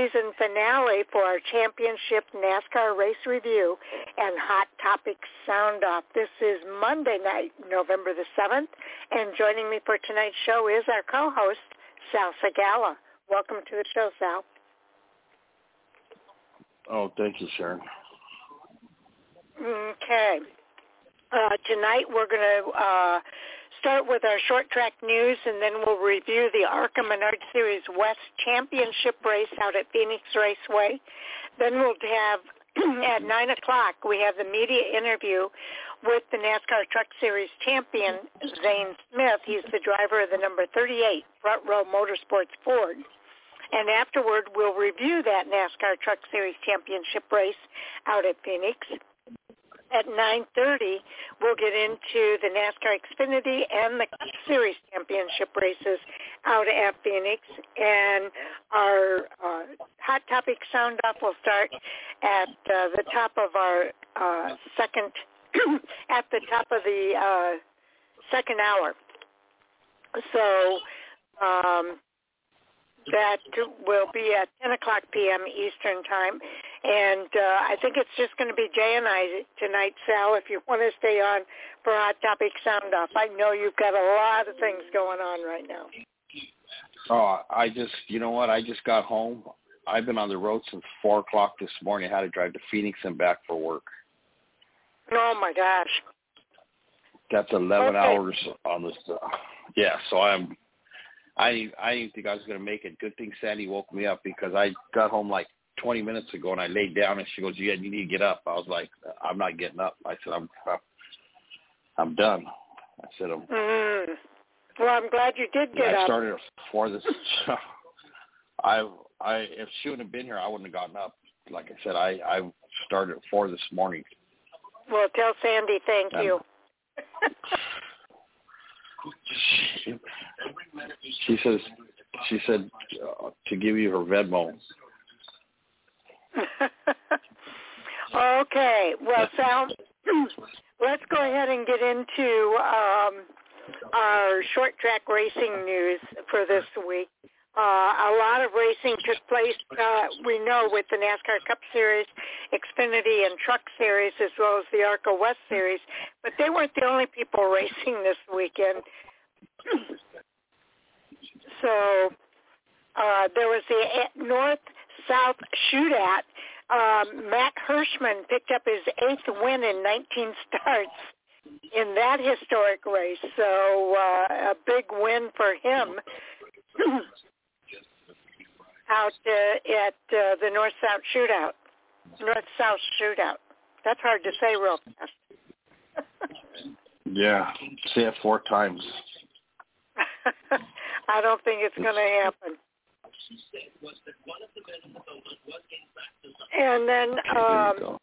season finale for our championship NASCAR race review and Hot Topics Sound Off. This is Monday night, November the 7th, and joining me for tonight's show is our co-host, Sal Sigala. Welcome to the show, Sal. Oh, thank you, Sharon. Okay. Uh, tonight we're going to uh, start with our short track news, and then we'll review the ARCA Menard Series West Championship race out at Phoenix Raceway. Then we'll have at 9 o'clock, we have the media interview with the NASCAR Truck Series champion, Zane Smith. He's the driver of the number 38 Front Row Motorsports Ford. And afterward, we'll review that NASCAR Truck Series championship race out at Phoenix at 9.30, we'll get into the NASCAR Xfinity and the Cup Series Championship races out at Phoenix. And our uh, Hot Topic Sound Off will start at uh, the top of our uh, second, at the top of the uh, second hour. So um, that will be at 10 o'clock p.m. Eastern Time. And uh, I think it's just going to be Jay and I tonight, Sal, if you want to stay on for Hot Topic Sound Off. I know you've got a lot of things going on right now. Oh, I just, you know what? I just got home. I've been on the road since 4 o'clock this morning. I had to drive to Phoenix and back for work. Oh, my gosh. That's 11 okay. hours on this. Uh, yeah, so I'm I I didn't think I was going to make it. Good thing Sandy woke me up because I got home like 20 minutes ago and I laid down and she goes, "Yeah, you need to get up." I was like, "I'm not getting up." I said, "I'm I'm done." I said, "I'm." Mm. Well, I'm glad you did get I up. I started before this. I I if she wouldn't have been here, I wouldn't have gotten up. Like I said, I I started at four this morning. Well, tell Sandy thank and, you. she, says she said uh, to give you her Venmo okay. Well, Sal, let's go ahead and get into um, our short track racing news for this week. Uh, a lot of racing took place, uh, we know, with the NASCAR Cup Series, Xfinity and Truck Series, as well as the ARCA West Series. But they weren't the only people racing this weekend. so uh, there was the North-South Shootout um, Matt Hirschman picked up his eighth win in 19 starts in that historic race. So uh, a big win for him out uh, at uh, the North-South Shootout. North-South Shootout. That's hard to say real fast. yeah, say it four times. I don't think it's going to happen. And then, um,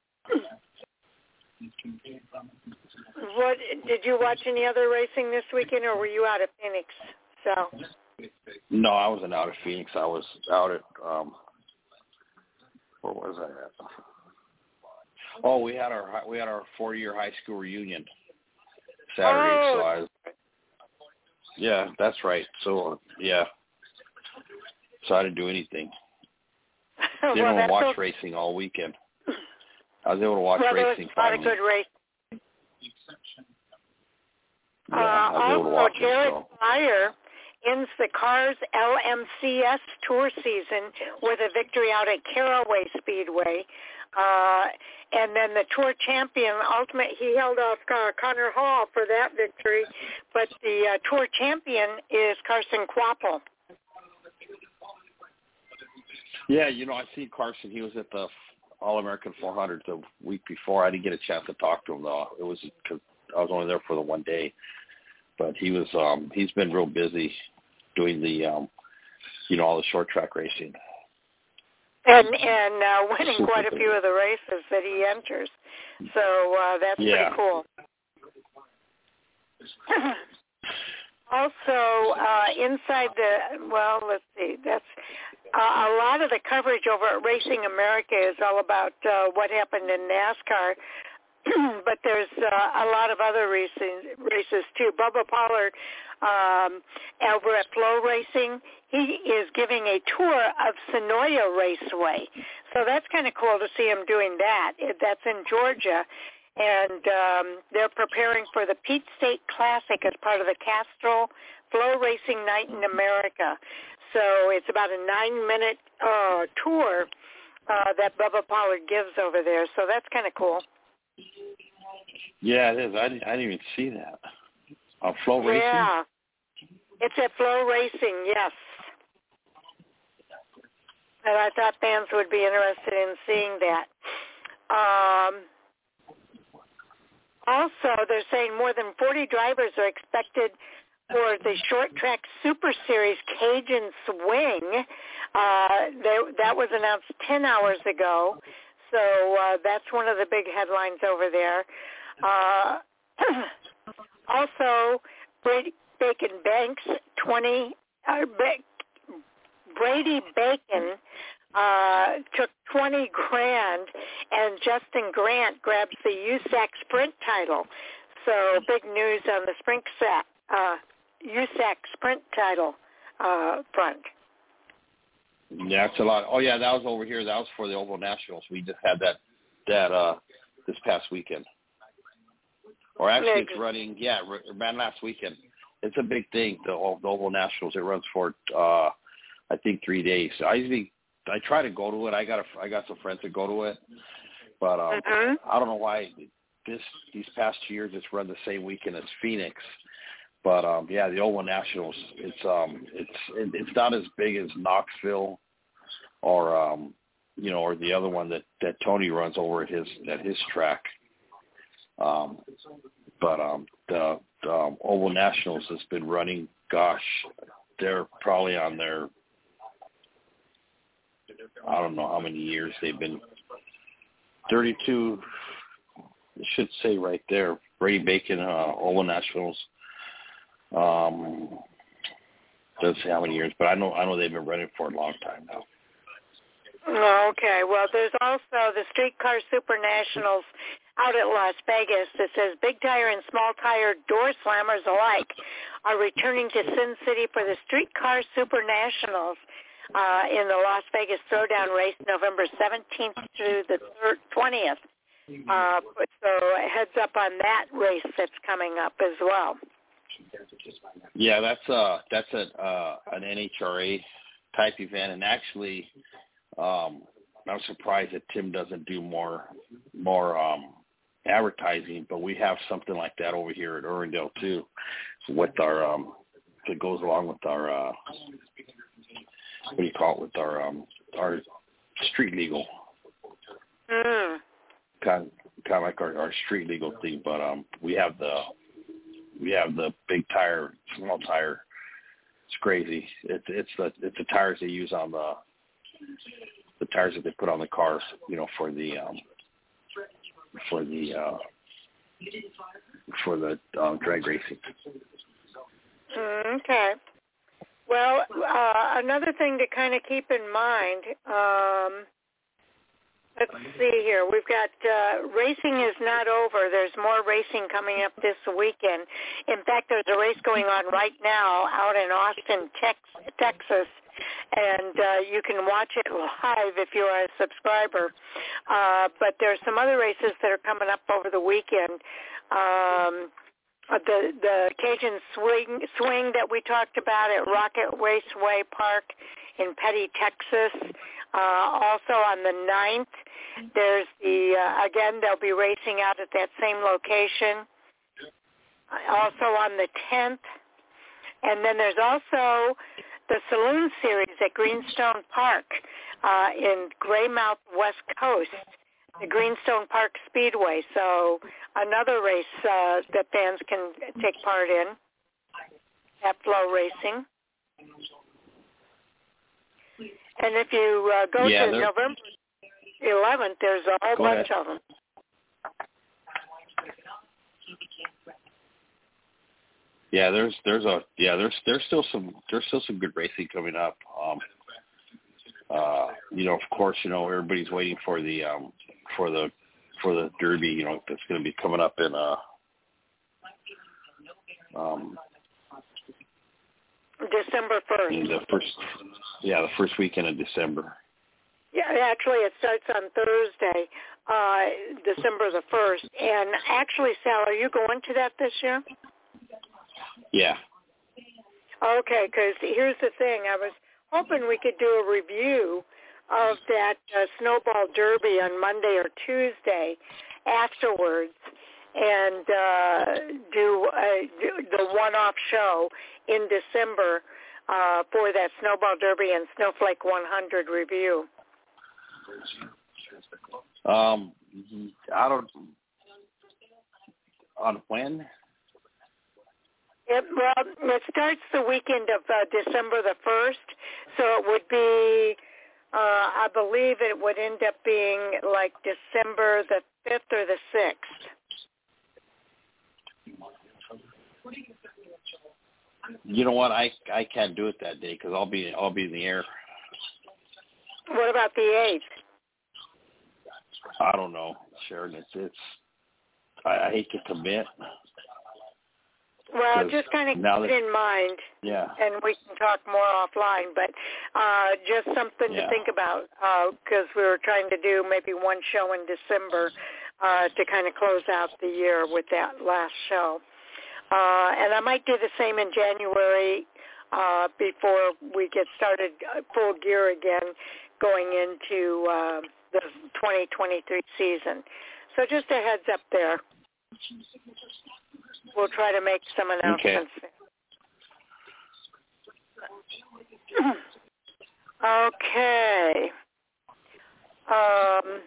what did you watch any other racing this weekend, or were you out of Phoenix? So. No, I wasn't out at Phoenix. I was out at um, where was I at? Oh, we had our we had our four year high school reunion Saturday. Oh. So I, yeah, that's right. So yeah, so I didn't do anything. well, didn't even watch so... racing all weekend. I was able to watch well, racing there was a lot finally. of good race. Yeah, I was able to also, watch Jared. Fryar ends the Cars LMCS Tour season with a victory out at Caraway Speedway. Uh, and then the Tour champion, ultimate, he held off uh, Connor Hall for that victory, but the uh, Tour champion is Carson Kvapil. Yeah, you know, I seen Carson. He was at the All American 400 the week before. I didn't get a chance to talk to him though. It was because I was only there for the one day. But he was um he's been real busy doing the um you know all the short track racing. And and uh, winning quite a few of the races that he enters. So uh, that's yeah. pretty cool. also, uh, inside the well, let's see, that's uh, a lot of the coverage over at Racing America is all about uh, what happened in NASCAR but there's uh, a lot of other races races too. Bubba Pollard um, over at Flow Racing, he is giving a tour of Senoia Raceway. So that's kind of cool to see him doing that. That's in Georgia. And um, they're preparing for the Peach State Classic as part of the Castrol Flow Racing Night in America. So it's about a nine-minute uh, tour uh, that Bubba Pollard gives over there. So that's kind of cool. Yeah, it is. I didn't, I didn't even see that. On Flow Racing? Yeah. It's at Flow Racing, yes. And I thought fans would be interested in seeing that. Um, also, they're saying more than 40 drivers are expected for the short track super series Cajun Swing. Uh, they, that was announced 10 hours ago. So uh, that's one of the big headlines over there. Uh, also, Brady Bacon Banks, 20, uh, Brady Bacon uh, took 20 grand, and Justin Grant grabs the USAC Sprint title. So big news on the Sprint set, uh, USAC Sprint title uh, front. It's a lot. Oh yeah, that was over here. That was for the Oval Nationals. We just had that that uh this past weekend. Or actually, it's running. Yeah, ran last weekend. It's a big thing. The, the Oval Nationals. It runs for uh I think three days. I usually I try to go to it. I got a I got some friends that go to it, but um mm-hmm. I don't know why this these past two years it's run the same weekend as Phoenix. But um, yeah, the Oval Nationals. It's um, it's it, it's not as big as Knoxville, or um, you know, or the other one that that Tony runs over at his at his track. Um, but um, the, the um, Oval Nationals has been running. Gosh, they're probably on their. I don't know how many years they've been. Thirty-two. Should say right there, Brady Bacon uh, Oval Nationals um, doesn't say how many years, but I know I know they've been running for a long time now. Okay. Well, there's also the Streetcar Super Nationals out at Las Vegas that says big tire and small tire door slammers alike are returning to Sin City for the Streetcar Super Nationals uh, in the Las Vegas Throwdown race November 17th through the 20th. Uh, so heads up on that race that's coming up as well. Yeah, that's uh that's a uh an NHRA type event and actually um I'm surprised that Tim doesn't do more more um advertising, but we have something like that over here at Irwindale too with our um that goes along with our uh what do you call it with our um our street legal. Mm. Kind kind of like our, our street legal thing, but um we have the have the big tire, small tire. It's crazy. It's it's the it's the tires they use on the the tires that they put on the cars, you know, for the um for the uh for the um, drag racing. Okay. Well, uh, another thing to kind of keep in mind, um, Let's see here. We've got uh, racing is not over. There's more racing coming up this weekend. In fact, there's a race going on right now out in Austin, Tex- Texas, and uh, you can watch it live if you are a subscriber. Uh, but there's some other races that are coming up over the weekend. Um, the the Cajun swing swing that we talked about at Rocket Raceway Park in Petty, Texas. Uh, also on the 9th, there's the, uh, again, they'll be racing out at that same location. Also on the 10th. And then there's also the Saloon Series at Greenstone Park uh, in Greymouth, West Coast, the Greenstone Park Speedway. So another race uh, that fans can take part in at Flow Racing. And if you uh, go yeah, to November 11th, there's a whole bunch ahead. of them. Yeah, there's there's a yeah there's there's still some there's still some good racing coming up. Um, uh, you know, of course, you know everybody's waiting for the um, for the for the Derby. You know, that's going to be coming up in uh, um, December first. The first, yeah, the first weekend of December. Yeah, actually, it starts on Thursday, uh, December the first. And actually, Sal, are you going to that this year? Yeah. Okay, because here's the thing. I was hoping we could do a review of that uh, snowball derby on Monday or Tuesday afterwards and uh, do, a, do the one-off show in December uh, for that snowball derby and snowflake 100 review. Um, I don't. On when? It, well, it starts the weekend of uh, December the first, so it would be. Uh, I believe it would end up being like December the fifth or the sixth. You know what? I I can't do it that day because I'll be I'll be in the air. What about the eighth? I don't know, Sharon. It's it's. I, I hate to commit. Well, just kind of keep that, it in mind. Yeah. And we can talk more offline, but uh, just something yeah. to think about because uh, we were trying to do maybe one show in December uh, to kind of close out the year with that last show. Uh, and I might do the same in January uh, before we get started uh, full gear again going into uh, the 2023 season. So just a heads up there. We'll try to make some announcements. Okay. okay. Um,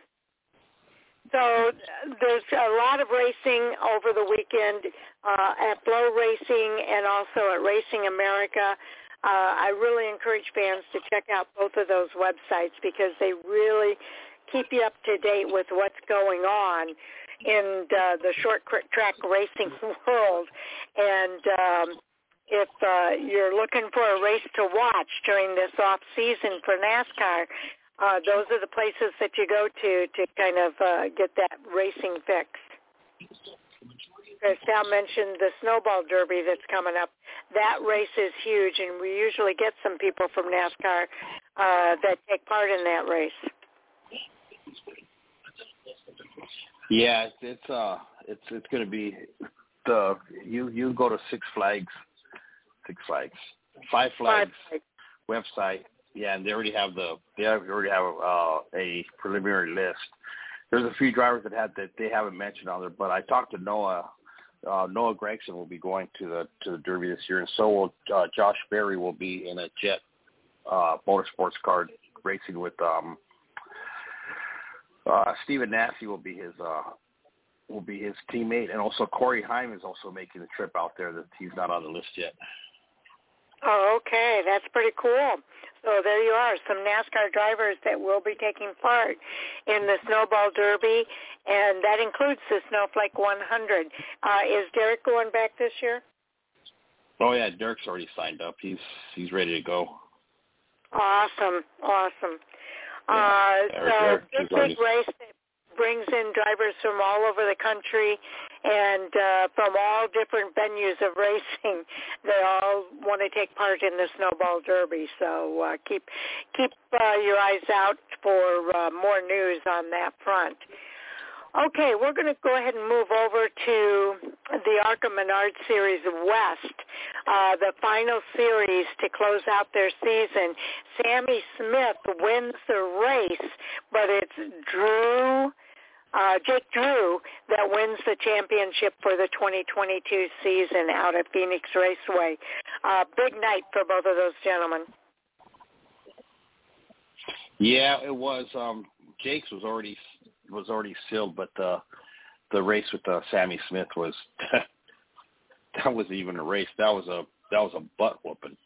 so there's a lot of racing over the weekend uh, at Flow Racing and also at Racing America. Uh, I really encourage fans to check out both of those websites because they really keep you up to date with what's going on in uh, the short track racing world. And um, if uh, you're looking for a race to watch during this off season for NASCAR, uh, those are the places that you go to to kind of uh, get that racing fix. As Sal mentioned, the Snowball Derby that's coming up, that race is huge, and we usually get some people from NASCAR uh, that take part in that race. Yeah, it's it's uh it's it's going to be the you you go to Six Flags, Six Flags, Five Flags, Five Flags. website. Yeah, and they already have the they already have uh, a preliminary list. There's a few drivers that had that they haven't mentioned on there, but I talked to Noah. Uh, Noah Gragson will be going to the to the Derby this year, and so will uh, Josh Berry will be in a Jett uh, Motorsports car racing with um, uh, Stephen Nasse will be his uh, will be his teammate, and also Corey Heim is also making the trip out there. That he's not on the list yet. Oh, okay, that's pretty cool. So there you are, some NASCAR drivers that will be taking part in the Snowball Derby, and that includes the Snowflake 100. Uh, is Derek going back this year? Oh yeah, Derek's already signed up. He's he's ready to go. Awesome, awesome. Uh, so this big race brings in drivers from all over the country and uh, from all different venues of racing. They all want to take part in the Snowball Derby. So uh, keep keep uh, your eyes out for uh, more news on that front. Okay, we're going to go ahead and move over to the ARCA Menard Series West, uh, the final series to close out their season. Sammy Smith wins the race, but it's Drew, uh, Jake Drew that wins the championship for the 2022 season out at Phoenix Raceway. Uh, big night for both of those gentlemen. Yeah, it was. Um, Jake's was already was already sealed, but the the race with uh, Sammy Smith was that was even a race. That was a that was a butt whooping.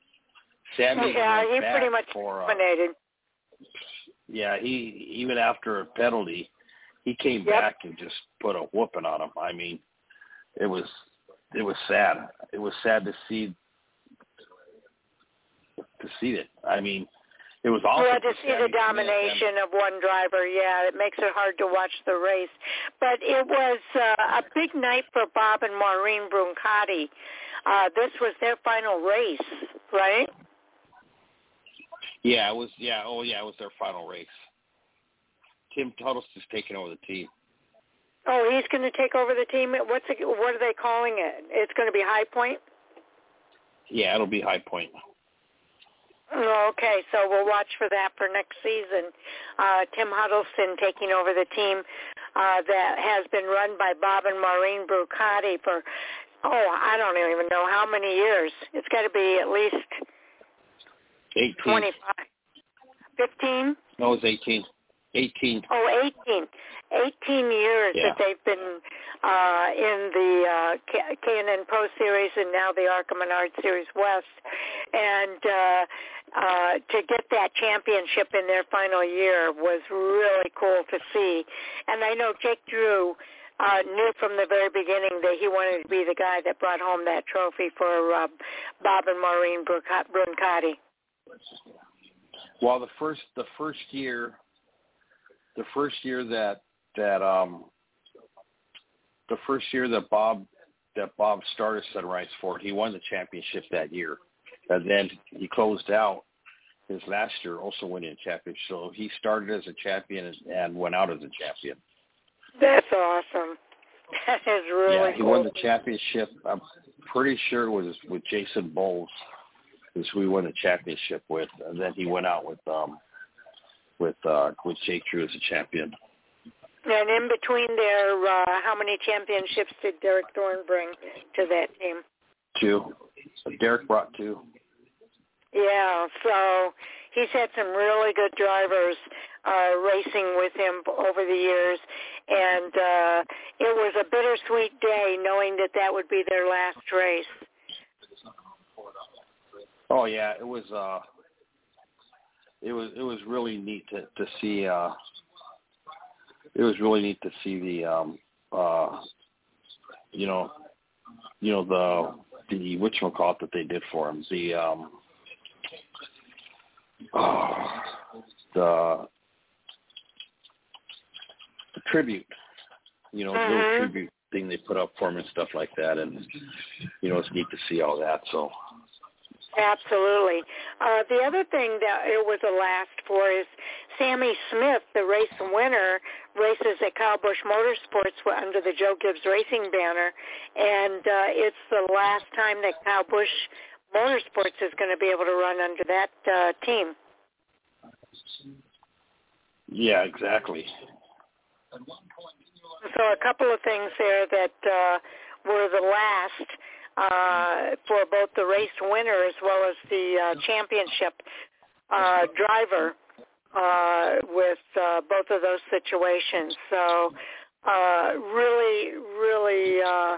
Sammy yeah, he pretty much for, uh, dominated. Yeah, he even after a penalty, he came yep. back and just put a whooping on him. I mean, it was it was sad. It was sad to see to see it. I mean, it was awesome. Well, to see the domination of one driver, yeah, it makes it hard to watch the race. But it was uh, a big night for Bob and Maureen Brancati. Uh, this was their final race, right? Yeah, it was. Yeah, oh yeah, it was their final race. Tim Tuttle's just taking over the team. Oh, he's going to take over the team. What's it, what are they calling it? It's going to be High Point. Yeah, it'll be High Point. Okay, so we'll watch for that for next season. Uh, Tim Huddleston taking over the team uh, that has been run by Bob and Maureen Brancati for, oh, I don't even know how many years. It's got to be at least 18. 25. 15? No, it's 18. 18. Oh, 18. 18 years yeah. that they've been uh, in the uh, K&N Pro Series and now the ARCA Menard Series West. And uh, uh, to get that championship in their final year was really cool to see. And I know Jake Drew uh, knew from the very beginning that he wanted to be the guy that brought home that trophy for uh, Bob and Maureen Brancati. Well, the first the first year, the first year that that um the first year that Bob that Bob started Sunrise Ford, he won the championship that year, and then he closed out his last year also winning a championship. So he started as a champion and went out as a champion. That's awesome. That is really yeah. He cool. won the championship. I'm pretty sure it was with Jason Bowles, who we won the championship with, and then he went out with um with uh with Drew as a champion. And in between there, uh, how many championships did Derek Thorn bring to that team? Two. Derek brought two. Yeah, so he's had some really good drivers uh, racing with him over the years, and uh, it was a bittersweet day knowing that that would be their last race. Oh yeah, it was. uh It was it was really neat to to see. uh it was really neat to see the um uh you know you know the the which call it that they did for him the um oh, the the tribute you know mm-hmm. the little tribute thing they put up for him and stuff like that and you know it's neat to see all that so Absolutely. Uh, the other thing that it was a last for is Sammy Smith, the race winner, races at Kyle Busch Motorsports under the Joe Gibbs Racing banner, and uh, it's the last time that Kyle Busch Motorsports is going to be able to run under that uh, team. Yeah, exactly. So a couple of things there that uh, were the last uh, for both the race winner as well as the uh, championship uh, driver uh, with uh, both of those situations. So uh, really, really uh,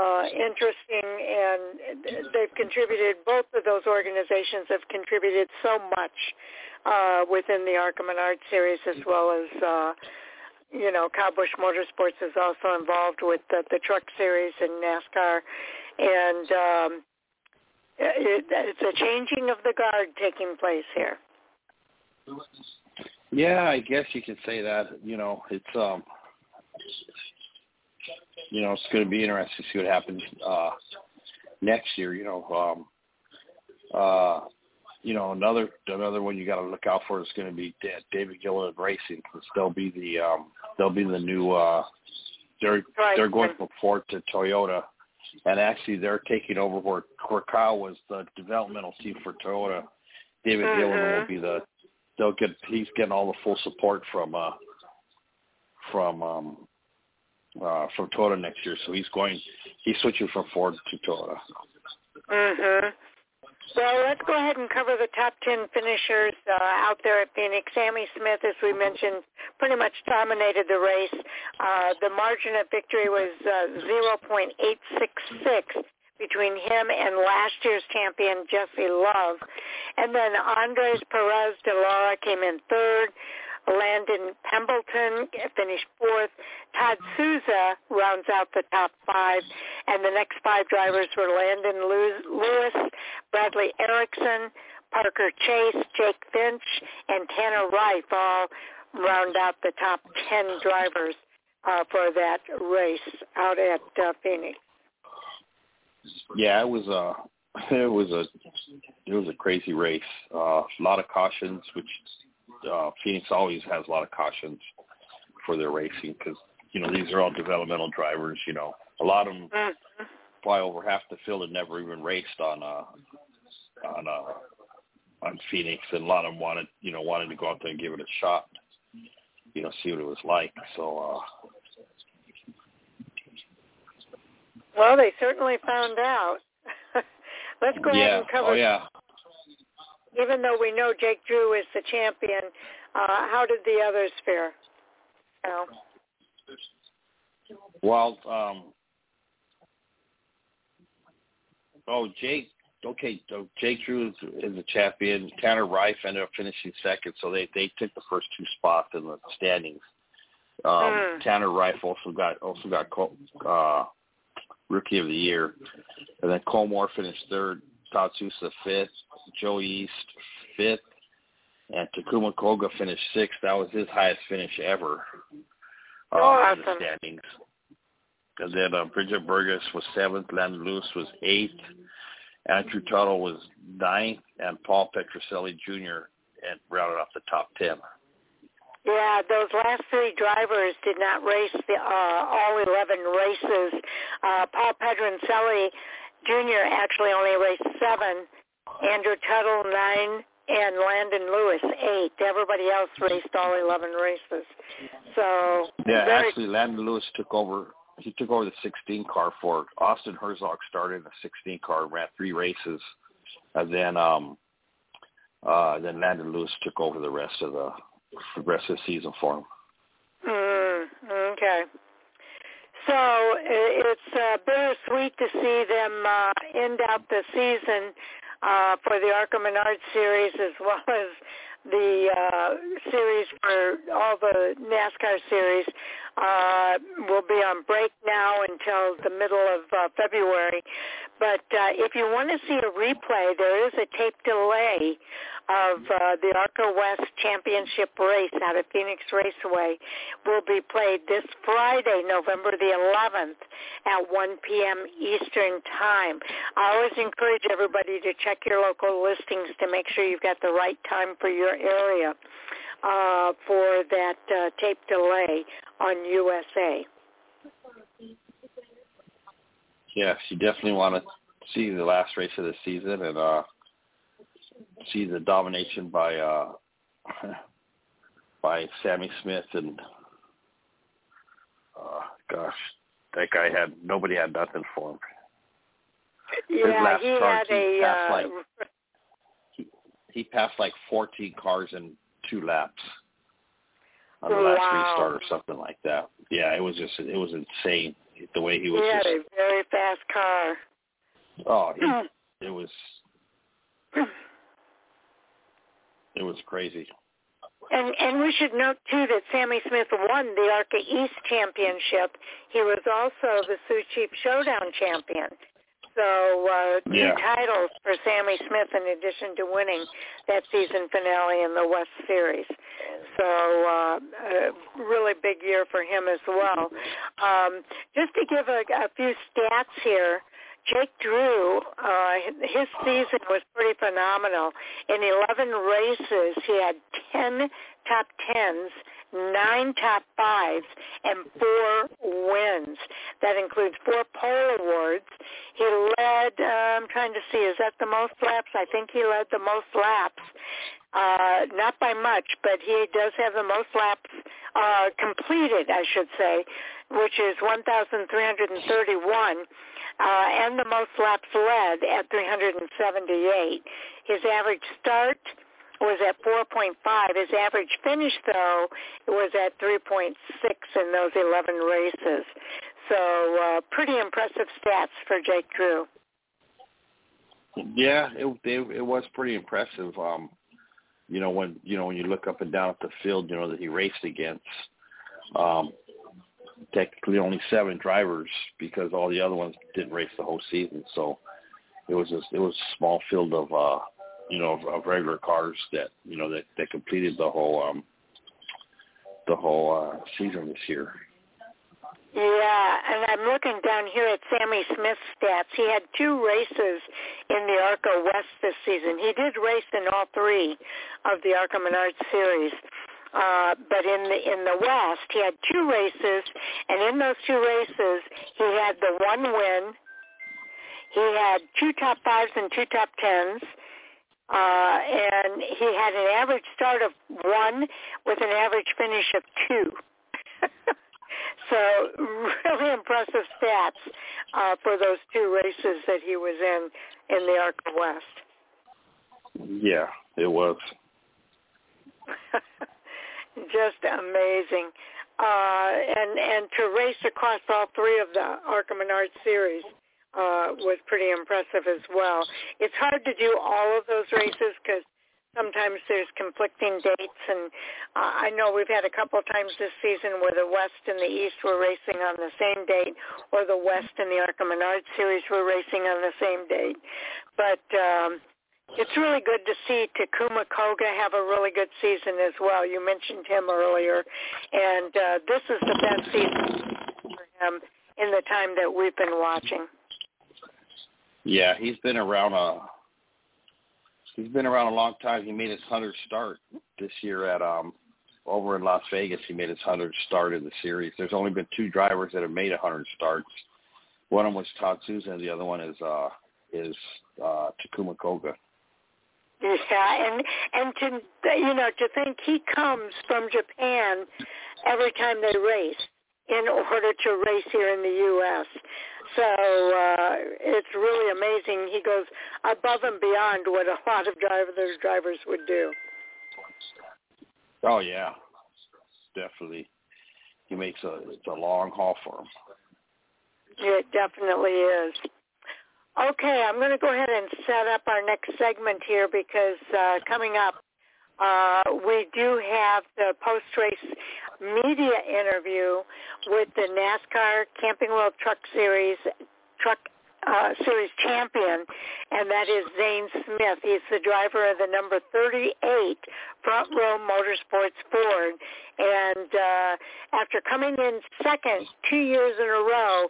uh, interesting, and they've contributed. Both of those organizations have contributed so much uh, within the ARCA Menard series, as well as uh, you know, Kyle Busch Motorsports is also involved with the, the truck series and NASCAR, and um, it, it's a changing of the guard taking place here. Yeah, I guess you could say that. You know, it's um, you know, it's going to be interesting to see what happens uh, next year. You know, um, uh, you know, another another one you got to look out for is going to be David Gilliland Racing because they'll be the um, they'll be the new uh, they're right. they're going from Ford to Toyota, and actually they're taking over where Kyle was the developmental team for Toyota. David mm-hmm. Gilliland will be the they'll get he's getting all the full support from uh from um uh from Toyota next year, so he's going he's switching from Ford to Toyota. Mhm. Well, let's go ahead and cover the top 10 finishers uh, out there at Phoenix. Sammy Smith, as we mentioned, pretty much dominated the race. Uh, the margin of victory was uh, 0.866 between him and last year's champion, Jesse Love. And then Andres Perez de Lara came in third. Landon Pembleton finished fourth. Todd Souza rounds out the top five. And the next five drivers were Landon Lewis, Bradley Erickson, Parker Chase, Jake Finch, and Tanner Reif all round out the top 10 drivers uh, for that race out at uh, Phoenix. Yeah, it was a it was a it was a crazy race. Uh, a lot of cautions, which uh, Phoenix always has a lot of cautions for their racing because you know these are all developmental drivers. You know, a lot of them mm-hmm. probably over half the field had never even raced on uh on uh on Phoenix, and a lot of them wanted you know wanted to go out there and give it a shot. You know, see what it was like. So. uh Well, they certainly found out. Let's go yeah. ahead and cover. Oh yeah. Even though we know Jake Drew is the champion, uh, how did the others fare? Al? Well, um, oh Jake, okay, so Jake Drew is, is the champion. Tanner Reif ended up finishing second, so they they took the first two spots in the standings. Um, mm. Tanner Reif also got also got uh, rookie of the year, and then Cole Moore finished third. Todd Souza fifth. Joey Iest fifth and Takuma Koga finished sixth. That was his highest finish ever uh, oh, in the standings. And then uh, Bridget Burgess was seventh, Landon Lewis was eighth, Andrew Tuttle was ninth, and Paul Pedroncelli Jr. and rounded off the top ten. Yeah, those last three drivers did not race the uh, all 11 races. Uh, Paul Pedroncelli Jr. actually only raced seven, Andrew Tuttle nine, and Landon Lewis eight. Everybody else raced all eleven races. So yeah, very... actually Landon Lewis took over. He took over the 16 car for Austin Herzog. Started in the 16 car, ran three races, and then um, uh, then Landon Lewis took over the rest of the, the rest of the season for him. Mm, okay. So it's uh, bittersweet to see them uh, end out the season uh, for the ARCA Menard series as well as the uh, series for all the NASCAR series uh, will be on break now until the middle of uh, February. But uh, if you want to see a replay, there is a tape delay of uh, the ARCA West Championship race out at Phoenix Raceway will be played this Friday, November the 11th at 1 p.m. Eastern Time. I always encourage everybody to check your local listings to make sure you've got the right time for your area uh, for that uh, tape delay on USA. Yes, you definitely want to see the last race of the season and uh, see the domination by uh, by Sammy Smith and uh, gosh, that guy had nobody had nothing for him. Yeah, he had he a. Passed uh, like, he, he passed like 14 cars in two laps on the oh, last wow. restart or something like that. Yeah, it was just it was insane the way he was. He had just, a very fast car. Oh, he, hmm. it was hmm. it was crazy. And and we should note too that Sammy Smith won the ARCA East Championship. He was also the Sioux Chief Showdown champion. So uh, two yeah. titles for Sammy Smith in addition to winning that season finale in the West Series. So uh, a really big year for him as well. Um, just to give a, a few stats here, Jake Drew, uh, his season was pretty phenomenal. In 11 races, he had 10 top tens, nine top fives, and four wins. That includes four pole awards. He led, uh, I'm trying to see, is that the most laps? I think he led the most laps. Uh, not by much, but he does have the most laps uh, completed, I should say, which is 1,331 uh, and the most laps led at 378. His average start was at 4.5. His average finish, though, was at 3.6 in those 11 races. So uh, pretty impressive stats for Jake Drew. Yeah, it, it it was pretty impressive. Um, you know when you know when you look up and down at the field, you know that he raced against. Um, technically only seven drivers because all the other ones didn't race the whole season. So it was a, it was a small field of uh, you know, of, of regular cars that you know that that completed the whole um the whole uh, season this year. Yeah, and I'm looking down here at Sammy Smith's stats. He had two races in the ARCA West this season. He did race in all three of the ARCA Menard series. Uh, but in the in the West, he had two races, and in those two races, he had the one win. He had two top fives and two top tens, uh, and he had an average start of one with an average finish of two. so really impressive stats uh, for those two races that he was in in the ARCA West. Yeah, it was. just amazing. Uh, and and to race across all three of the ARCA Menard series uh, was pretty impressive as well. It's hard to do all of those races because sometimes there's conflicting dates, and uh, I know we've had a couple times this season where the West and the East were racing on the same date, or the West and the ARCA Menard series were racing on the same date. But um, it's really good to see Takuma Koga have a really good season as well. You mentioned him earlier, and uh, this is the best season for him in the time that we've been watching. Yeah, he's been around a he's been around a long time. He made his hundredth start this year at um over in Las Vegas. He made his hundredth start in the series. There's only been two drivers that have made a hundred starts. One of them was Todd Souza, and the other one is uh is uh Takuma Koga. Yeah, and and to you know to think he comes from Japan every time they race in order to race here in the U.S. So uh, it's really amazing. He goes above and beyond what a lot of drivers drivers would do. Oh yeah, definitely. He makes a it's a long haul for him. It definitely is. Okay, I'm going to go ahead and set up our next segment here because uh, coming up, uh, we do have the post-race media interview with the NASCAR Camping World Truck Series Truck uh, Series champion, and that is Zane Smith. He's the driver of the number 38 Front Row Motorsports Ford. And uh, after coming in second two years in a row,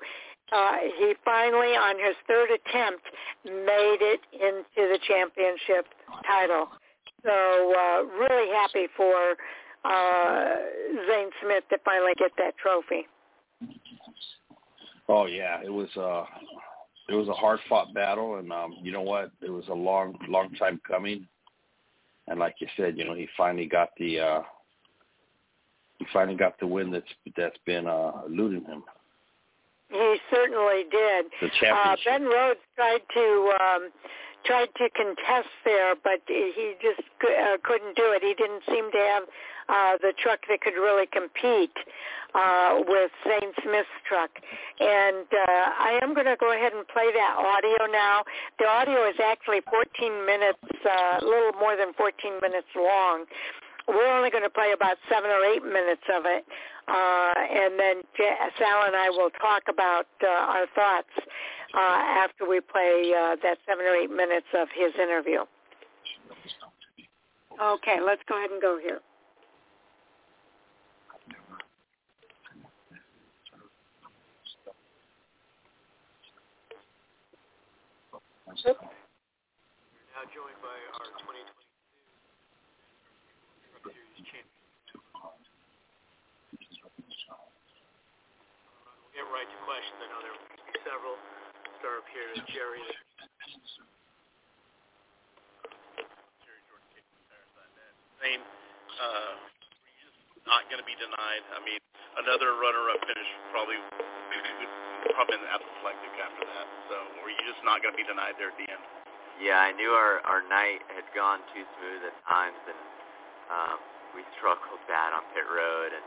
uh, he finally, on his third attempt, made it into the championship title. So uh, really happy for uh, Zane Smith to finally get that trophy. Oh yeah, it was uh it was a hard fought battle and um you know what? It was a long long time coming. And like you said, you know, he finally got the uh he finally got the win that's that's been uh eluding him. He certainly did. The championship. Uh, ben Rhodes tried to um, tried to contest there, but he just uh, couldn't do it. He didn't seem to have uh, the truck that could really compete uh, with Zane Smith's truck. And uh, I am going to go ahead and play that audio now. The audio is actually 14 minutes, uh, a little more than 14 minutes long. We're only going to play about seven or eight minutes of it, uh, and then Sal and I will talk about uh, our thoughts uh, after we play uh, that seven or eight minutes of his interview. Okay, let's go ahead and go here. Oops. We're now joined by our 2020 get right to questions. I know there will be several. Start up here with Jerry. Jerry Same. Uh, not going to be denied. I mean, another runner-up finish probably would probably been apoplectic after that. So, were you just not going to be denied there at the end? Yeah, I knew our our night had gone too smooth at times, and um, we struggled bad on pit road, and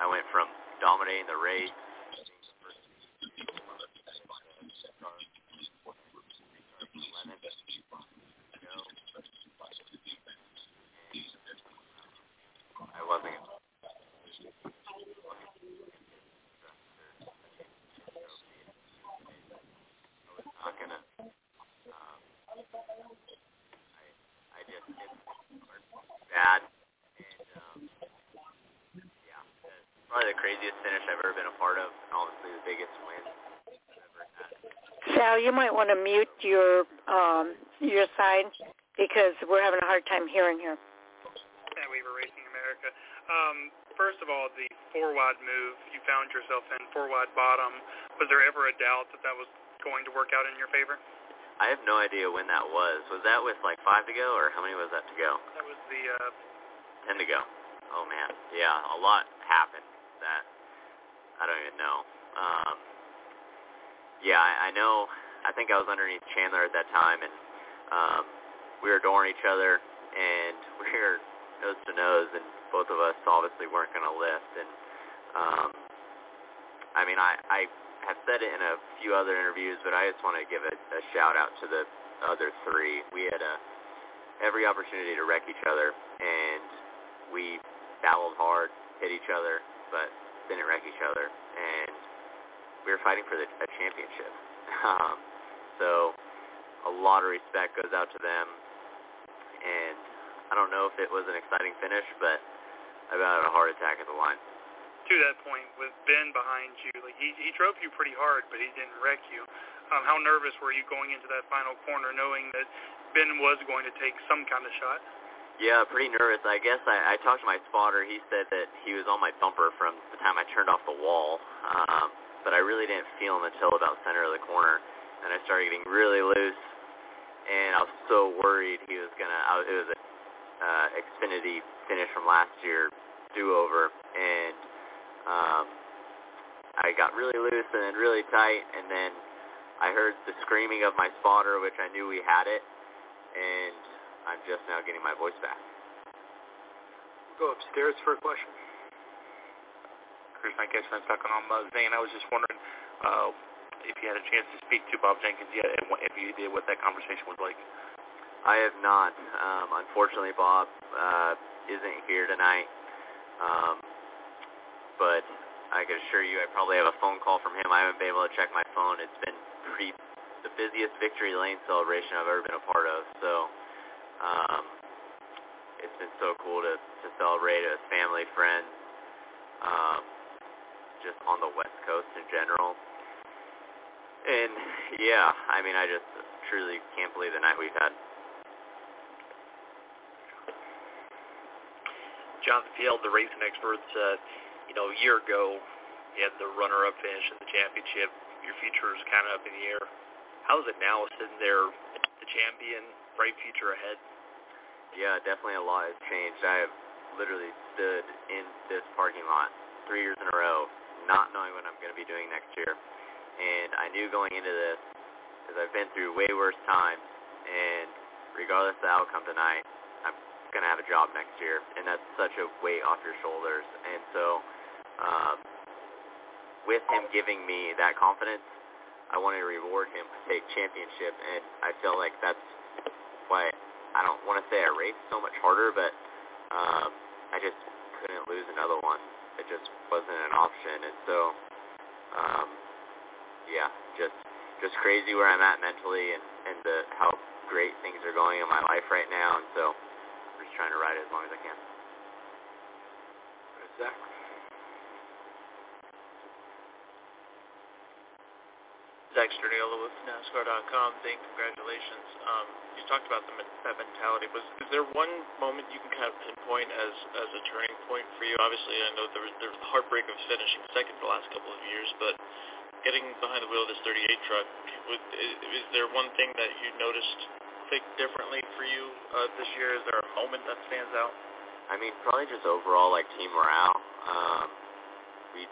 I went from dominating the race I wasn't. not gonna. Um, I, craziest finish I've ever been a part of, and obviously the biggest win I've ever had. Sal, you might want to mute your um, your side because we're having a hard time hearing here. Matt Weaver, Racing America. Um, first of all, the four wide move you found yourself in, four wide bottom. Was there ever a doubt that that was going to work out in your favor? I have no idea when that was. Was that with like five to go, or how many was that to go? That was the uh, ten to go. Oh man, yeah, a lot happened. That I don't even know. Um, yeah, I, I know. I think I was underneath Chandler at that time, and um, we were adoring each other, and we were nose to nose, and both of us obviously weren't going to lift. And um, I mean, I, I have said it in a few other interviews, but I just want to give a, a shout out to the other three. We had a every opportunity to wreck each other, and we battled hard, hit each other, but didn't wreck each other, and we were fighting for the, a championship. Um, so a lot of respect goes out to them, and I don't know if it was an exciting finish, but I about had a heart attack at the line. To that point, with Ben behind you, like he he drove you pretty hard, but he didn't wreck you. Um, how nervous were you going into that final corner, knowing that Ben was going to take some kind of shot? Yeah, pretty nervous. I guess I, I talked to my spotter. He said that he was on my bumper from the time I turned off the wall. Um, but I really didn't feel him until about center of the corner, and I started getting really loose, and I was so worried he was gonna. I, it was a uh, Xfinity finish from last year, do-over, and um, I got really loose and then really tight, and then I heard the screaming of my spotter, which I knew we had it, and I'm just now getting my voice back. We'll go upstairs for a question. Chris Mike I'm talking on Zane. I was just wondering uh, if you had a chance to speak to Bob Jenkins yet, and if you did, what that conversation was like. I have not. Um, unfortunately, Bob uh, isn't here tonight. Um, but I can assure you, I probably have a phone call from him. I haven't been able to check my phone. It's been pretty the busiest victory lane celebration I've ever been a part of. So um, it's been so cool to to celebrate it with family, friends. Um, just on the West Coast in general. And yeah, I mean, I just truly can't believe the night we've had. Jonathan Field, the racing experts, uh, you know, a year ago, you had the runner-up finish in the championship. Your future is kind of up in the air. How is it now sitting there, the champion, bright future ahead? Yeah, definitely a lot has changed. I have literally stood in this parking lot three years in a row not knowing what I'm going to be doing next year. And I knew going into this, because I've been through way worse times, and regardless of the outcome tonight, I'm going to have a job next year, and that's such a weight off your shoulders. And so, um, with him giving me that confidence, I want to reward him with a championship, and I feel like that's why I don't want to say I raced so much harder, but um, I just couldn't lose another one it just wasn't an option. And so, um, yeah, just just crazy where I'm at mentally and and the how great things are going in my life right now. And so, I'm just trying to ride it as long as I can. Zach. Zach Stradiola with NASCAR.com. Thank congratulations. Um, you talked about the, that mentality. Was is there one moment you can kind of pinpoint as as a turning point for you? Obviously, I know there was, there was the heartbreak of finishing second the last couple of years, but getting behind the wheel of this 38 truck, would, is, there one thing that you noticed think differently for you uh, this year? Is there a moment that stands out? I mean, probably just overall like team morale. Um, we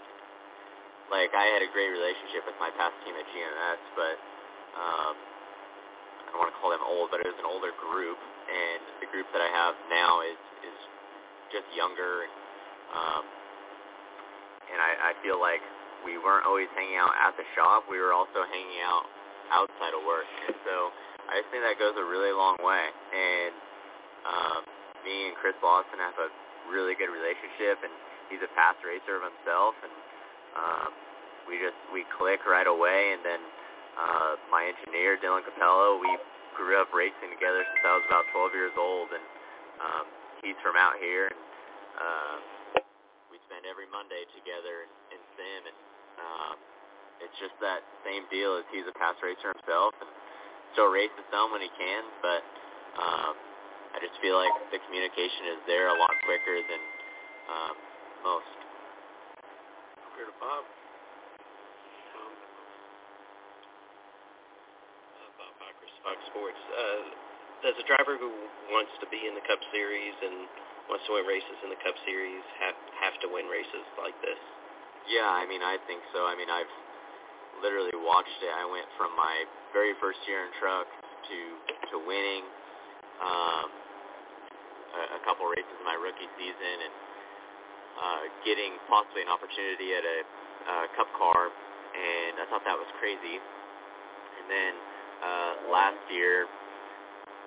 like I had a great relationship with my past team at GMS, but um, I don't want to call them old, but it was an older group, and the group that I have now is is just younger, and um, and I, I feel like we weren't always hanging out at the shop; we were also hanging out outside of work, and so I just think that goes a really long way. And um, me and Chris Lawson have a really good relationship, and he's a past racer of himself, and um, we just we click right away. And then uh, my engineer Dylan Capello, we grew up racing together since I was about 12 years old, and um, he's from out here. And uh, we spend every Monday together in, in sim, and um, it's just that same deal as he's a past racer himself, and still races some when he can, but um, I just feel like the communication is there a lot quicker than um, most. Here to Bob. Um, uh, Bob Pockrass, Fox Sports. Uh, does a driver who wants to be in the Cup Series and wants to win races in the Cup Series have have to win races like this? Yeah, I mean, I think so. I mean, I've literally watched it. I went from my very first year in truck to to winning um, a, a couple races in my rookie season and uh, getting possibly an opportunity at a uh, Cup car, and I thought that was crazy. And then uh, last year,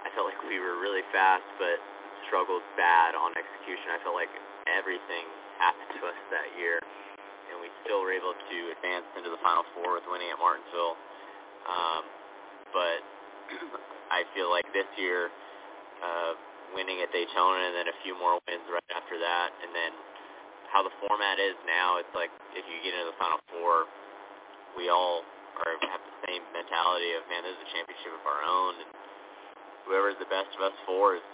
I felt like we were really fast, but struggled bad on execution. I felt like everything happened to us that year, still were able to advance into the Final Four with winning at Martinsville. Um, but I feel like this year, uh, winning at Daytona and then a few more wins right after that, and then how the format is now, it's like if you get into the Final Four, we all are have the same mentality of man, this is a championship of our own, and whoever's the best of us four is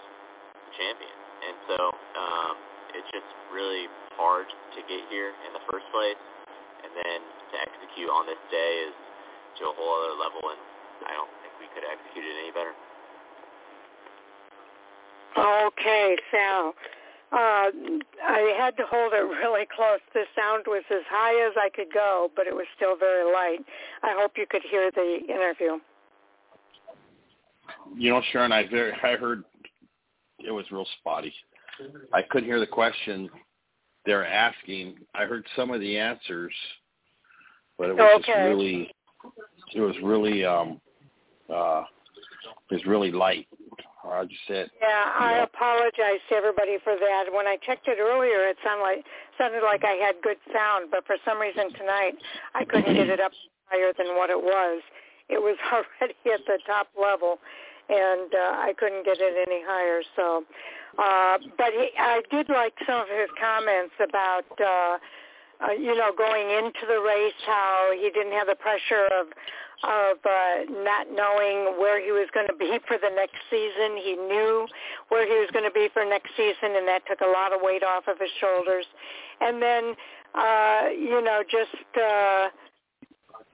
the champion. And so um, it's just really hard to get here in the first place, and then to execute on this day is to a whole other level, and I don't think we could execute it any better. Okay, Sal. Uh, I had to hold it really close. The sound was as high as I could go, but it was still very light. I hope you could hear the interview. You know, Sharon, I very I heard it was real spotty. I couldn't hear the question they're asking. I heard some of the answers, but it was okay. just really it was really um uh it was really light. I just said. Yeah, I know. apologize to everybody for that. When I checked it earlier, it sounded like sounded like I had good sound, but for some reason tonight I couldn't get it up higher than what it was. It was already at the top level, and uh, I couldn't get it any higher. So, uh, but he, I did like some of his comments about. Uh, uh, you know, going into the race, how he didn't have the pressure of of uh, not knowing where he was going to be for the next season. He knew where he was going to be for next season, and that took a lot of weight off of his shoulders. And then, uh, you know, just uh,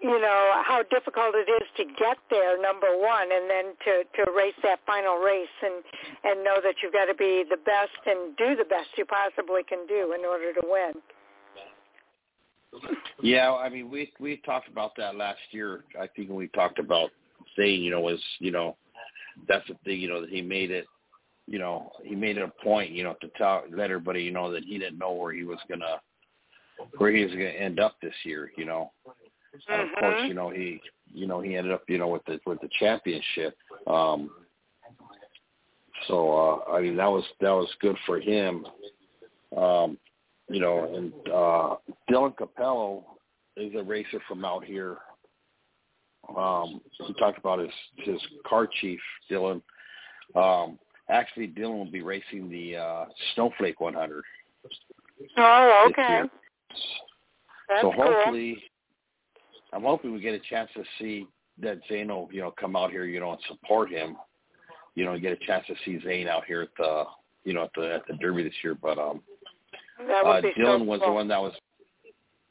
you know how difficult it is to get there, number one, and then to to race that final race and and know that you've got to be the best and do the best you possibly can do in order to win. Yeah, I mean, we we talked about that last year. I think we talked about saying, you know, was you know, that's the thing, you know, that he made it, you know, he made it a point, you know, to tell let everybody, you know, that he didn't know where he was gonna where he was gonna end up this year, you know. And of course, you know, he you know, he ended up, you know, with the with the championship. Um so uh I mean that was that was good for him. Um you know, and uh Dylan Capello is a racer from out here. Um he talked about his his car chief, Dylan. Um actually Dylan will be racing the uh Snowflake one hundred. Oh, okay. That's so cool. hopefully I'm hoping we get a chance to see that Zano, you know, come out here, you know, and support him. You know, get a chance to see Zane out here at the you know, at the at the Derby this year. But um uh, Dylan so was cool. the one that was.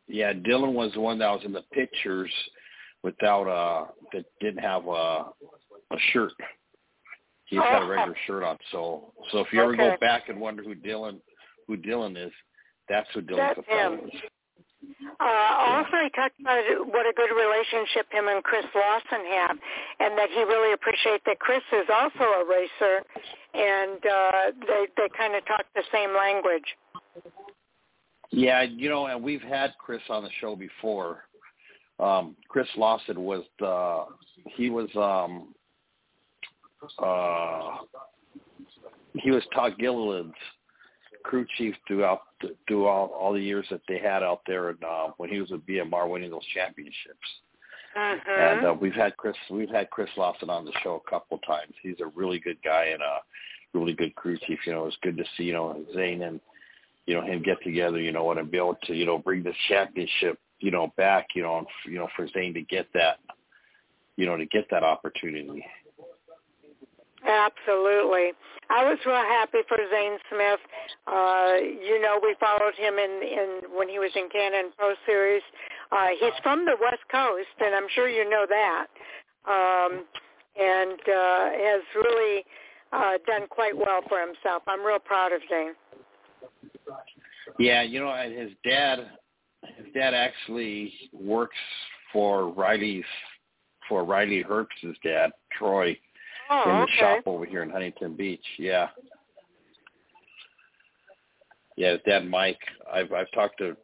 Yeah, Dylan was the one that was in the pictures without uh that didn't have a a shirt. He just had a regular shirt on. So so if you ever go back and wonder who Dylan who Dylan is, that's who Dylan That's Capello him. is. Uh, also, he talked about what a good relationship him and Chris Lawson have, and that he really appreciates that Chris is also a racer, and uh, they they kind of talk the same language. Yeah, you know, and we've had Chris on the show before. Um, Chris Lawson was the he was um uh he was Todd Gilliland's crew chief throughout through all, all the years that they had out there and uh, when he was with BMR winning those championships. Mm-hmm. And uh, we've had Chris we've had Chris Lawson on the show a couple times. He's a really good guy and a really good crew chief. You know, it's good to see you know Zane and you know, him get together, you know, and be able to, you know, bring this championship, you know, back, you know, and, you know, for Zane to get that, you know, to get that opportunity. Absolutely. I was real happy for Zane Smith. Uh, you know, we followed him in, in when he was in K&N Pro Series. Uh, he's from the West Coast, and I'm sure you know that. Um, and uh, has really uh, done quite well for himself. I'm real proud of Zane. Yeah, you know, his dad, his dad actually works for Riley's, for Riley Herbst's dad, Troy, oh, in the okay. shop over here in Huntington Beach. Yeah. Yeah, his dad Mike. I've I've talked to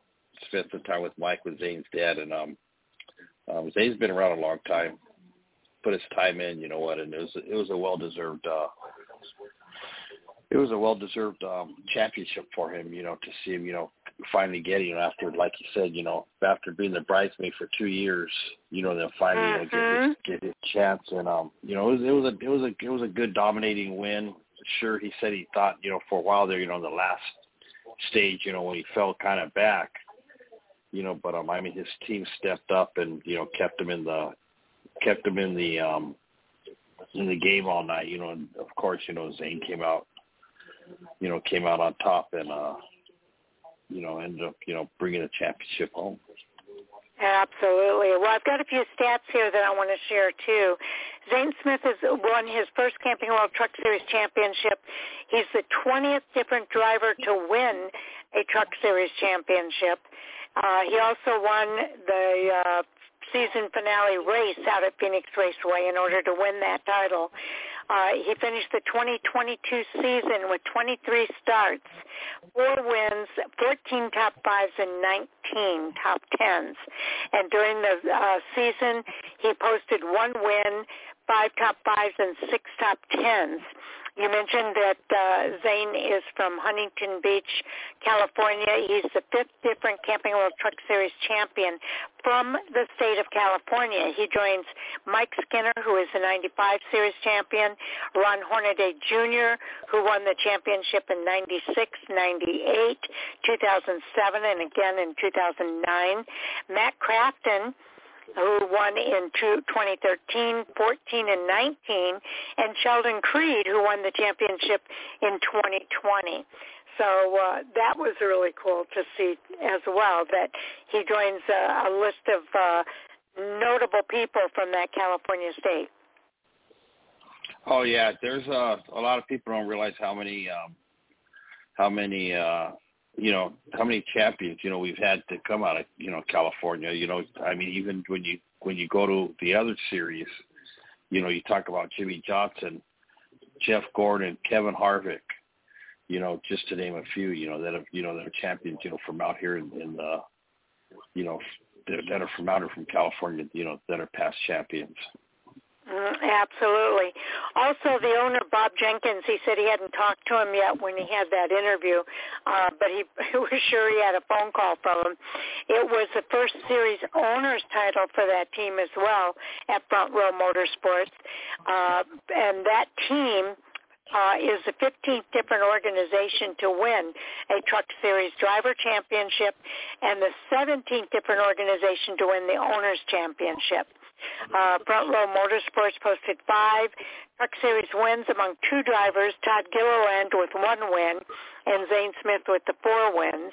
spent some time with Mike with Zane's dad and um um Zane's been around a long time. Put his time in, you know what, and it was it was a well deserved uh it was a well deserved um championship for him, you know, to see him, you know, finally getting it after like you said, you know, after being the bridesmaid for two years, you know, then finally you know, get his get his chance and um you know, it was it was a it was a it was a good dominating win. Sure he said he thought, you know, for a while there, you know, in the last stage, you know, when he fell kind of back, you know, but um, I mean, his team stepped up and you know kept him in the kept him in the um in the game all night, you know, and of course, you know, Zane came out, you know, came out on top and uh, you know, ended up, you know, bringing the championship home. Absolutely. Well, I've got a few stats here that I want to share too. Zane Smith has won his first Camping World Truck Series championship. He's the 20th different driver to win a Truck Series championship. Uh, he also won the uh, season finale race out at Phoenix Raceway in order to win that title. Uh, he finished the 2022 season with 23 starts, four wins, 14 top fives, and 19 top tens. And during the uh, season, he posted one win, five top fives, and six top tens. You mentioned that uh, Zane is from Huntington Beach, California. He's the fifth different Camping World Truck Series champion from the state of California. He joins Mike Skinner, who is the 95 Series champion, Ron Hornaday Jr., who won the championship in 96, 98, 2007, and again in 2009. Matt Crafton, who won in 2013, 14, and 19, and Sheldon Creed, who won the championship in 2020. So uh, that was really cool to see as well that he joins a, a list of uh, notable people from that California state. Oh yeah, there's uh, a lot of people don't realize how many um, how many uh, you know how many champions you know we've had to come out of you know California. You know, I mean, even when you when you go to the other series, you know, you talk about Jimmie Johnson, Jeff Gordon, Kevin Harvick, you know, just to name a few, you know, that have you know that are champions, you know, from out here in, in the, you know, that are from out here from California, you know, that are past champions. Mm, absolutely. Also, the owner Bob Jenkins, he said he hadn't talked to him yet when he had that interview, uh, but he, he was sure he had a phone call from him. It was the first series owner's title for that team as well at Front Row Motorsports, uh, and that team uh, is the 15th different organization to win a Truck Series Driver Championship and the 17th different organization to win the Owners Championship. Uh, Front Row Motorsports posted five Truck Series wins among two drivers, Todd Gilliland with one win and Zane Smith with the four wins.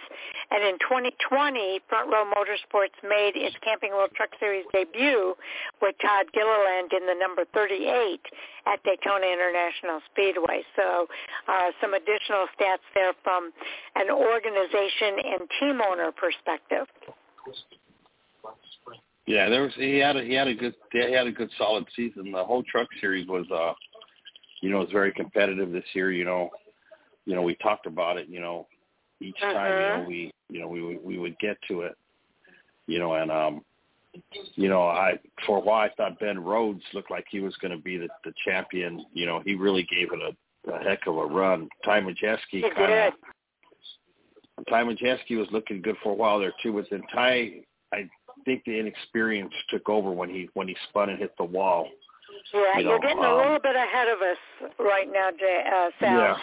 And in 2020, Front Row Motorsports made its Camping World Truck Series debut with Todd Gilliland in the number 38 at Daytona International Speedway. So uh, some additional stats there from an organization and team owner perspective. Yeah, there was he had a he had a good he had a good solid season. The whole truck series was uh you know, was very competitive this year, you know. You know, we talked about it, you know, each uh-huh. time, you know, we you know, we we would get to it. You know, and um you know, I for a while I thought Ben Rhodes looked like he was going to be the the champion. You know, he really gave it a, a heck of a run. Ty Majeski kind of Ty Majeski was looking good for a while there too, but then Ty I think the inexperience took over when he when he spun and hit the wall. Yeah, you know, you're getting um, a little bit ahead of us right now, Jay, uh, Sal. Yeah.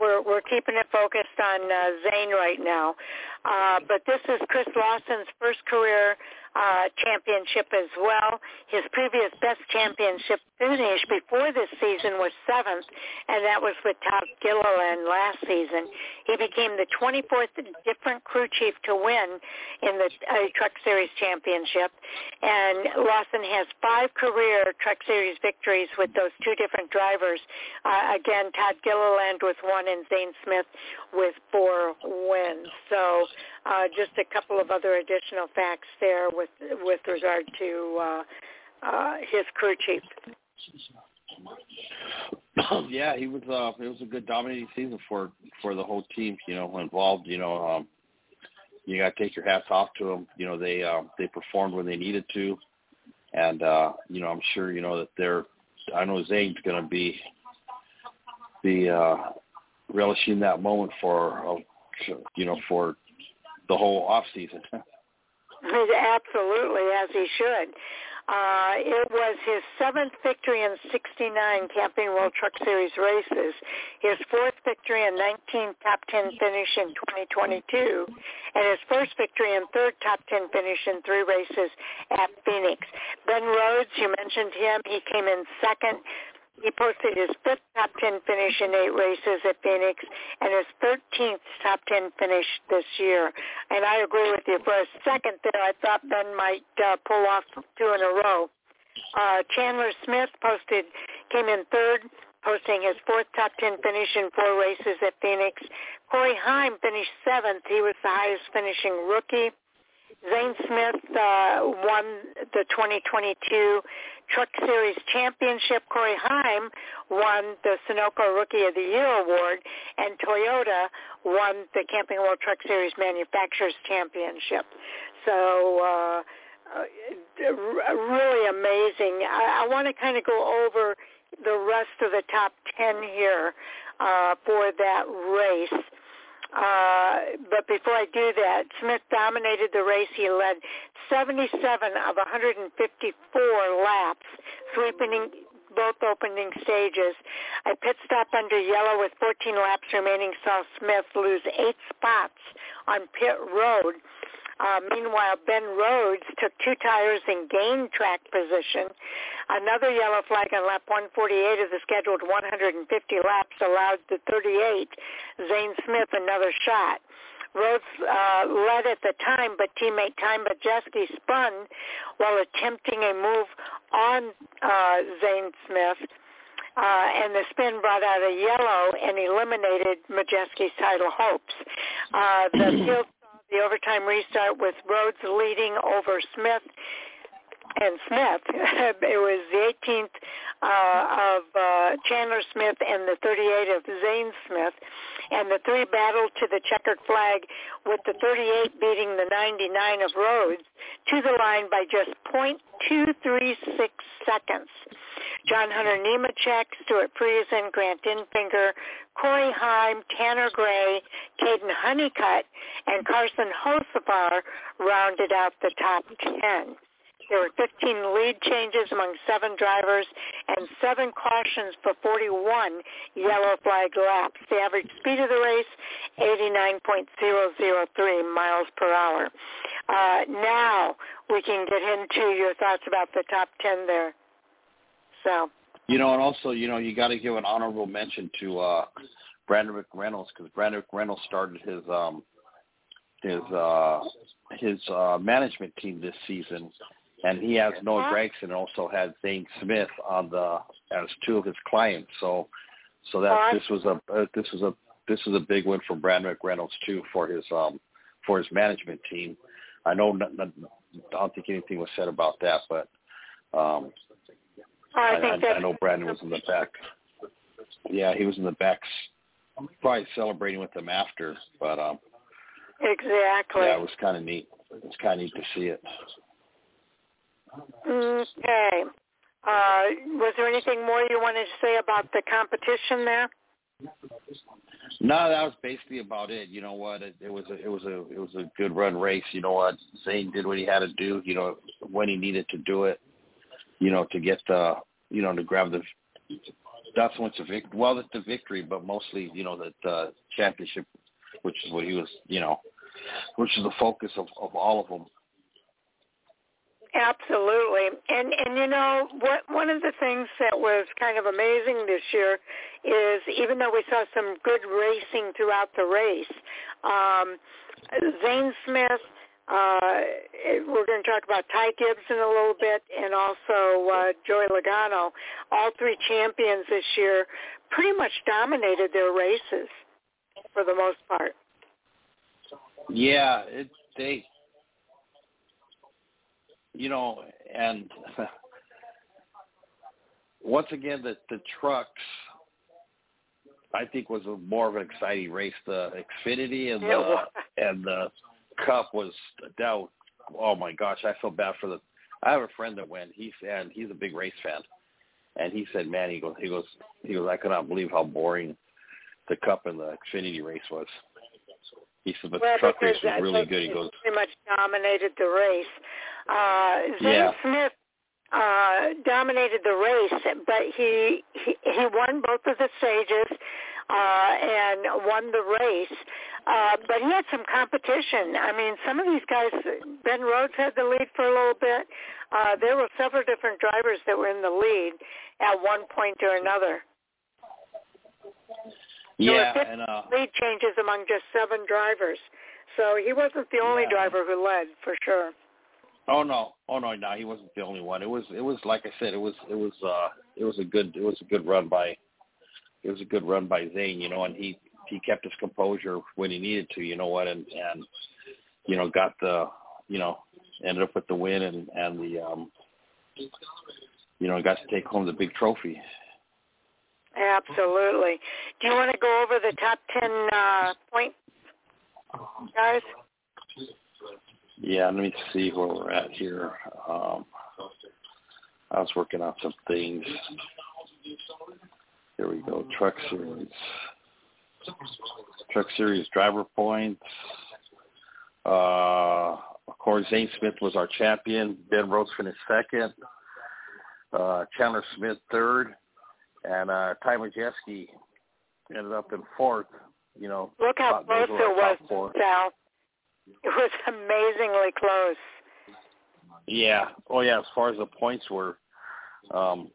we're we're keeping it focused on uh, Zane right now. Uh, but this is Chris Lawson's first career uh, championship as well. His previous best championship finish before this season was seventh, and that was with Todd Gilliland last season. He became the 24th different crew chief to win in the uh, Truck Series championship, and Lawson has five career Truck Series victories with those two different drivers. Uh, again, Todd Gilliland with one and Zane Smith with four wins. So uh, just a couple of other additional facts there with with regard to uh, uh, his crew chief. yeah, he was. Uh, it was a good dominating season for for the whole team. You know, involved. You know, um, you got to take your hats off to them. You know, they uh, they performed when they needed to, and uh, you know, I'm sure you know that they're. I know Zane's going to be be uh, relishing that moment for uh, you know for the whole off season. Absolutely, as he should. Uh, it was his seventh victory in 69 Camping World Truck Series races, his fourth victory and 19th top 10 finish in 2022, and his first victory and third top 10 finish in three races at Phoenix. Ben Rhodes, you mentioned him. He came in second he posted his fifth top 10 finish in eight races at Phoenix and his 13th top 10 finish this year. And I agree with you. For a second there, I thought Ben might uh, pull off two in a row. Uh, Chandler Smith posted, came in third, posting his fourth top 10 finish in four races at Phoenix. Corey Heim finished seventh. He was the highest finishing rookie. Zane Smith uh, won the 2022 Truck Series Championship. Corey Heim won the Sunoco Rookie of the Year award, and Toyota won the Camping World Truck Series Manufacturers Championship. So uh, uh, really amazing. I, I want to kind of go over the rest of the top 10 here uh, for that race. Uh, but before I do that, Smith dominated the race. He led 77 of 154 laps, sweeping both opening stages. A pit stop under yellow with 14 laps remaining saw Smith lose eight spots on pit road uh, meanwhile, Ben Rhodes took two tires and gained track position. Another yellow flag on lap 148 of the scheduled 150 laps allowed the 38 Zane Smith another shot. Rhodes uh, led at the time, but teammate Ty Majeski spun while attempting a move on uh, Zane Smith. Uh, and the spin brought out a yellow and eliminated Majeski's title hopes. Uh, the field the overtime restart with Rhodes leading over Smith and Smith. it was the 18th uh, of uh, Chandler Smith and the 38 of Zane Smith. And the three battled to the checkered flag with the 38 beating the 99 of Rhodes to the line by just .236 seconds. John Hunter Nemechek, Stewart Friesen, Grant Enfinger, Corey Heim, Tanner Gray, Caden Honeycutt, and Carson Hocevar rounded out the top 10. There were 15 lead changes among seven drivers and seven cautions for 41 yellow flag laps. The average speed of the race, 89.003 miles per hour. Uh, now we can get into your thoughts about the top 10 there. So. You know, and also, you know, you got to give an honorable mention to uh, Brandon McReynolds because Brandon McReynolds started his um, his uh, his uh, management team this season and he has Noah Gragson and also had Zane Smith on the as two of his clients. So, so that this was a uh, this was a this was a big win for Brad McReynolds too for his um for his management team. I know not, not, I don't think anything was said about that, but um I, I, I, I know Brandon was in the back. Yeah, he was in the back, probably celebrating with them after. But um exactly, yeah, it was kind of neat. It was kind of neat to see it. Okay. Uh, was there anything more you wanted to say about the competition there? No, that was basically about it. You know what? It, it was a it was a it was a good run race. You know what? Zane did what he had to do. You know when he needed to do it. You know to get the you know to grab the so much a victory. Well, it's the victory, but mostly, you know, the, uh, championship, which is what he was, you know, which is the focus of, of all of them. Absolutely, and and you know what? One of the things that was kind of amazing this year is even though we saw some good racing throughout the race, um, Zane Smith. Uh, we're going to talk about Ty Gibbs in a little bit, and also uh, Joey Logano. All three champions this year pretty much dominated their races for the most part. Yeah, it, they you know, and once again, the the trucks, I think, was a more of an exciting race. The Xfinity and the and the Cup was that. Oh my gosh, I feel bad for the. I have a friend that went. He's and he's a big race fan, and he said, "Man, he goes, he goes, he goes. I cannot believe how boring the Cup and the Xfinity race was." He said, but well, the truck race was really good. He goes, pretty much dominated the race. Uh, Zane yeah. Smith uh, dominated the race, but he, he he won both of the stages uh, and won the race. Uh, but he had some competition. I mean, some of these guys, Ben Rhodes had the lead for a little bit. Uh, there were several different drivers that were in the lead at one point or another. Yeah, there were and uh, lead changes among just seven drivers. So he wasn't the only Yeah. driver who led, for sure. Oh no, oh no, no, he wasn't the only one. It was, it was like I said, it was, it was, uh, it was a good, it was a good run by, it was a good run by Zane, you know, and he he kept his composure when he needed to, you know what, and and you know got the, you know, ended up with the win and and the, um, you know, got to take home the big trophy. Absolutely. Do you want to go over the top 10 uh, point guys? Yeah, let me see where we're at here. Um, I was working on some things. Here we go. Truck series. Truck series driver points. Uh, of course, Zane Smith was our champion. Ben Rhodes finished second. Uh, Chandler Smith third, and uh, Ty Majeski ended up in fourth. You know, Look how close it was, four. Sal. It was amazingly close. Yeah. Oh, yeah. As far as the points were, um,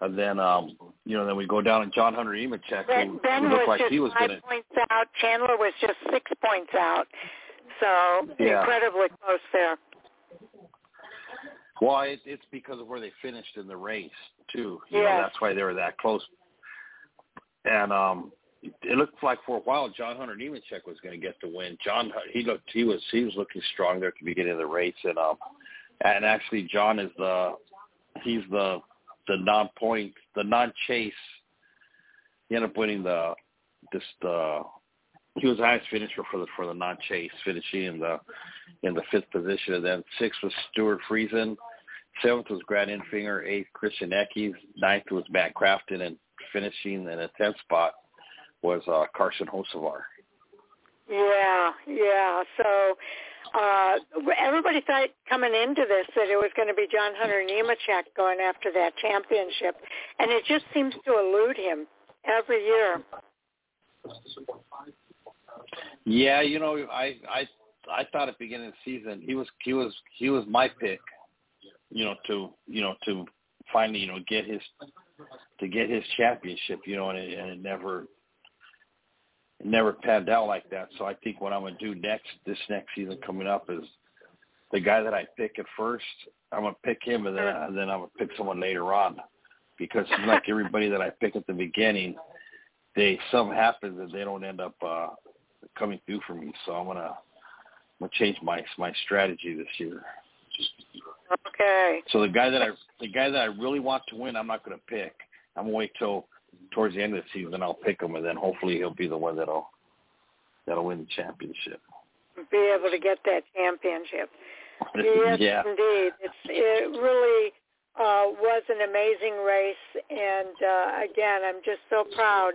and then um, you know, then we go down and John Hunter Nemechek, Ben, who, ben who was looked like just he was five going to. points out. Chandler was just six points out. So Yeah. incredibly close there. Well, it, it's because of where they finished in the race too. You Yes. know, that's why they were that close. And um, it looked like for a while John Hunter Nemechek was going to get the win. John, he looked, he was, he was looking strong there at the beginning of the race, and um, and actually John is the, he's the, the non-point, the non-chase. He ended up winning the, this the. He was the highest finisher for the for the non-chase, finishing in the in the fifth position, and then sixth was Stewart Friesen, seventh was Grant Enfinger, eighth Christian Eckes, ninth was Matt Crafton, and finishing in a tenth spot was uh, Carson Hocevar. Yeah, yeah. So uh everybody thought coming into this that it was going to be John Hunter Nemechek going after that championship, and it just seems to elude him every year. Yeah, you know, I I I thought at the beginning of the season he was he was he was my pick, you know, to you know to finally you know get his to get his championship, you know, and it, and it never it never panned out like that. So I think what I'm gonna do next this next season coming up is the guy that I pick at first, I'm gonna pick him, and then and then I'm gonna pick someone later on, because like everybody that I pick at the beginning, they something happens and they don't end up uh coming through for me. So I'm gonna I'm gonna change my my strategy this year. Okay. So the guy that I the guy that I really want to win, I'm not gonna pick. I'm gonna wait till towards the end of the season, I'll pick him, and then hopefully he'll be the one that'll that'll win the championship. Be able to get that championship. Yes, yeah. indeed. It's it really uh, was an amazing race, and uh, again, I'm just so proud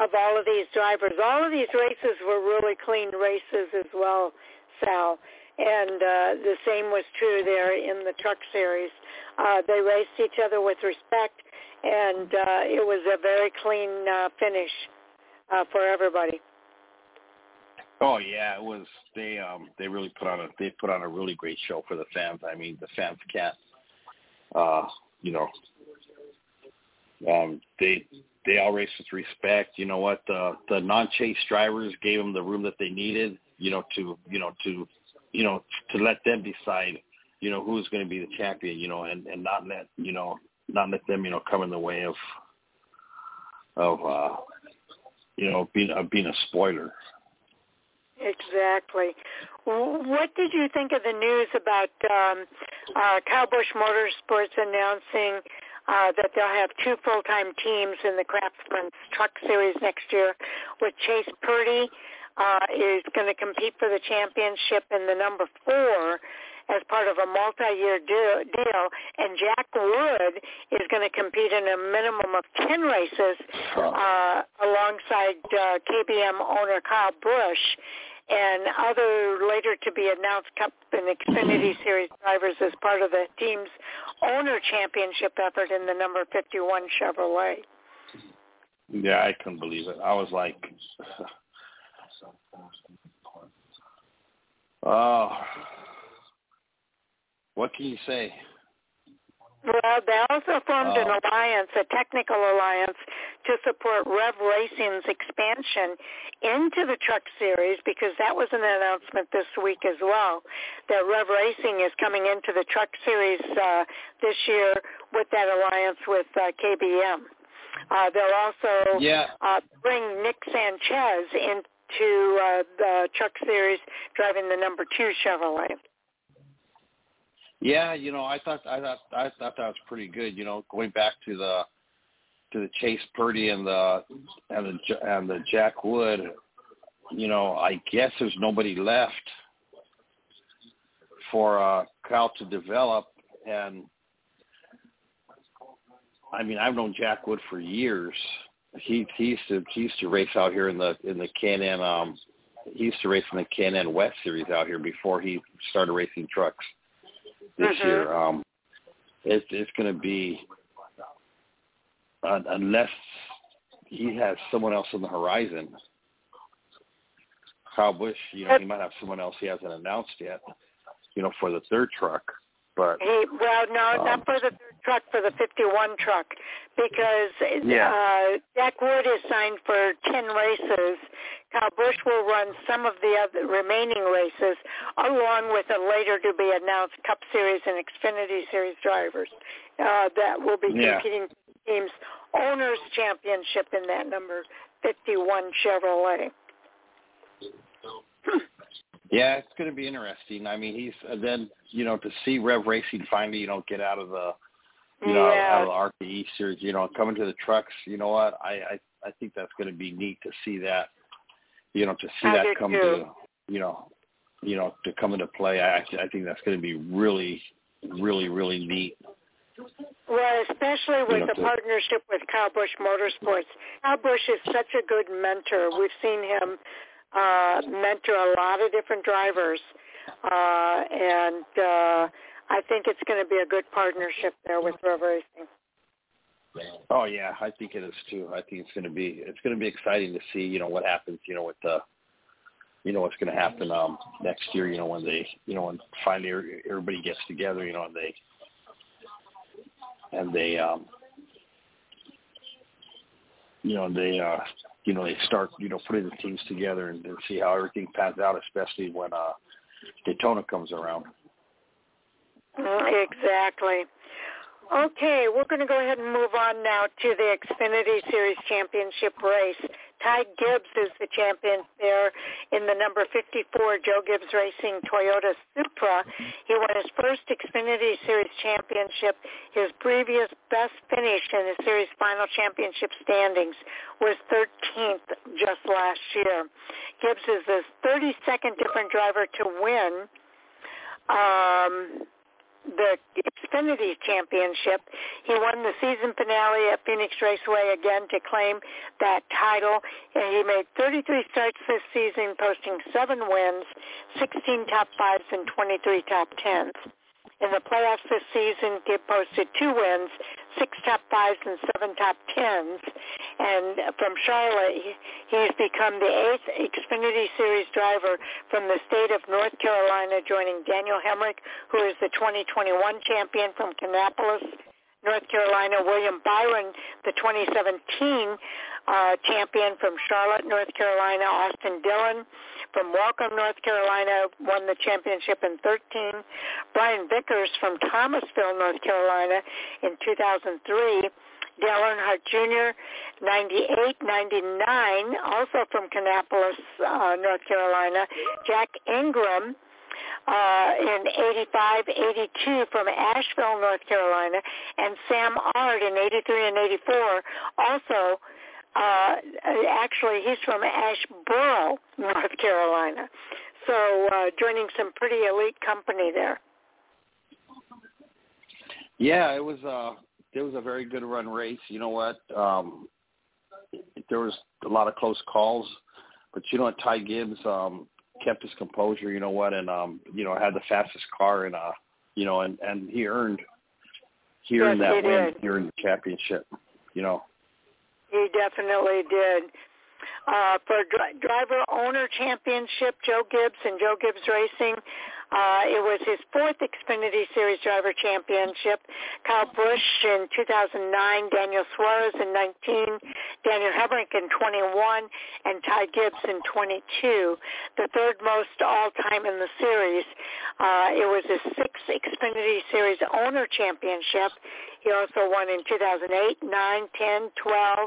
of all of these drivers. All of these races were really clean races as well, Sal. And uh, the same was true there in the truck series. Uh, they raced each other with respect, and uh, it was a very clean uh, finish uh, for everybody. Oh yeah, it was. They um they really put on a they put on a really great show for the fans. I mean, the fans can't, uh, you know, um they they all raced with respect. You know what? The the non-chase drivers gave them the room that they needed. You know to you know to you know to let them decide. You know who's going to be the champion. You know and and not let you know not let them you know come in the way of of uh you know being of being a spoiler. Exactly. What did you think of the news about um, uh, Busch Motorsports announcing uh, that they'll have two full-time teams in the Craftsman Truck Series next year, with Chase Purdy uh, is going to compete for the championship in the number four as part of a multi-year deal, and Jack Wood is going to compete in a minimum of 10 races uh, alongside uh, KBM owner Kyle Busch and other later to be announced Cup and Xfinity Series drivers as part of the team's owner championship effort in the number 51 Chevrolet. Yeah, I couldn't believe it. I was like, oh, what can you say? Well, they also formed an Oh. alliance, a technical alliance, to support Rev Racing's expansion into the Truck Series because that was an announcement this week as well. That Rev Racing is coming into the Truck Series uh, this year with that alliance with uh, KBM. Uh, they'll also Yeah. uh, bring Nick Sanchez into uh, the Truck Series driving the number two Chevrolet. Yeah, you know, I thought I thought I thought that was pretty good. You know, going back to the to the Chase Purdy and the and the and the Jack Wood. You know, I guess there's nobody left for uh, Kyle to develop, and I mean, I've known Jack Wood for years. He he used to he used to race out here in the in the K&N. Um, he used to race in the K&N West Series out here before he started racing trucks this Mhm. year. Um, it, it's going to be uh, unless he has someone else on the horizon. Kyle Busch, you know, he might have someone else he hasn't announced yet. You know, for the third truck, but He, well, no, Um, not for the third truck, for the 51 truck, because Yeah. uh, Jack Wood is signed for 10 races. Kyle Busch will run some of the other remaining races, along with a later to be announced Cup Series and Xfinity Series drivers uh, that will be Yeah. competing for the team's owners championship in that number 51 Chevrolet. yeah, it's going to be interesting. I mean, he's and then you know to see Rev Racing finally you know get out of the you know Yeah. out of the RPE series, you know, coming to the trucks. You know what? I I, I think that's going to be neat to see that. You know, to see I that come too. to you know you know to come into play. I I think that's going to be really really really neat. Well, especially with know, the to- partnership with Kyle Busch Motorsports. Kyle Busch is such a good mentor. We've seen him uh, mentor a lot of different drivers, uh, and uh, I think it's going to be a good partnership there with Rev Racing. Oh yeah, I think it is too. I think it's going to be it's going to be exciting to see you know what happens you know with the you know what's going to happen um next year you know when they you know when finally everybody gets together you know and they and they um you know they uh you know they start you know putting the teams together and, and see how everything pans out especially when uh Daytona comes around. Exactly. Okay, we're going to go ahead and move on now to the Xfinity Series Championship race. Ty Gibbs is the champion there in the number 54 Joe Gibbs Racing Toyota Supra. He won his first Xfinity Series championship. His previous best finish in the series final championship standings was 13th just last year. Gibbs is the 32nd different driver to win. Um, the Xfinity Championship. He won the season finale at Phoenix Raceway again to claim that title. And he made 33 starts this season, posting seven wins, 16 top fives, and 23 top tens. In the playoffs this season, Gibb posted two wins, six top fives, and seven top tens. And from Charlotte, he's become the eighth Xfinity Series driver from the state of North Carolina, joining Daniel Hemric, who is the 2021 champion from Kannapolis, North Carolina, William Byron, the 2017 uh, champion from Charlotte, North Carolina, Austin Dillon from Welcome, North Carolina, won the championship in 13. Brian Vickers from Thomasville, North Carolina in 2003. Dale Earnhardt Jr., 98, 99, also from Kannapolis, uh, North Carolina. Jack Ingram, uh, in 85, 82 from Asheville, North Carolina, and Sam Ard in 83 and 84 also uh, actually he's from Asheboro, North Carolina. So uh, joining some pretty elite company there. Yeah, it was uh it was a very good run race. You know what? Um there was a lot of close calls, but you know what Ty Gibbs um kept his composure, you know what, and um, you know, had the fastest car and uh you know, and and he earned he yes, earned that he win did. here in the championship, you know. He definitely did. Uh, for dri- driver owner championship, Joe Gibbs and Joe Gibbs Racing. Uh, it was his fourth Xfinity Series driver championship. Kyle Busch in 2009, Daniel Suarez in 19, Daniel Hemric in 21, and Ty Gibbs in 22. The third most all-time in the series. Uh, it was his sixth Xfinity Series owner championship. He also won in 2008, 9, 10, 12,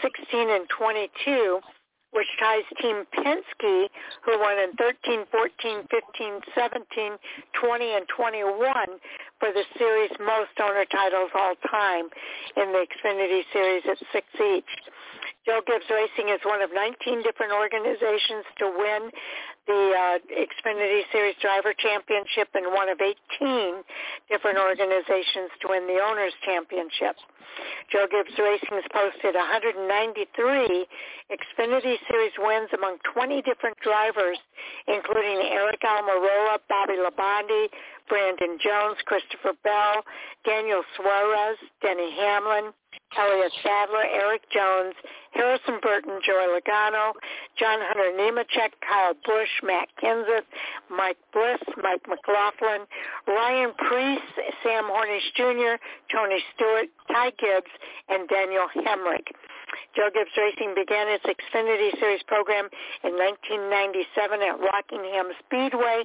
16, and 22 which ties Team Penske, who won in 13, 14, 15, 17, 20, and 21 for the series' most owner titles all time in the Xfinity Series at six each. Joe Gibbs Racing is one of 19 different organizations to win the uh, Xfinity Series Driver Championship and one of 18 different organizations to win the Owners Championship. Joe Gibbs Racing has posted 193 Xfinity Series wins among 20 different drivers, including Aric Almirola, Bobby Labonte, Brandon Jones, Christopher Bell, Daniel Suarez, Denny Hamlin, Elliott Sadler, Erik Jones, Harrison Burton, Joey Logano, John Hunter Nemechek, Kyle Busch, Matt Kenseth, Mike Bliss, Mike McLaughlin, Ryan Preece, Sam Hornish Jr., Tony Stewart, Ty Gibbs, and Daniel Hemric. Joe Gibbs Racing began its Xfinity Series program in 1997 at Rockingham Speedway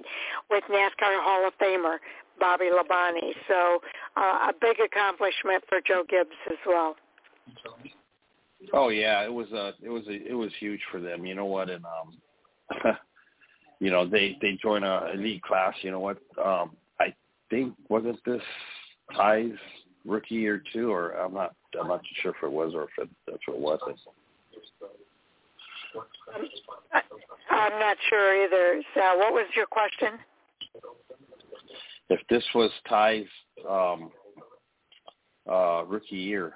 with NASCAR Hall of Famer Bobby Labonte. So uh, a big accomplishment for Joe Gibbs as well. Oh yeah, it was a it was a it was huge for them. You know what? And um you know, they they join a elite class, you know what? Um I think wasn't this Ty's rookie year too or I'm not I'm not sure if it was or if it, that's what it was. I'm not sure either. So what was your question? If this was Ty's um uh rookie year.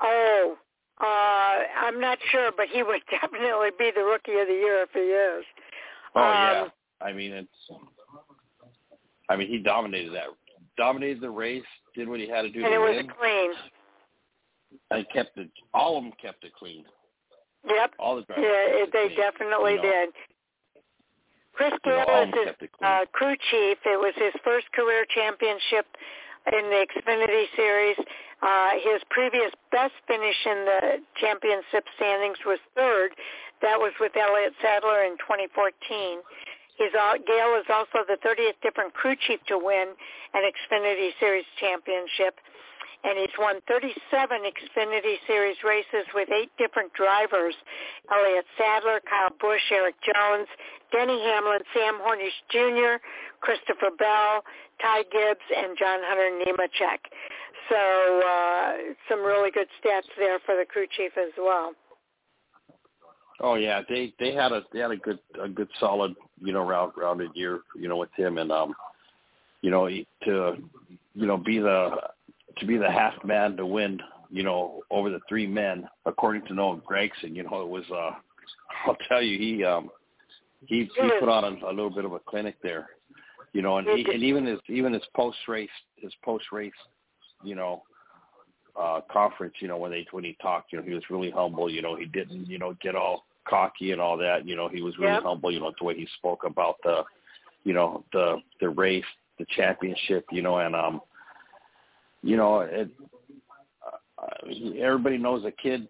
Oh, uh, I'm not sure, but he would definitely be the rookie of the year if he is. Oh yeah. Um, I mean it's I mean he dominated that dominated the race, did what he had to do and to it was clean. And kept it all of them kept it clean. Yep. All the drivers Yeah, it, they clean, definitely you know. did. Chris Gayle is of his kept it clean. uh, crew chief. It was his first career championship in the Xfinity Series. Uh, his previous best finish in the championship standings was third. That was with Elliott Sadler in 2014. He's all, Gayle is also the 30th different crew chief to win an Xfinity Series championship. And he's won 37 Xfinity Series races with eight different drivers. Elliott Sadler, Kyle Busch, Erik Jones, Denny Hamlin, Sam Hornish Jr., Christopher Bell, Ty Gibbs, and John Hunter Nemechek. So uh, some really good stats there for the crew chief as well. Oh yeah, they they had a they had a good a good solid you know round rounded year you know with him. And um you know to you know be the to be the half man to win you know over the three men according to Noah Gragson you know it was uh I'll tell you he um he he put on a, a little bit of a clinic there You know, and, he, and even his even his post race his post race, you know, uh conference, you know, when they when he talked, you know, he was really humble. You know, he didn't, you know, get all cocky and all that. You know, he was really yep. humble. You know, the way he spoke about the, you know, the the race, the championship. You know, and um, you know, it. Uh, everybody knows the kid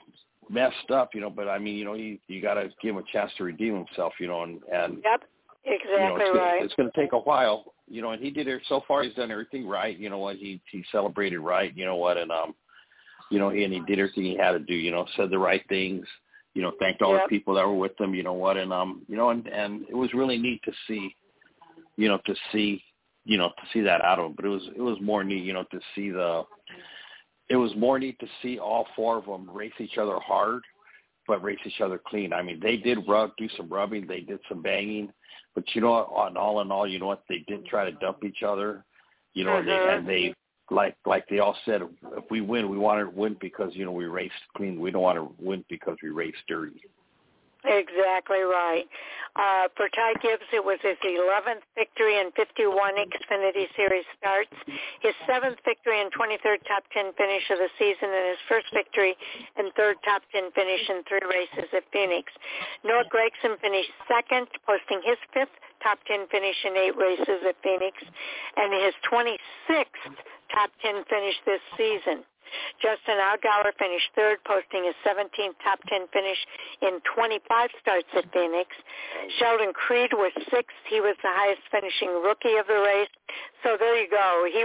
messed up, you know, but I mean, you know, you you got to give him a chance to redeem himself, you know, and and yep, exactly you know, it's, right. It's going to take a while, you know, and he did it so far. He's done everything right, you know what? He he celebrated right, you know what, and um, you know, and he did everything he had to do, you know, said the right things, you know, thanked all yep. the people that were with him, you know what, and um, you know, and and it was really neat to see, you know, to see, you know, to see that out of him. But it was it was more neat, you know, to see the it was more neat to see all four of them race each other hard, but race each other clean. I mean, they did rub, do some rubbing, they did some banging, but you know, on all in all, you know what? They didn't try to dump each other, you know, mm-hmm. they and they like like they all said, if we win, we want to win because you know we raced clean. We don't want to win because we raced dirty. Exactly right. Uh, for Ty Gibbs, it was his 11th victory in 51 Xfinity Series starts, his seventh victory and 23rd top 10 finish of the season, and his first victory and third top 10 finish in three races at Phoenix. Noah Gragson finished second, posting his fifth top 10 finish in eight races at Phoenix, and his 26th top 10 finish this season. Justin Allgaier finished third, posting his 17th top 10 finish in 25 starts at Phoenix. Sheldon Creed was sixth. He was the highest finishing rookie of the race. So there you go. He,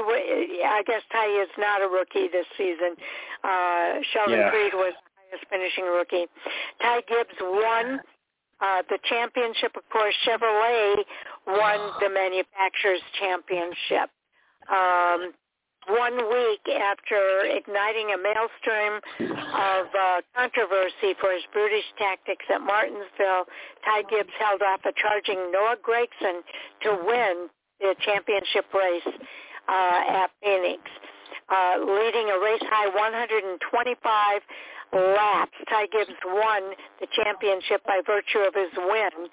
I guess Ty is not a rookie this season. Uh, Sheldon yeah. Creed was the highest finishing rookie. Ty Gibbs won uh, the championship. Of course, Chevrolet won the manufacturers championship. Um, one week after igniting a maelstrom of uh, controversy for his brutish tactics at Martinsville, Ty Gibbs held off a charging Noah Gragson to win the championship race uh, at Phoenix, uh, leading a race high 125 laps. Ty Gibbs won the championship by virtue of his win,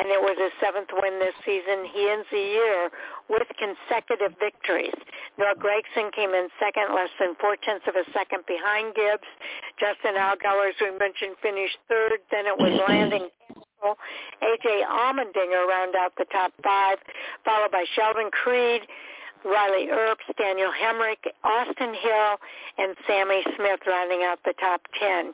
and it was his seventh win this season. He ends the year with consecutive victories. Noah Gragson came in second, less than four-tenths of a second behind Gibbs. Justin Allgaier, as we mentioned, finished third. Then it was Landon A.J. Allmendinger round out the top five, followed by Sheldon Creed, Riley Herbst, Daniel Hemric, Austin Hill, and Sammy Smith rounding out the top 10.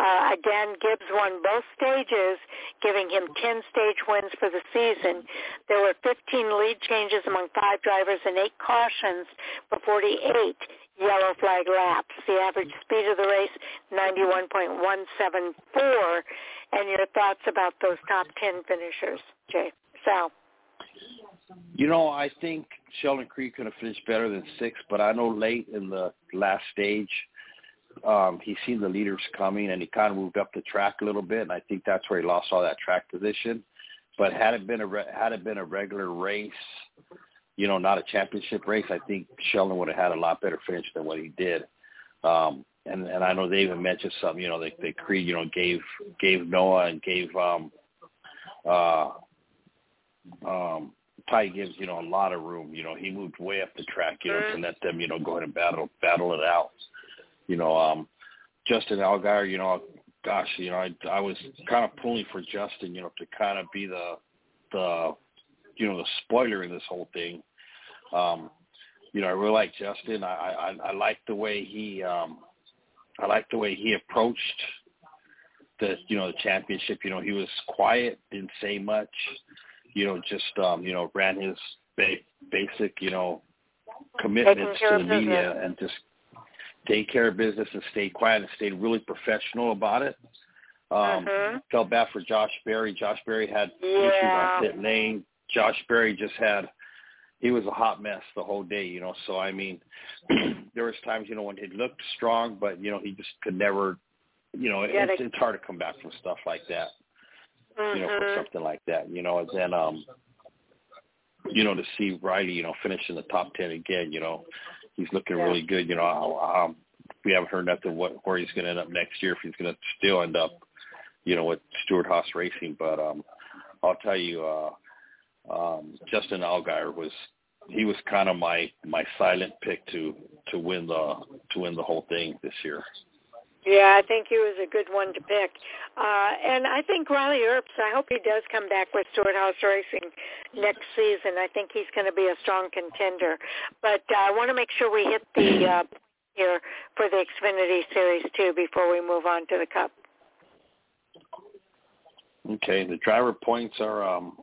Uh, again, Gibbs won both stages, giving him 10 stage wins for the season. There were 15 lead changes among five drivers and eight cautions for 48 yellow flag laps. The average speed of the race, 91.174. And your thoughts about those top 10 finishers, Jay? Sal. You know, I think Sheldon Creed could have finished better than six, but I know late in the last stage, um, he seen the leaders coming and he kind of moved up the track a little bit, and I think that's where he lost all that track position. But had it been a re- had it been a regular race, you know, not a championship race, I think Sheldon would have had a lot better finish than what he did. Um, and and I know they even mentioned something, you know, they they Creed, you know, gave gave Noah and gave um uh um Ty Gibbs, you know, a lot of room. You know, he moved way up the track, you know, to let them, you know, go ahead and battle battle it out. You know, um Justin Allgaier, you know, gosh, you know, I I was kind of pulling for Justin, you know, to kind of be the the you know, the spoiler in this whole thing. Um, you know, I really like Justin. I I I like the way he um I like the way he approached the you know the championship. You know, he was quiet, didn't say much you know, just um, you know, ran his ba- basic, you know, commitments to the media and just take care of business and stayed quiet and stayed really professional about it. Um, mm-hmm. Felt bad for Josh Berry. Josh Berry had yeah. issues on pit lane. Josh Berry just had he was a hot mess the whole day, you know. So I mean, there was times, you know, when he looked strong, but you know, he just could never, you know, yeah, it's, they... it's hard to come back from stuff like that. You know, for something like that, you know, and then, um, you know, to see Riley, you know, finish in the top 10 again, you know, he's looking yeah. really good, you know, um, we haven't heard nothing what, where he's going to end up next year, if he's going to still end up, you know, with Stewart Haas Racing, but, um, I'll tell you, uh, um, Justin Allgaier was he was kind of my my silent pick to to win the to win the whole thing this year. Yeah, I think he was a good one to pick. Uh, and I think Riley Herbst, I hope he does come back with Stewart-Haas Racing next season. I think he's going to be a strong contender. But uh, I want to make sure we hit the uh, here for the Xfinity Series too before we move on to the Cup. Okay, the driver points are um,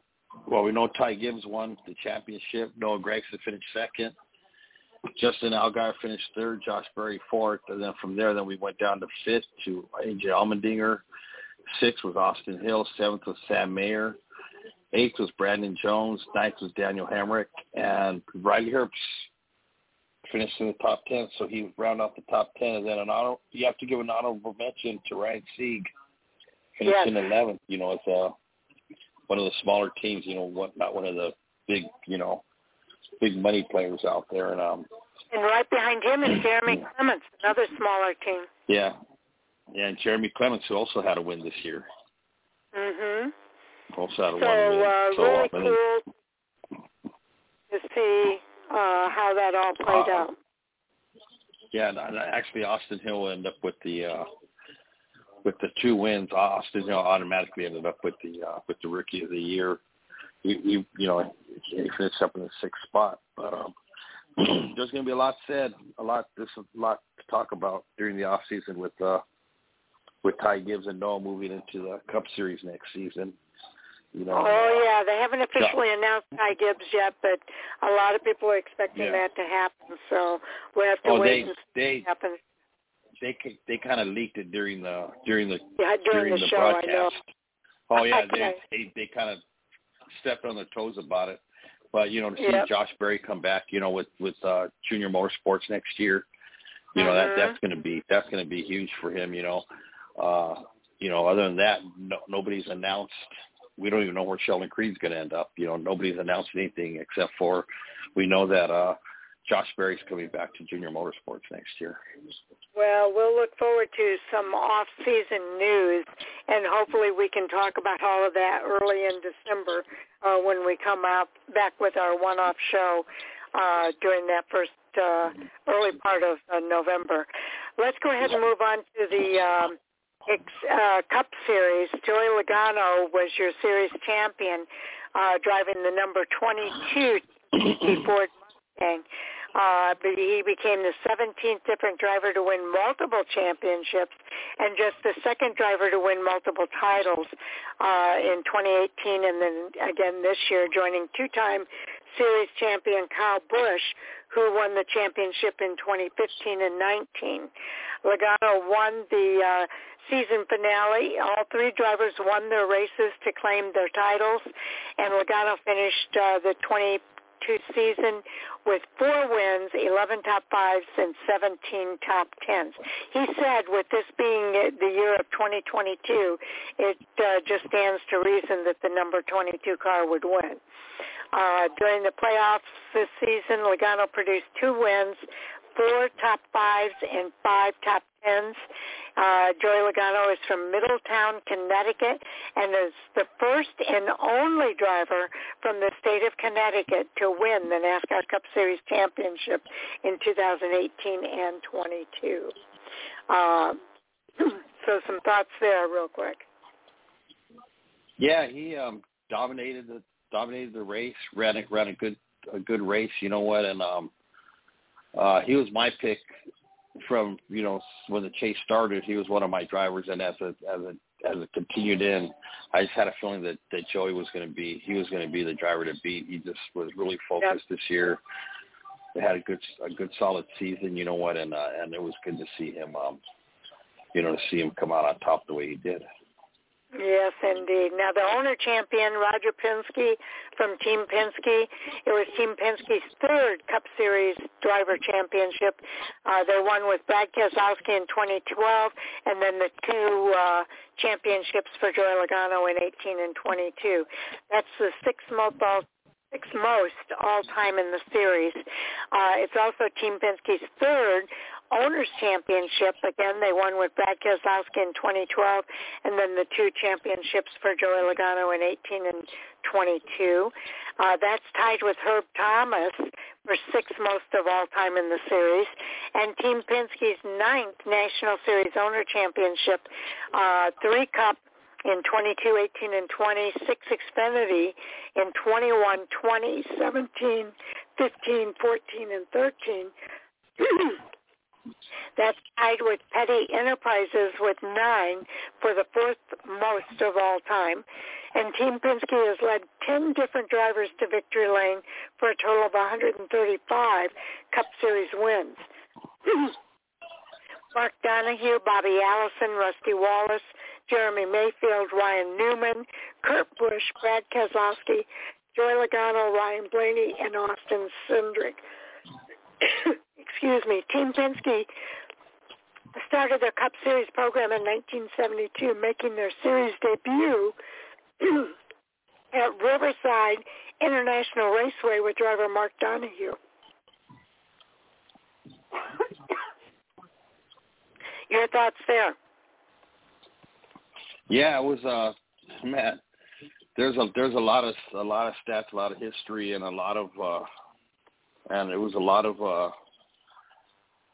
well, we know Ty Gibbs won the championship. Noah Gragson finished second. Justin Allgaier finished third. Josh Berry fourth. And then from there, then we went down to fifth to AJ Allmendinger. Sixth was Austin Hill. Seventh was Sam Mayer. Eighth was Brandon Jones. Ninth was Daniel Hemric. And Riley Herbst finished in the top 10. So he rounded off the top 10. And then an honor, you have to give an honorable mention to Ryan Sieg. Finished yes. in 11th. You know, it's a uh, one of the smaller teams, you know, what not one of the big, you know, big money players out there. And um and right behind him is Jeremy Clements, another smaller team. Yeah, yeah, and Jeremy Clements who also had a win this year. Mhm. Also had a so, one win. Uh, so really cool to see uh, how that all played uh, out. Yeah, and actually Austin Hill ended up with the uh with the two wins, Austin Hill automatically ended up with the uh, with the rookie of the year. He, he you know he finished up in the sixth spot, but um, there's going to be a lot said, a lot there's a lot to talk about during the off season with uh, with Ty Gibbs and Noah moving into the Cup Series next season. You know, oh yeah, they haven't officially yeah. announced Ty Gibbs yet, but a lot of people are expecting yeah. that to happen. So we have to oh, wait they, and see they, what happens they they kind of leaked it during the during the yeah, during, during the, the show, broadcast. Oh yeah, okay. they they, they kind of stepped on their toes about it. But you know, to see yep. Josh Berry come back, you know, with with uh, Junior Motorsports next year, you know mm-hmm. that that's going to be that's going to be huge for him. You know, uh, you know, other than that, no, nobody's announced. We don't even know where Sheldon Creed's going to end up. You know, nobody's announced anything except for we know that uh, Josh Berry's coming back to Junior Motorsports next year. Well, we'll look forward to some off-season news, and hopefully we can talk about all of that early in December uh, when we come out back with our one-off show uh, during that first uh, early part of uh, November. Let's go ahead and move on to the um, uh, Cup Series. Joey Logano was your series champion, uh, driving the number 22 Ford Mustang. Uh, he became the 17th different driver to win multiple championships and just the second driver to win multiple titles uh, in 2018 and then again this year joining two-time series champion Kyle Busch who won the championship in 2015 and 19. Logano won the uh, season finale. All three drivers won their races to claim their titles, and Logano finished uh, the 20 two season with four wins, 11 top fives, and 17 top tens. He said with this being the year of 2022, it uh, just stands to reason that the number 22 car would win. Uh, during the playoffs this season, Logano produced two wins, four top fives, and five top tens. Uh, Joey Logano is from Middletown, Connecticut, and is the first and only driver from the state of Connecticut to win the NASCAR Cup Series championship in 2018 and 22. Uh, so some thoughts there, real quick. Yeah, he um, dominated the dominated the race. Ran a, ran a good a good race. You know what? And um, uh, he was my pick from you know when the chase started, he was one of my drivers, and as a as a as it continued in, I just had a feeling that that Joey was going to be he was going to be the driver to beat. He just was really focused yep. this year. They had a good a good solid season, you know what, and uh, and it was good to see him, um, you know, to see him come out on top the way he did. Yes, indeed. Now the owner champion, Roger Penske from Team Penske. It was Team Penske's third Cup Series driver championship. Uh, they won with Brad Keselowski in 2012, and then the two uh, championships for Joey Logano in 18 and 22. That's the sixth most sixth most all time in the series. Uh, it's also Team Penske's third Owners Championship. Again, they won with Brad Keselowski in 2012, and then the two championships for Joey Logano in 18 and 22. Uh, that's tied with Herb Thomas for sixth most of all time in the series. And Team Penske's ninth National Series Owner Championship, uh, three Cup in 22, 18, and 20, six Xfinity in 21, 20, 17, 15, 14, and 13. That's tied with Petty Enterprises with nine for the fourth most of all time. And Team Penske has led 10 different drivers to victory lane for a total of 135 Cup Series wins. Mark Donohue, Bobby Allison, Rusty Wallace, Jeremy Mayfield, Ryan Newman, Kurt Busch, Brad Keselowski, Joey Logano, Ryan Blaney, and Austin Cindric. Excuse me. Team Penske started their Cup Series program in 1972, making their series debut at Riverside International Raceway with driver Mark Donohue. Your thoughts there? Yeah, it was uh man, there's a there's a lot of a lot of stats, a lot of history and a lot of uh and it was a lot of uh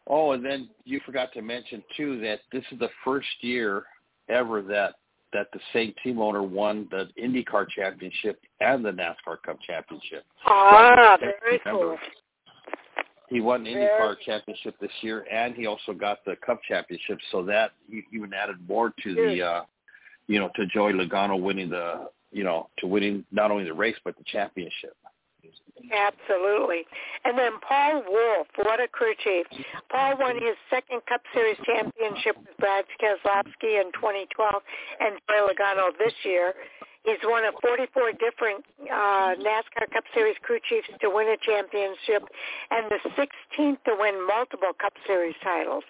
oh and then you forgot to mention too that this is the first year ever that that the same team owner won the IndyCar championship and the NASCAR Cup championship. Ah, very cool. He won the IndyCar championship this year, and he also got the Cup championship. So that even added more to the, uh, you know, to Joey Logano winning the, you know, to winning not only the race but the championship. Absolutely. And then Paul Wolfe, what a crew chief. Paul won his second Cup Series championship with Brad Keselowski in 2012 and Joey Logano this year. He's one of 44 different uh, NASCAR Cup Series crew chiefs to win a championship and the 16th to win multiple Cup Series titles.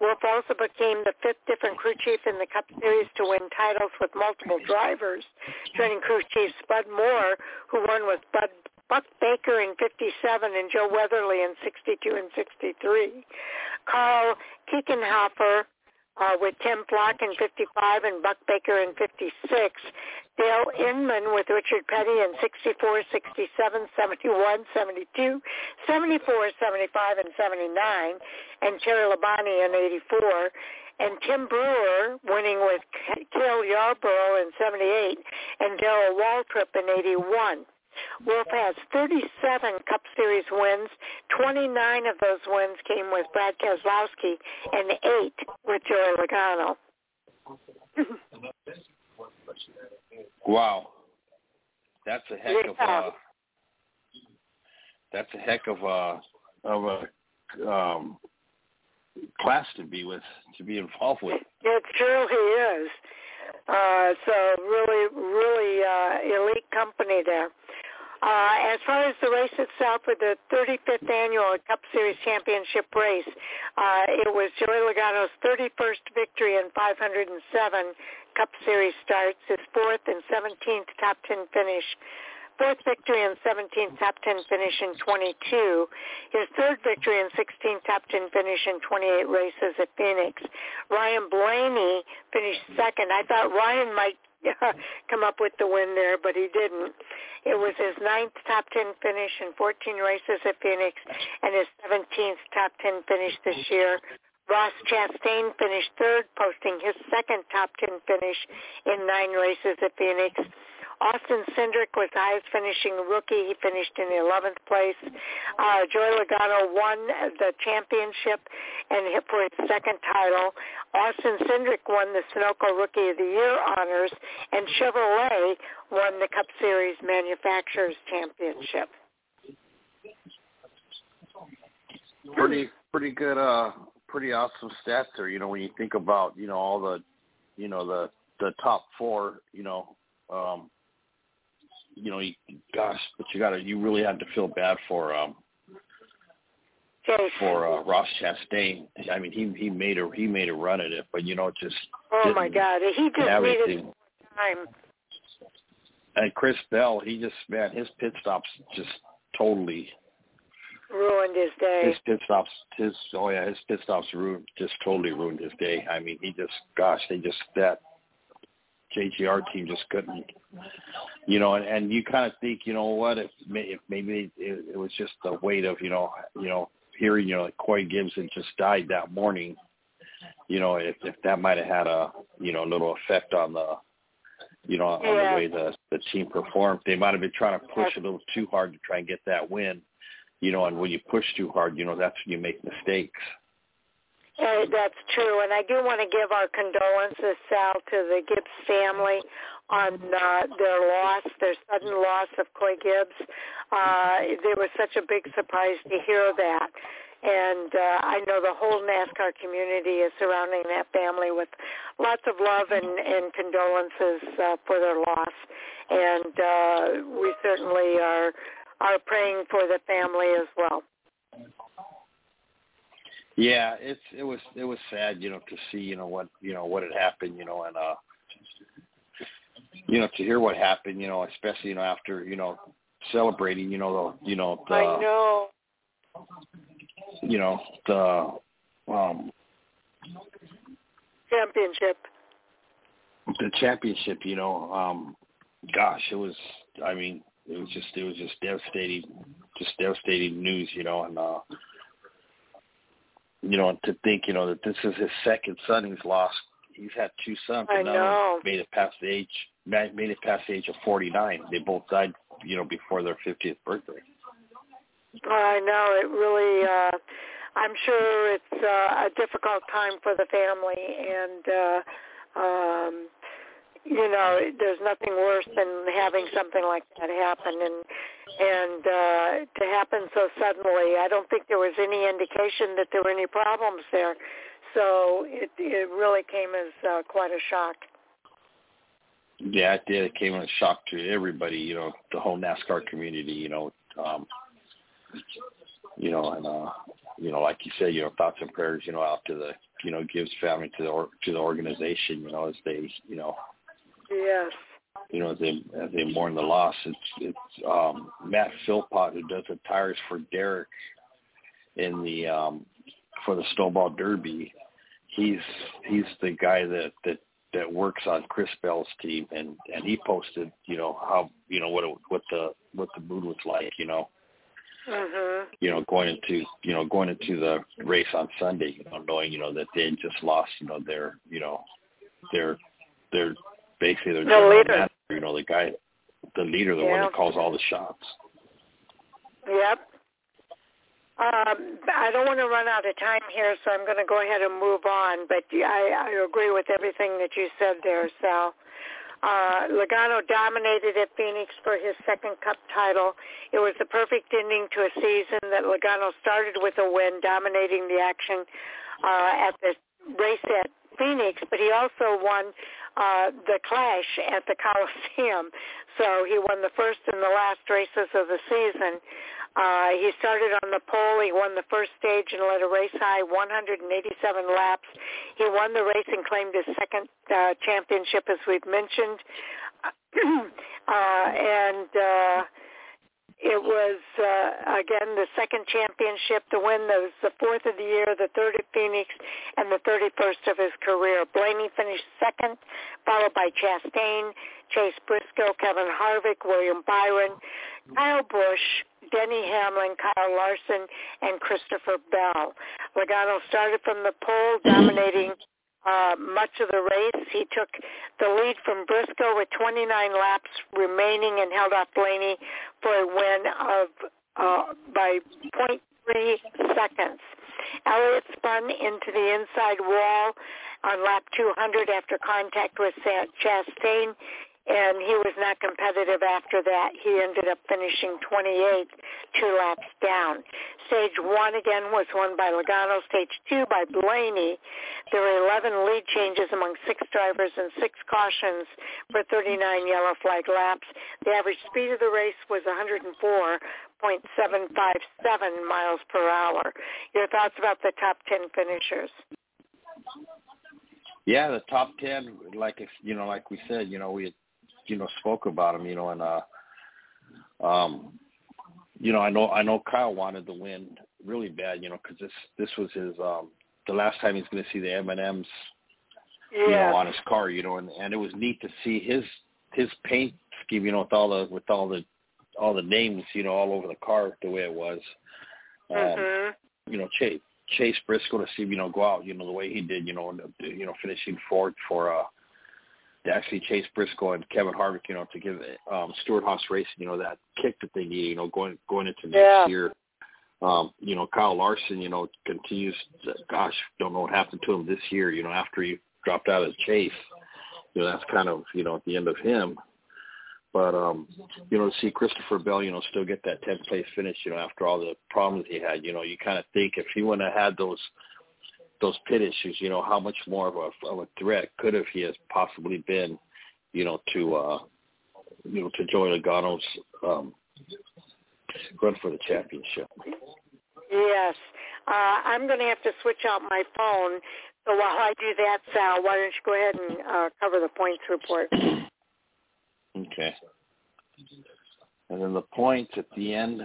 Wolfe also became the fifth different crew chief in the Cup Series to win titles with multiple drivers, joining crew chief Bud Moore, who won with Bud Buck Baker in 57 and Joe Weatherly in 62 and 63. Carl Kiekhaefer uh, with Tim Flock in 55 and Buck Baker in 56. Dale Inman with Richard Petty in 64, 67, 71, 72, 74, 75, and 79, and Terry Labonte in 84. And Tim Brewer winning with Cale Yarborough in 78 and Darrell Waltrip in 81. Wolfe has 37 Cup Series wins. 29 of those wins came with Brad Keselowski and eight with Joey Logano. wow. That's a heck of a that's a heck of a of a um class to be with to be involved with. It truly is. Uh so really really uh elite company there. Uh, as far as the race itself, with the 35th annual Cup Series Championship race, uh, it was Joey Logano's 31st victory in 507 Cup Series starts, his fourth and 17th top 10 finish fourth victory and 17th top 10 finish in 22, his third victory and 16th top 10 finish in 28 races at Phoenix. Ryan Blaney finished second. I thought Ryan might come up with the win there, but he didn't. It was his ninth top 10 finish in 14 races at Phoenix and his 17th top 10 finish this year. Ross Chastain finished third, posting his second top 10 finish in nine races at Phoenix. Austin Cindric was the highest finishing rookie. He finished in the 11th place. Uh, Joey Logano won the championship and hit for his second title. Austin Cindric won the Sunoco Rookie of the Year honors, and Chevrolet won the Cup Series Manufacturers Championship. Pretty, pretty good. Uh, pretty awesome stats there. You know, when you think about, you know, all the, you know, the the top four, you know, um, you know, you, gosh, but you got to, you really had to feel bad for um for uh, Ross Chastain. I mean, he he made a he made a run at it, but you know, just oh my God, he just everything. needed time. And Chris Bell, he just man, his pit stops just totally ruined his day. His pit stops, his oh yeah, his pit stops ruined, just totally ruined his day. I mean, he just, gosh, they just that JGR team just couldn't, you know, and, and you kind of think, you know what, if, if maybe it, it was just the weight of, you know, you know, hearing, you know, like Coy Gibbs had just died that morning, you know, if if that might have had a, you know, little effect on the, you know, on yeah. the way the the team performed, they might have been trying to push a little too hard to try and get that win you know, and when you push too hard, you know, that's when you make mistakes. Uh, that's true, and I do want to give our condolences, Sal, to the Gibbs family on uh, their loss, their sudden loss of Coy Gibbs. Uh, it was such a big surprise to hear that, and uh, I know the whole NASCAR community is surrounding that family with lots of love and, and condolences uh, for their loss, and uh, we certainly are are praying for the family as well. Yeah, it's it was it was sad, you know, to see, you know, what you know what had happened, you know, and uh you know, to hear what happened, you know, especially, you know, after, you know, celebrating, you know, the you know, the I know. You know, the um championship. The championship, you know, um gosh, it was I mean, it was just it was just devastating, just devastating news, you know, and uh, you know, to think, you know, that this is his second son he's lost. He's had two sons, I and know. made it past the age made it past the age of forty nine. They both died, you know, before their fiftieth birthday. I know it really. uh I'm sure it's uh, a difficult time for the family, and uh um you know, there's nothing worse than having something like that happen and and uh to happen so suddenly. I don't think there was any indication that there were any problems there. So it it really came as uh, quite a shock. Yeah, it did. It came as a shock to everybody, you know, the whole NASCAR community, you know, um you know, and uh you know, like you said, you know, thoughts and prayers, you know, out to the, you know, Gibbs family to the or, to the organization, you know, as they, you know, Yes. You know, as they as they mourn the loss, it's it's um, Matt Philpott who does the tires for Derek in the um, for the Snowball Derby. He's he's the guy that that that works on Chris Bell's team, and and he posted, you know, how you know what it, what the what the mood was like, you know. Mhm. You know, going into you know going into the race on Sunday, you know, knowing you know that they just lost, you know, their you know their their basically their the leader. manager, you know, the guy, the leader, the yeah. one that calls all the shots. Yep. Um, I don't want to run out of time here, so I'm going to go ahead and move on. But I, I agree with everything that you said there, Sal. Uh, Logano dominated at Phoenix for his second Cup title. It was the perfect ending to a season that Logano started with a win, dominating the action uh, at the race at Phoenix, but he also won uh, the Clash at the Coliseum. So he won the first and the last races of the season. Uh, he started on the pole. He won the first stage and led a race high 187 laps. He won the race and claimed his second uh, championship, as we've mentioned. uh, and uh, it was uh, again the second championship to win. Was the fourth of the year, the third at Phoenix, and the 31st of his career. Blaney finished second, followed by Chastain, Chase Briscoe, Kevin Harvick, William Byron, Kyle Busch, Denny Hamlin, Kyle Larson, and Christopher Bell. Logano started from the pole, dominating uh, much of the race. He took the lead from Briscoe with 29 laps remaining and held off Blaney for a win of uh, by 0.3 seconds. Elliott spun into the inside wall on lap 200 after contact with Chastain and he was not competitive after that. He ended up finishing 28, two laps down. Stage one again was won by Logano. Stage two by Blaney. There were 11 lead changes among six drivers and six cautions for 39 yellow flag laps. The average speed of the race was 104.757 miles per hour. Your thoughts about the top 10 finishers? Yeah, the top ten, like you know, like we said, you know, we had you know spoke about him, you know, and uh, um, you know, I know I know Kyle wanted to win really bad, you know, because this this was his um the last time he's going to see the M and M's, yeah. you know, on his car, you know, and and it was neat to see his his paint scheme, you know, with all the with all the all the names, you know, all over the car the way it was. Um, mm-hmm. You know, Chase Chase Briscoe to see you know go out, you know, the way he did, you know, and, you know, finishing fourth for uh actually Chase Briscoe and Kevin Harvick, you know, to give um, Stewart-Haas Racing, you know, that kick that they need, you know, going going into next yeah. year. Um, you know, Kyle Larson, you know, continues. To, gosh, don't know what happened to him this year. You know, after he dropped out of chase, you know, that's kind of you know at the end of him. But um, you know, to see Christopher Bell, you know, still get that 10th place finish, you know, after all the problems he had, you know, you kind of think if he wouldn't have had those those pit issues, you know, how much more of a of a threat could have he has possibly been, you know, to uh you know, to Joey Logano's um run for the championship. Yes. Uh I'm gonna have to switch out my phone. So while I do that, Sal, why don't you go ahead and uh cover the points report. Okay. And then the points at the end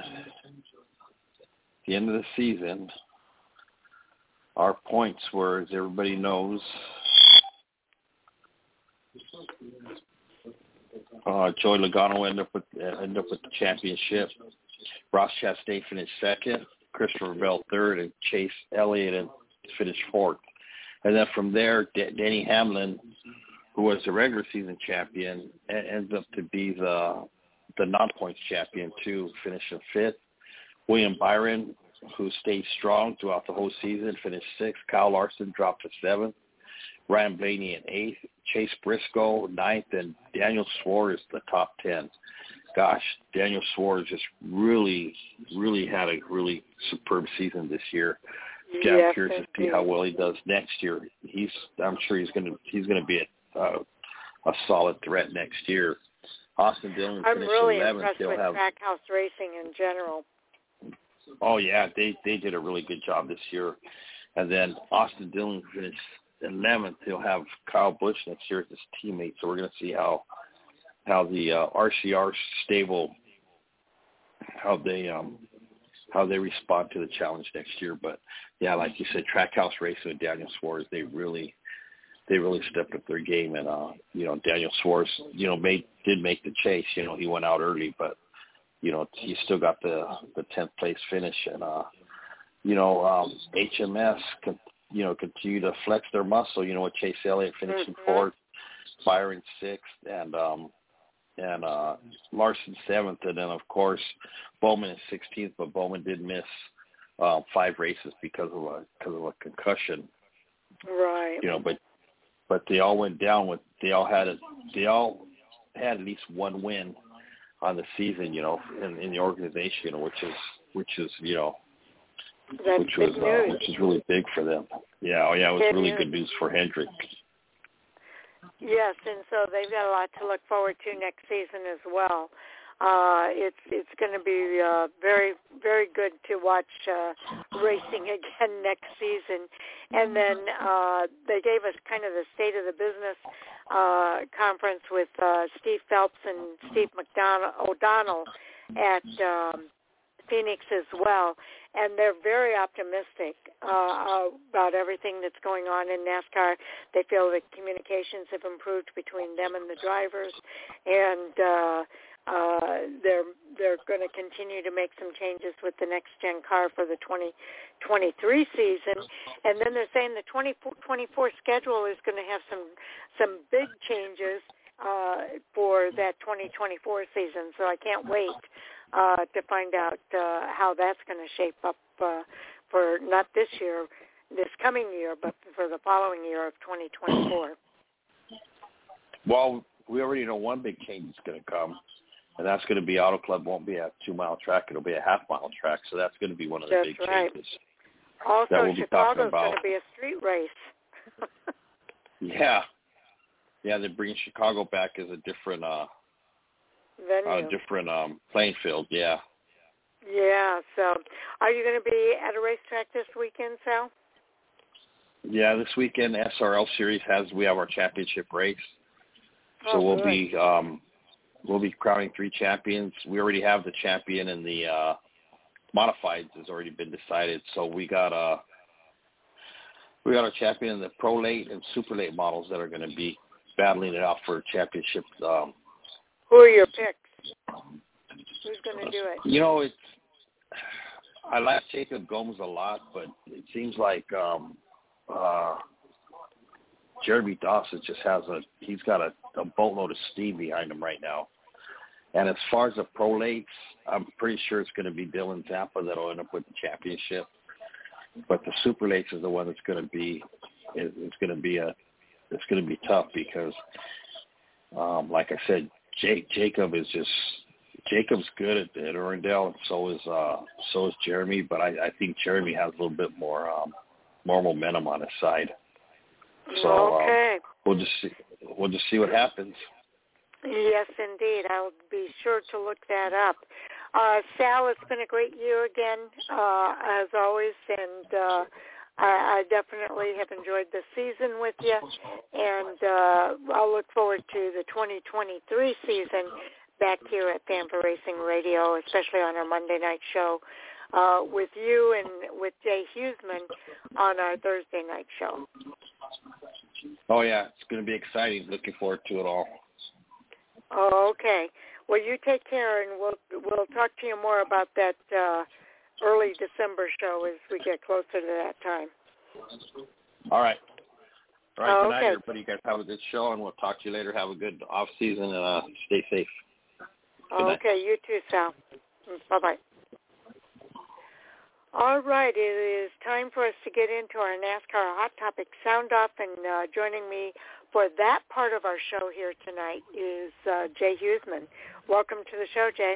the end of the season our points were, as everybody knows, uh, Joey Logano ended up with uh, ended up with the championship. Ross Chastain finished second, Christopher Bell third, and Chase Elliott finished fourth. And then from there, D- Denny Hamlin, who was the regular season champion, ends up to be the the non-points champion too, finishing fifth. William Byron who stayed strong throughout the whole season, finished sixth. Kyle Larson dropped to seventh. Ryan Blaney in eighth. Chase Briscoe ninth, and Daniel Suarez the top ten. Gosh, Daniel Suarez just really, really had a really superb season this year. Yeah, I'm curious to see how well he does next year. He's, I'm sure he's going to, he's going to be a, uh, a solid threat next year. Austin Dillon I'm finished really 11th. impressed He'll with have, Trackhouse Racing in general. Oh yeah, they they did a really good job this year. And then Austin Dillon finished eleventh. He'll have Kyle Busch next year as his teammate. So we're going to see how how the uh, RCR stable how they um how they respond to the challenge next year. But yeah, like you said, Trackhouse Racing with Daniel Suarez, they really they really stepped up their game. And uh, you know, Daniel Suarez, you know, made did make the chase. You know, he went out early, but you know, he still got the the tenth place finish, and uh, you know, um, HMS can you know continue to flex their muscle. You know, with Chase Elliott finishing mm-hmm. fourth, Byron sixth, and um, and uh, Larson seventh, and then of course Bowman is sixteenth, but Bowman did miss uh, five races because of a because of a concussion. Right. You know, but but they all went down with they all had a they all had at least one win on the season, you know, in, in the organization, which is which is you know, That's which was uh, which is really big for them. Yeah, oh yeah, it was Good really news. good news for Hendrick. Yes, and so they've got a lot to look forward to next season as well. Uh, it's it's going to be uh, very very good to watch uh, racing again next season. And then uh, they gave us kind of the state of the business uh, conference with uh, Steve Phelps and Steve McDonald O'Donnell at um, Phoenix as well, and they're very optimistic uh, about everything that's going on in NASCAR. They feel that communications have improved between them and the drivers, and uh, uh, they're they're going to continue to make some changes with the next gen car for the 2023 season, and then they're saying the 2024 schedule is going to have some some big changes uh, for that 2024 season. So I can't wait uh, to find out uh, how that's going to shape up uh, for not this year, this coming year, but for the following year of 2024. Well, we already know one big change is going to come, and that's going to be Auto Club won't be a two mile track; it'll be a half mile track. So that's going to be one of the That's big right. changes. Also, That we'll be talking Chicago's going to be a street race. Yeah, yeah, they're bringing Chicago back as a different uh, venue. a different um playing field. Yeah. Yeah. So, are you going to be at a racetrack this weekend, Sal? Yeah, this weekend SRL series has we have our championship race. So Oh, we'll good. be um we'll be crowning three champions. We already have the champion and the uh, modifieds has already been decided. So we got a we got a champion in the pro late and super late models that are going to be battling it out for championship. Um, Who are your picks? Who's going to do it? You know, it's I like Jacob Gomes a lot, but it seems like um uh Jeremy Dawson just has a he's got a, a boatload of steam behind him right now. And as far as the pro lates, I'm pretty sure it's going to be Dylan Zampa that'll end up with the championship. But the super lates is the one that's going to be is, is going to be a it's going to be tough because, um, like I said, Jake Jacob is just Jacob's good at, at Irwindale, and so is uh, so is Jeremy. But I, I think Jeremy has a little bit more um, more momentum on his side. So okay. um, we'll just see we'll just see what happens. Yes, indeed. I'll be sure to look that up. Uh, Sal, it's been a great year again, uh, as always, and uh, I, I definitely have enjoyed the season with you, and uh, I'll look forward to the 2023 season back here at Fan4 Racing Radio, especially on our Monday night show uh, with you and with Jay Huseman on our Thursday night show. Oh yeah, it's going to be exciting. Looking forward to it all. Oh, okay. Well, you take care, and we'll we'll talk to you more about that uh, early December show as we get closer to that time. All right. All right. Oh, good night, okay. everybody. You guys have a good show, and we'll talk to you later. Have a good off season, and uh, stay safe. Good night. Okay, you too, Sal. Bye bye. All right, it is time for us to get into our NASCAR Hot Topic Sound Off, and uh, joining me for that part of our show here tonight is uh, Jay Huseman. Welcome to the show, Jay.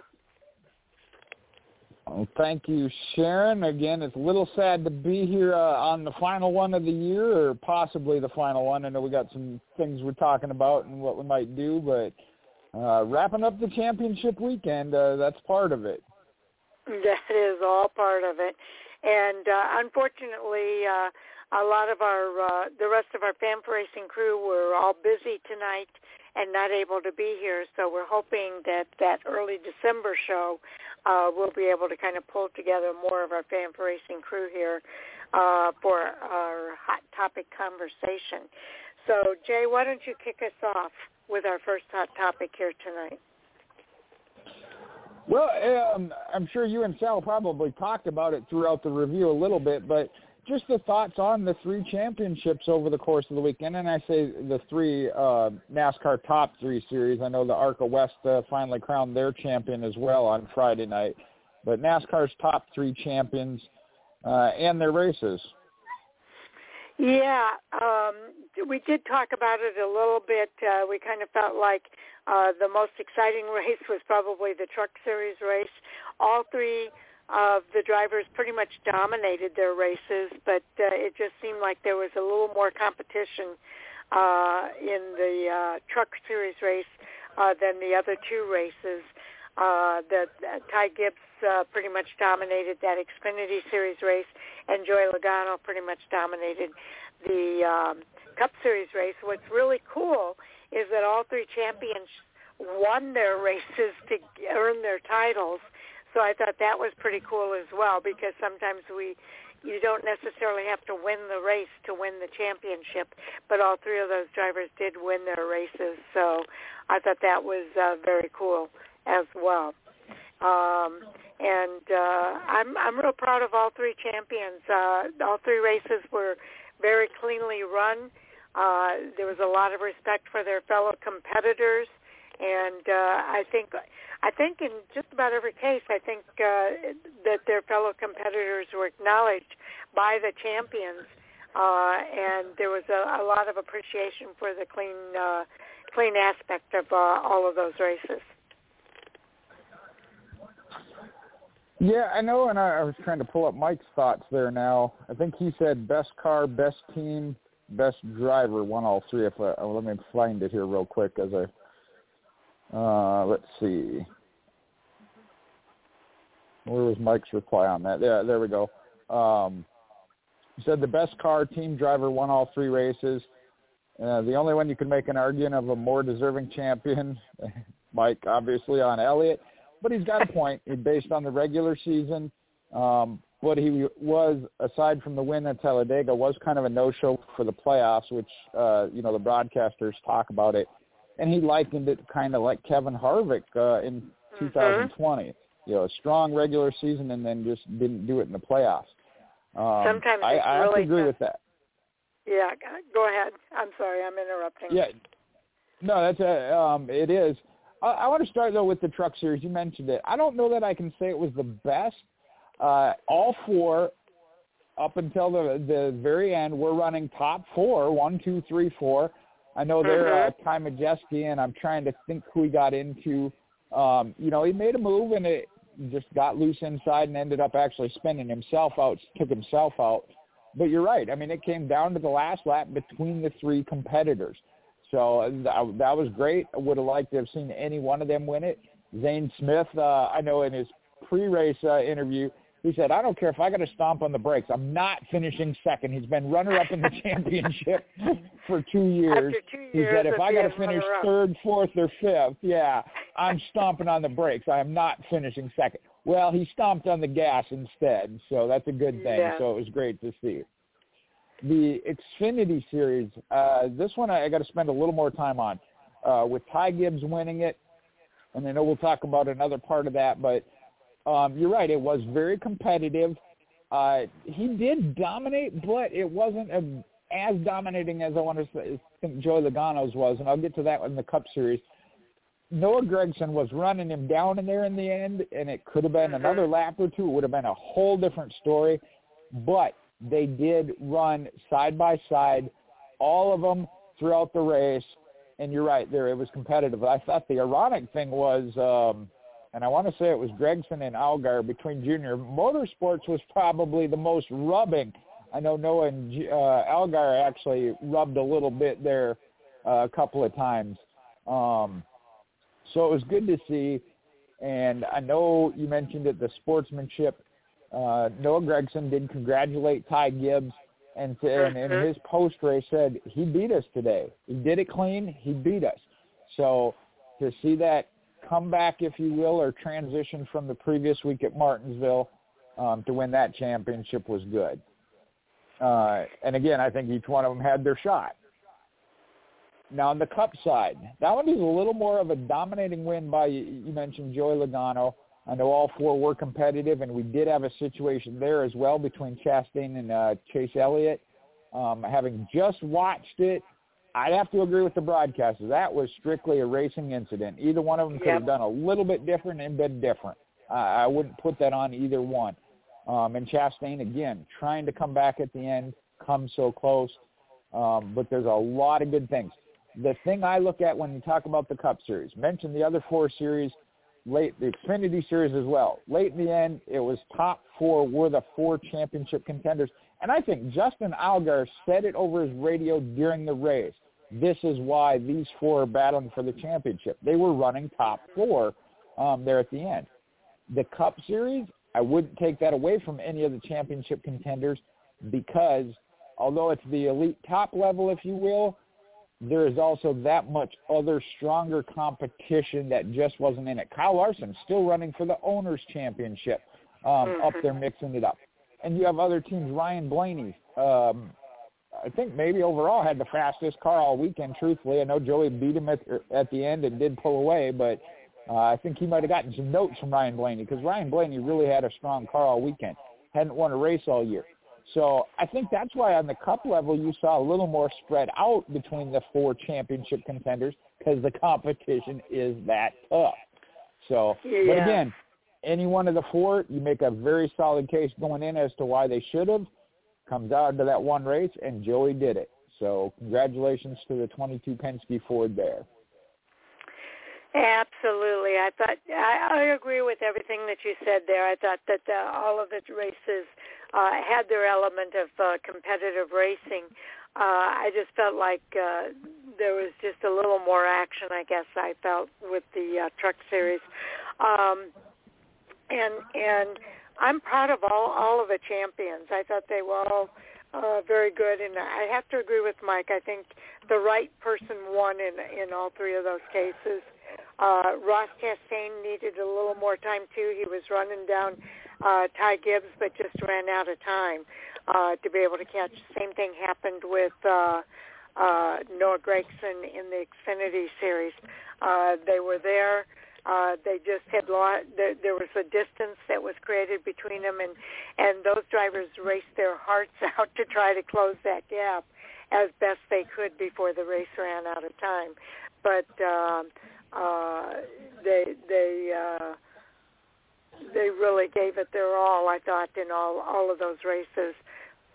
Well, thank you, Sharon. Again, it's a little sad to be here uh, on the final one of the year, or possibly the final one. I know we got some things we're talking about and what we might do, but uh, wrapping up the championship weekend, uh, that's part of it. That is all part of it. And uh, unfortunately, uh, a lot of our, uh, the rest of our Fan Racing crew were all busy tonight and not able to be here. So we're hoping that that early December show uh, we'll be able to kind of pull together more of our Fan Racing crew here uh, for our hot topic conversation. So Jay, why don't you kick us off with our first hot topic here tonight? Well, um, I'm sure you and Sal probably talked about it throughout the review a little bit, but just the thoughts on the three championships over the course of the weekend, and I say the three uh, NASCAR Top Three series. I know the ARCA West uh, finally crowned their champion as well on Friday night, but NASCAR's top three champions uh, and their races. Yeah, um, we did talk about it a little bit. Uh, we kind of felt like uh, the most exciting race was probably the Truck Series race. All three of the drivers pretty much dominated their races, but uh, it just seemed like there was a little more competition uh, in the uh, Truck Series race uh, than the other two races. Uh, the uh, Ty Gibbs uh, pretty much dominated that Xfinity Series race, and Joey Logano pretty much dominated the um, Cup Series race. What's really cool is that all three champions won their races to earn their titles. So I thought that was pretty cool as well because sometimes we you don't necessarily have to win the race to win the championship, but all three of those drivers did win their races. So I thought that was uh, very cool as well. Um, and uh, I'm I'm real proud of all three champions. Uh, all three races were very cleanly run. Uh, there was a lot of respect for their fellow competitors, and uh, I think I think in just about every case, I think uh, that their fellow competitors were acknowledged by the champions, uh, and there was a, a lot of appreciation for the clean uh, clean aspect of uh, all of those races. Yeah, I know, and I, I was trying to pull up Mike's thoughts there. Now, I think he said best car, best team, best driver won all three. If I, let me find it here real quick as I uh, let's see. Where was Mike's reply on that? Yeah, there we go. Um, he said the best car, team driver won all three races. Uh, the only one you can make an argument of a more deserving champion Mike, obviously on Elliott, but he's got a point. based on the regular season. Um, what he was, aside from the win at Talladega, was kind of a no-show for the playoffs, which uh, you know the broadcasters talk about it, and he likened it kind of like Kevin Harvick uh, in mm-hmm. 2020. You know, a strong regular season and then just didn't do it in the playoffs. Um, Sometimes I, I really agree tough. with that. Yeah, go ahead. I'm sorry, I'm interrupting. Yeah, no, that's a, um, it is. I, I want to start though with the Truck Series. You mentioned it. I don't know that I can say it was the best. Uh, all four, up until the the very end, we're running top four, one, two, three, four. I know they're uh, Ty Majeski, and I'm trying to think who he got into. Um, you know, he made a move and it just got loose inside and ended up actually spinning himself out, took himself out. But you're right. I mean, it came down to the last lap between the three competitors. So uh, that, that was great. I would have liked to have seen any one of them win it. Zane Smith, uh, I know in his pre-race uh, interview, he said, I don't care if I got to stomp on the brakes. I'm not finishing second. He's been runner-up in the championship for two years. After two years He said, if I got to finish third, fourth, or fifth, yeah, I'm stomping on the brakes. I am not finishing second. Well, he stomped on the gas instead, so that's a good thing. Yeah. So it was great to see. The Xfinity Series, uh, this one I, I got to spend a little more time on. Uh, with Ty Gibbs winning it, and I know we'll talk about another part of that, but um, you're right. It was very competitive. Uh, he did dominate, but it wasn't a, as dominating as I want to say, think Joey Logano's was, and I'll get to that in the Cup Series. Noah Gragson was running him down in there in the end, and it could have been another lap or two. It would have been a whole different story, but they did run side by side, all of them throughout the race. And you're right, there it was competitive. I thought the ironic thing was, um, and I want to say it was Gragson and Allgaier between Junior. Motorsports was probably the most rubbing. I know Noah and uh, Allgaier actually rubbed a little bit there uh, a couple of times. Um, so it was good to see. And I know you mentioned it, the sportsmanship. Uh, Noah Gragson did congratulate Ty Gibbs and, to, and in Mhm. his post race said he beat us today. He did it clean. He beat us. So to see that comeback, if you will, or transition from the previous week at Martinsville um, to win that championship was good. Uh, and again, I think each one of them had their shot. Now on the Cup side, that one is a little more of a dominating win by you you mentioned Joey Logano. I know all four were competitive, and we did have a situation there as well between Chastain and uh, Chase Elliott. Um, having just watched it, I'd have to agree with the broadcasters. That was strictly a racing incident. Either one of them could have done a little bit different and been different. Uh, I wouldn't put that on either one. Um, and Chastain, again, trying to come back at the end, come so close. Um, but there's a lot of good things. The thing I look at when you talk about the Cup Series, mention the other four series, late the Xfinity Series as well. Late in the end, it was top four were the four championship contenders. And I think Justin Allgaier said it over his radio during the race. This is why these four are battling for the championship. They were running top four um, there at the end. The Cup Series, I wouldn't take that away from any of the championship contenders because although it's the elite top level, if you will, there is also that much other stronger competition that just wasn't in it. Kyle Larson still running for the owners championship, um, up Mhm. there mixing it up, and you have other teams. Ryan Blaney, um, I think maybe overall had the fastest car all weekend. Truthfully, I know Joey beat him at at the end and did pull away, but uh, I think he might have gotten some notes from Ryan Blaney because Ryan Blaney really had a strong car all weekend. Hadn't won a race all year. So I think that's why on the cup level you saw a little more spread out between the four championship contenders because the competition is that tough. So, but again, any one of the four, you make a very solid case going in as to why they should have. Comes out to that one race, and Joey did it. So congratulations to the 22 Penske Ford there. Absolutely. I thought I, I agree with everything that you said there. I thought that uh, all of the races uh, had their element of uh, competitive racing. Uh, I just felt like uh, there was just a little more action. I guess I felt with the uh, truck series, um, and and I'm proud of all all of the champions. I thought they were all uh, very good, and I have to agree with Mike. I think the right person won in in all three of those cases. Uh, Ross Chastain needed a little more time too. He was running down uh, Ty Gibbs, but just ran out of time uh, to be able to catch. Same thing happened with uh, uh, Noah Gragson in the Xfinity Series. Uh, they were there. Uh, they just had lost. There, there was a distance that was created between them, and and those drivers raced their hearts out to try to close that gap as best they could before the race ran out of time. But uh, uh, they they uh, they really gave it their all. I thought in all all of those races.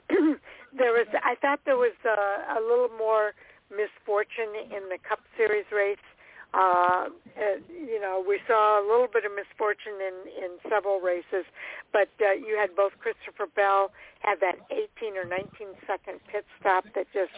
there was I thought there was a, a little more misfortune in the Cup Series race uh, you know, we saw a little bit of misfortune in in several races, but uh, you had both Christopher Bell have that 18 or 19 second pit stop that just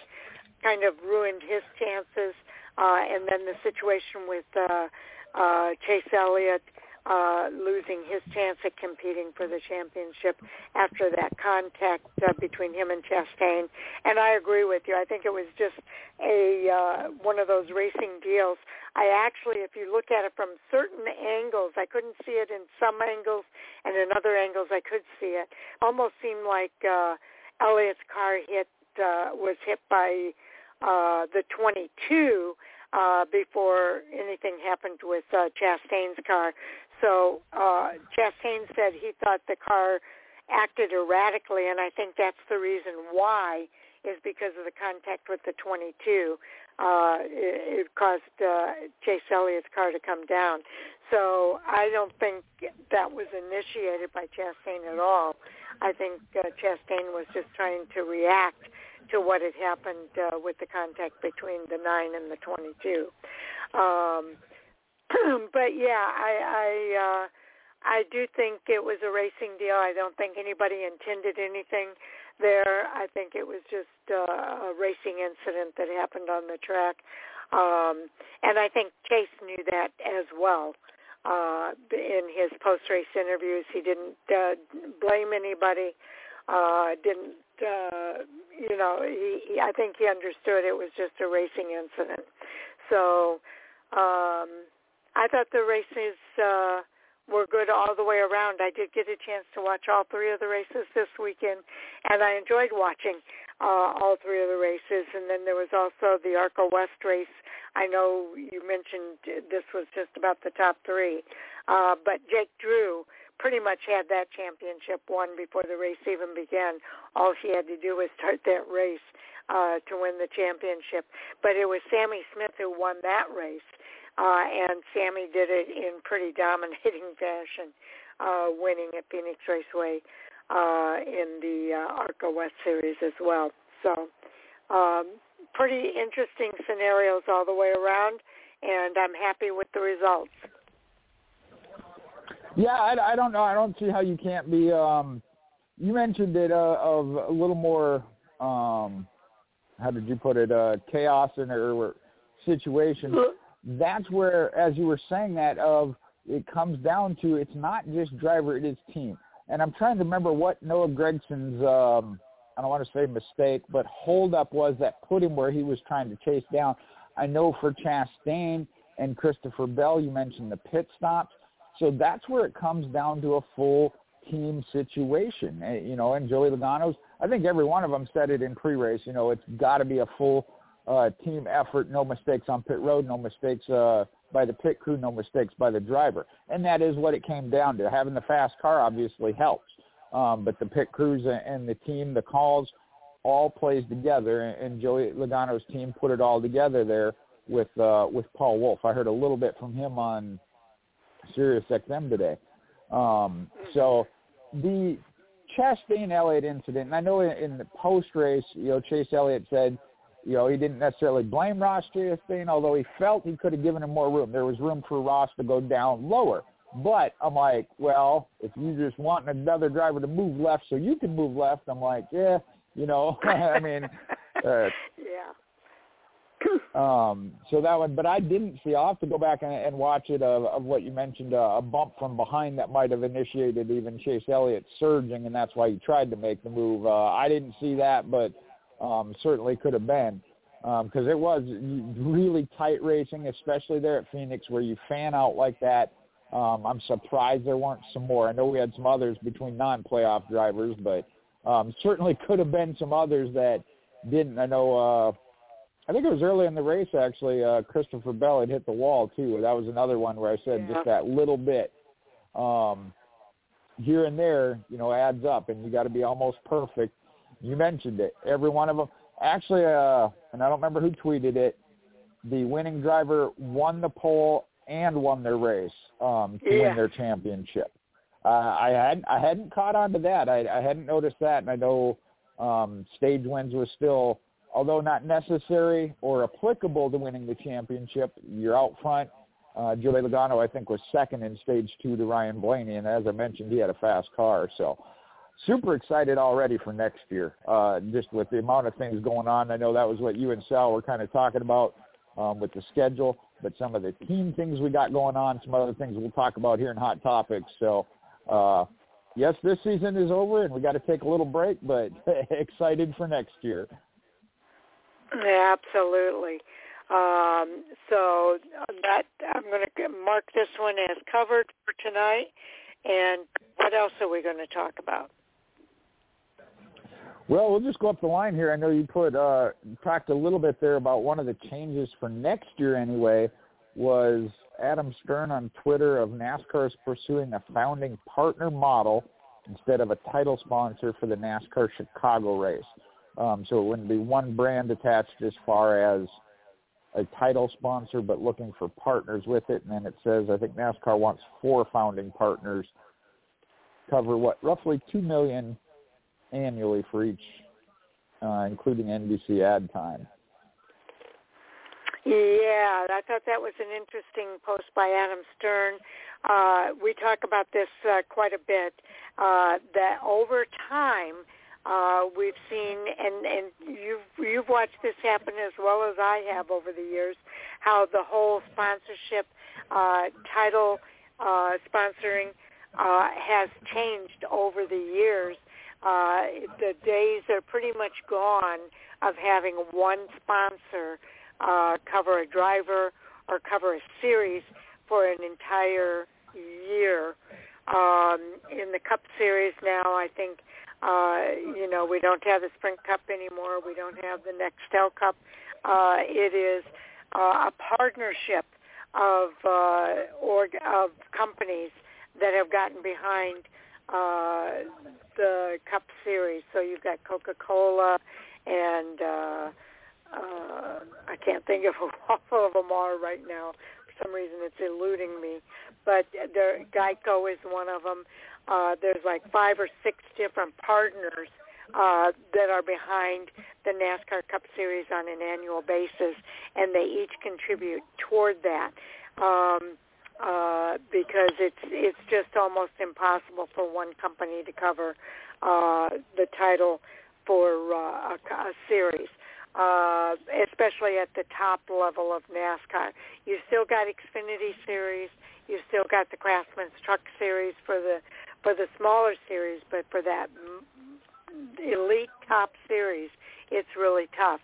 kind of ruined his chances, uh, and then the situation with uh, uh, Chase Elliott uh, losing his chance at competing for the championship after that contact uh, between him and Chastain. And I agree with you. I think it was just a uh, one of those racing deals. I actually, if you look at it from certain angles, I couldn't see it in some angles, and in other angles I could see it. Almost seemed like uh, Elliott's car hit uh, was hit by uh, the 22 uh, before anything happened with uh, Chastain's car. So uh, Chastain said he thought the car acted erratically, and I think that's the reason why is because of the contact with the 22. Uh, it, it caused uh, Chase Elliott's car to come down. So I don't think that was initiated by Chastain at all. I think uh, Chastain was just trying to react to what had happened uh, with the contact between the 9 and the 22. Um, but yeah, I I uh I do think it was a racing deal. I don't think anybody intended anything there. I think it was just uh, a racing incident that happened on the track. Um and I think Chase knew that as well. Uh in his post-race interviews, he didn't uh, blame anybody. Uh didn't uh you know, he, he I think he understood it was just a racing incident. So um I thought the races uh, were good all the way around. I did get a chance to watch all three of the races this weekend, and I enjoyed watching uh, all three of the races. And then there was also the ARCA West race. I know you mentioned this was just about the top three, uh, but Jake Drew pretty much had that championship won before the race even began. All he had to do was start that race uh, to win the championship. But it was Sammy Smith who won that race uh, and Sammy did it in pretty dominating fashion, uh, winning at Phoenix Raceway uh, in the uh, ARCA West Series as well. So um, pretty interesting scenarios all the way around, and I'm happy with the results. Yeah, I, I don't know. I don't see how you can't be. Um, you mentioned it uh, of a little more. Um, how did you put it? Uh, chaos in a situation that's where, as you were saying that, of it comes down to it's not just driver, it is team. And I'm trying to remember what Noah Gragson's, um, I don't want to say mistake, but holdup was that put him where he was trying to chase down. I know for Chastain and Christopher Bell, you mentioned the pit stops. So that's where it comes down to a full team situation. Eh, you know, and Joey Logano's, I think every one of them said it in pre-race, you know, it's got to be a full – uh, team effort, no mistakes on pit road, no mistakes uh, by the pit crew, no mistakes by the driver. And that is what it came down to. Having the fast car obviously helps, um, but the pit crews and the team, the calls, all plays together. And Joey Logano's team put it all together there with uh, with Paul Wolfe. I heard a little bit from him on Sirius XM today. Um, so the Chastain Elliott incident, and I know in, in the post race, you know, Chase Elliott said you know, he didn't necessarily blame Ross Chastain, although he felt he could have given him more room. There was room for Ross to go down lower. But I'm like, well, if you just want another driver to move left so you can move left, I'm like, yeah, you know, I mean, uh, yeah. um, so that one, but I didn't see. I'll have to go back and, and watch it of, of what you mentioned, uh, a bump from behind that might have initiated even Chase Elliott surging, and that's why he tried to make the move. Uh, I didn't see that, but um, certainly could have been. because um, it was really tight racing, especially there at Phoenix where you fan out like that. Um, I'm surprised there weren't some more. I know we had some others between non-playoff drivers, but um, certainly could have been some others that didn't. I know. Uh, I think it was early in the race actually. Uh, Christopher Bell had hit the wall too. That was another one where I said yeah. just that little bit um, here and there, you know, adds up, and you got to be almost perfect. You mentioned it. Every one of them. Actually, uh, and I don't remember who tweeted it. The winning driver won the pole and won their race um, to yeah. win their championship. Uh, I hadn't I hadn't caught on to that. I, I hadn't noticed that, and I know um, stage wins was still, although not necessary or applicable to winning the championship. You're out front. Uh, Joey Logano, I think, was second in stage two to Ryan Blaney, and as I mentioned, he had a fast car. So super excited already for next year, uh, just with the amount of things going on. I know that was what you and Sal were kind of talking about um, with the schedule, but some of the team things we got going on, some other things we'll talk about here in Hot Topics. So, uh, yes, this season is over and we got to take a little break, but excited for next year. Absolutely. Um, so that I'm going to mark this one as covered for tonight. And what else are we going to talk about? Well, we'll just go up the line here. I know you put uh, talked a little bit there about one of the changes for next year. Anyway, was Adam Stern on Twitter of NASCAR is pursuing a founding partner model instead of a title sponsor for the NASCAR Chicago race. Um, so it wouldn't be one brand attached as far as a title sponsor, but looking for partners with it. And then it says, I think NASCAR wants four founding partners, cover what roughly two million annually for each, uh, including NBC ad time. Yeah, I thought that was an interesting post by Adam Stern. Uh, we talk about this uh, quite a bit. Uh, that over time, uh, we've seen, and and you've you've watched this happen as well as I have over the years, how the whole sponsorship, uh, title uh, sponsoring uh, has changed over the years uh, the days are pretty much gone of having one sponsor uh, cover a driver or cover a series for an entire year. Um, in the Cup Series now, I think uh, you know we don't have the Sprint Cup anymore. We don't have the Nextel Cup. Uh, it is uh, a partnership of uh, org- of companies that have gotten behind uh, the Cup Series. So you've got Coca-Cola and uh, uh, I can't think of all of them are right now. For some reason, it's eluding me. But there, Geico is one of them. Uh, there's like five or six different partners uh, that are behind the NASCAR Cup Series on an annual basis, and they each contribute toward that. Um, uh, because it's it's just almost impossible for one company to cover uh, the title for uh, a, a series, uh, especially at the top level of NASCAR. You still got Xfinity Series, you still got the Craftsman's Truck Series for the for the smaller series, but for that elite top series, it's really tough.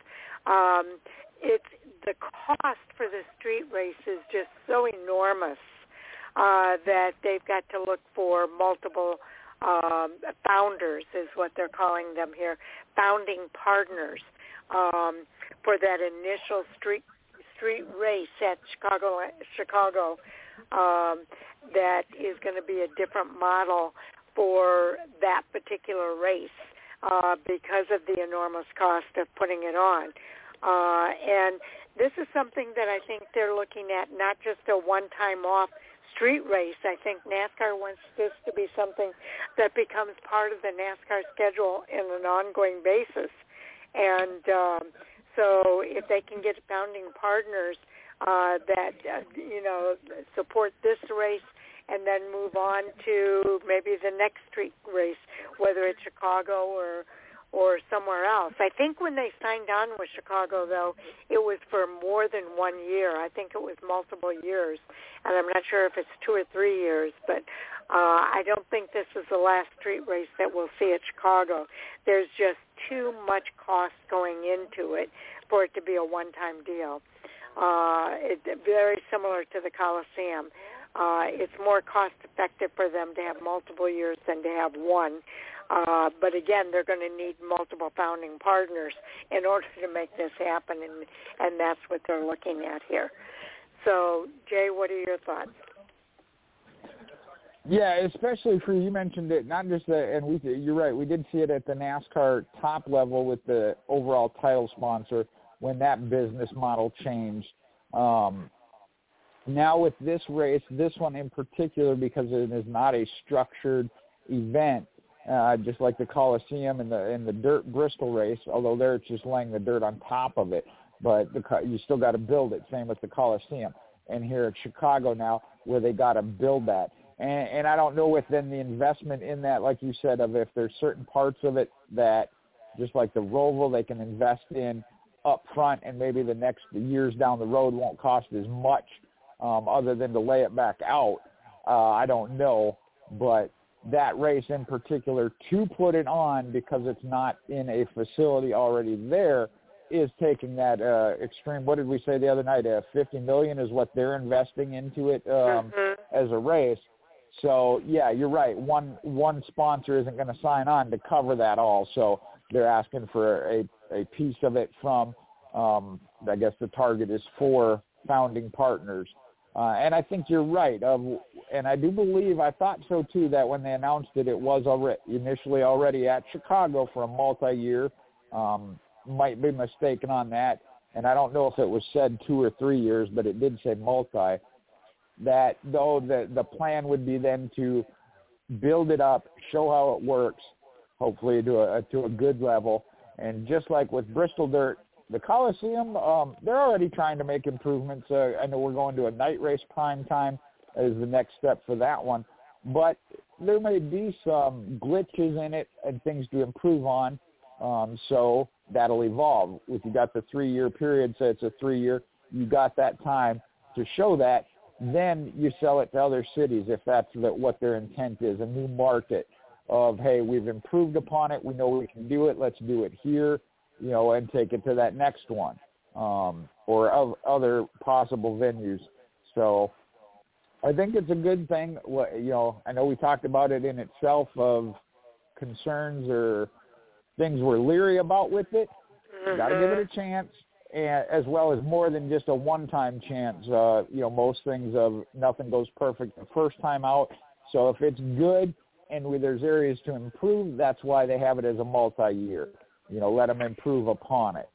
Um, it's the cost for the street race is just so enormous uh, that they've got to look for multiple um, founders, is what they're calling them here, founding partners um, for that initial street street race at Chicago. Chicago um, that is going to be a different model for that particular race uh, because of the enormous cost of putting it on. Uh, and this is something that I think they're looking at not just a one-time off street race. I think NASCAR wants this to be something that becomes part of the NASCAR schedule in an ongoing basis. And um, so if they can get founding partners uh, that, uh, you know, support this race and then move on to maybe the next street race, whether it's Chicago or or somewhere else. I think when they signed on with Chicago, though, it was for more than one year. I think it was multiple years, and I'm not sure if it's two or three years, but uh, I don't think this is the last street race that we'll see at Chicago. There's just too much cost going into it for it to be a one-time deal. Uh, it's very similar to the Coliseum. Uh, it's more cost effective for them to have multiple years than to have one. Uh, but again, they're going to need multiple founding partners in order to make this happen, and and that's what they're looking at here. So, Jay, what are your thoughts? Yeah, especially for you mentioned it. Not just the and we you're right. We did see it at the NASCAR top level with the overall title sponsor when that business model changed. Um, now with this race, this one in particular, because it is not a structured event, uh, just like the Coliseum and the and the dirt Bristol race. Although there it's just laying the dirt on top of it, but the, you still got to build it. Same with the Coliseum. And here at Chicago now, where they got to build that. And, and I don't know within the investment in that, like you said, of if there's certain parts of it that, just like the Roval, they can invest in up front, and maybe the next the years down the road won't cost as much, um, other than to lay it back out. Uh, I don't know, but that race in particular to put it on because it's not in a facility already there is taking that uh extreme what did we say the other night uh 50 million is what they're investing into it um mm-hmm. as a race so yeah, you're right. One one sponsor isn't going to sign on to cover that all. So they're asking for a a piece of it from. Um, I guess the target is four founding partners. Uh, and I think you're right. Um, and I do believe, I thought so too, that when they announced it, it was already, initially already at Chicago for a multi-year. Um, might be mistaken on that. And I don't know if it was said two or three years, but it did say multi that though the the plan would be then to build it up, show how it works, hopefully to a to a good level. And just like with Bristol Dirt, the Coliseum, um, they're already trying to make improvements. Uh, I know we're going to a night race prime time as the next step for that one, but there may be some glitches in it and things to improve on. Um, so that'll evolve. If you got the three-year period, say it's a three-year, you got that time to show that then you sell it to other cities if that's the, what their intent is, a new market of, hey, we've improved upon it. We know we can do it. Let's do it here, you know, and take it to that next one um, or of other possible venues. So I think it's a good thing. You know, I know we talked about it in itself of concerns or things we're leery about with it. Mm-hmm. Got to give it a chance and as well as more than just a one-time chance. Uh, you know, most things of nothing goes perfect the first time out. So if it's good and there's areas to improve, that's why they have it as a multi-year. You know, let them improve upon it.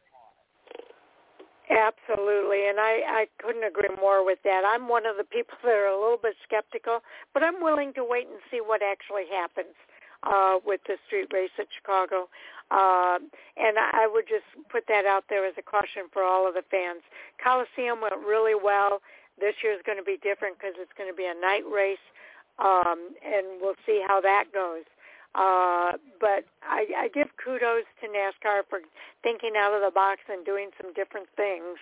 Absolutely, and I, I couldn't agree more with that. I'm one of the people that are a little bit skeptical, but I'm willing to wait and see what actually happens uh, with the street race at Chicago. Um, and I would just put that out there as a caution for all of the fans. Coliseum went really well. This year is going to be different because it's going to be a night race, um, and we'll see how that goes. Uh, but I, I give kudos to NASCAR for thinking out of the box and doing some different things.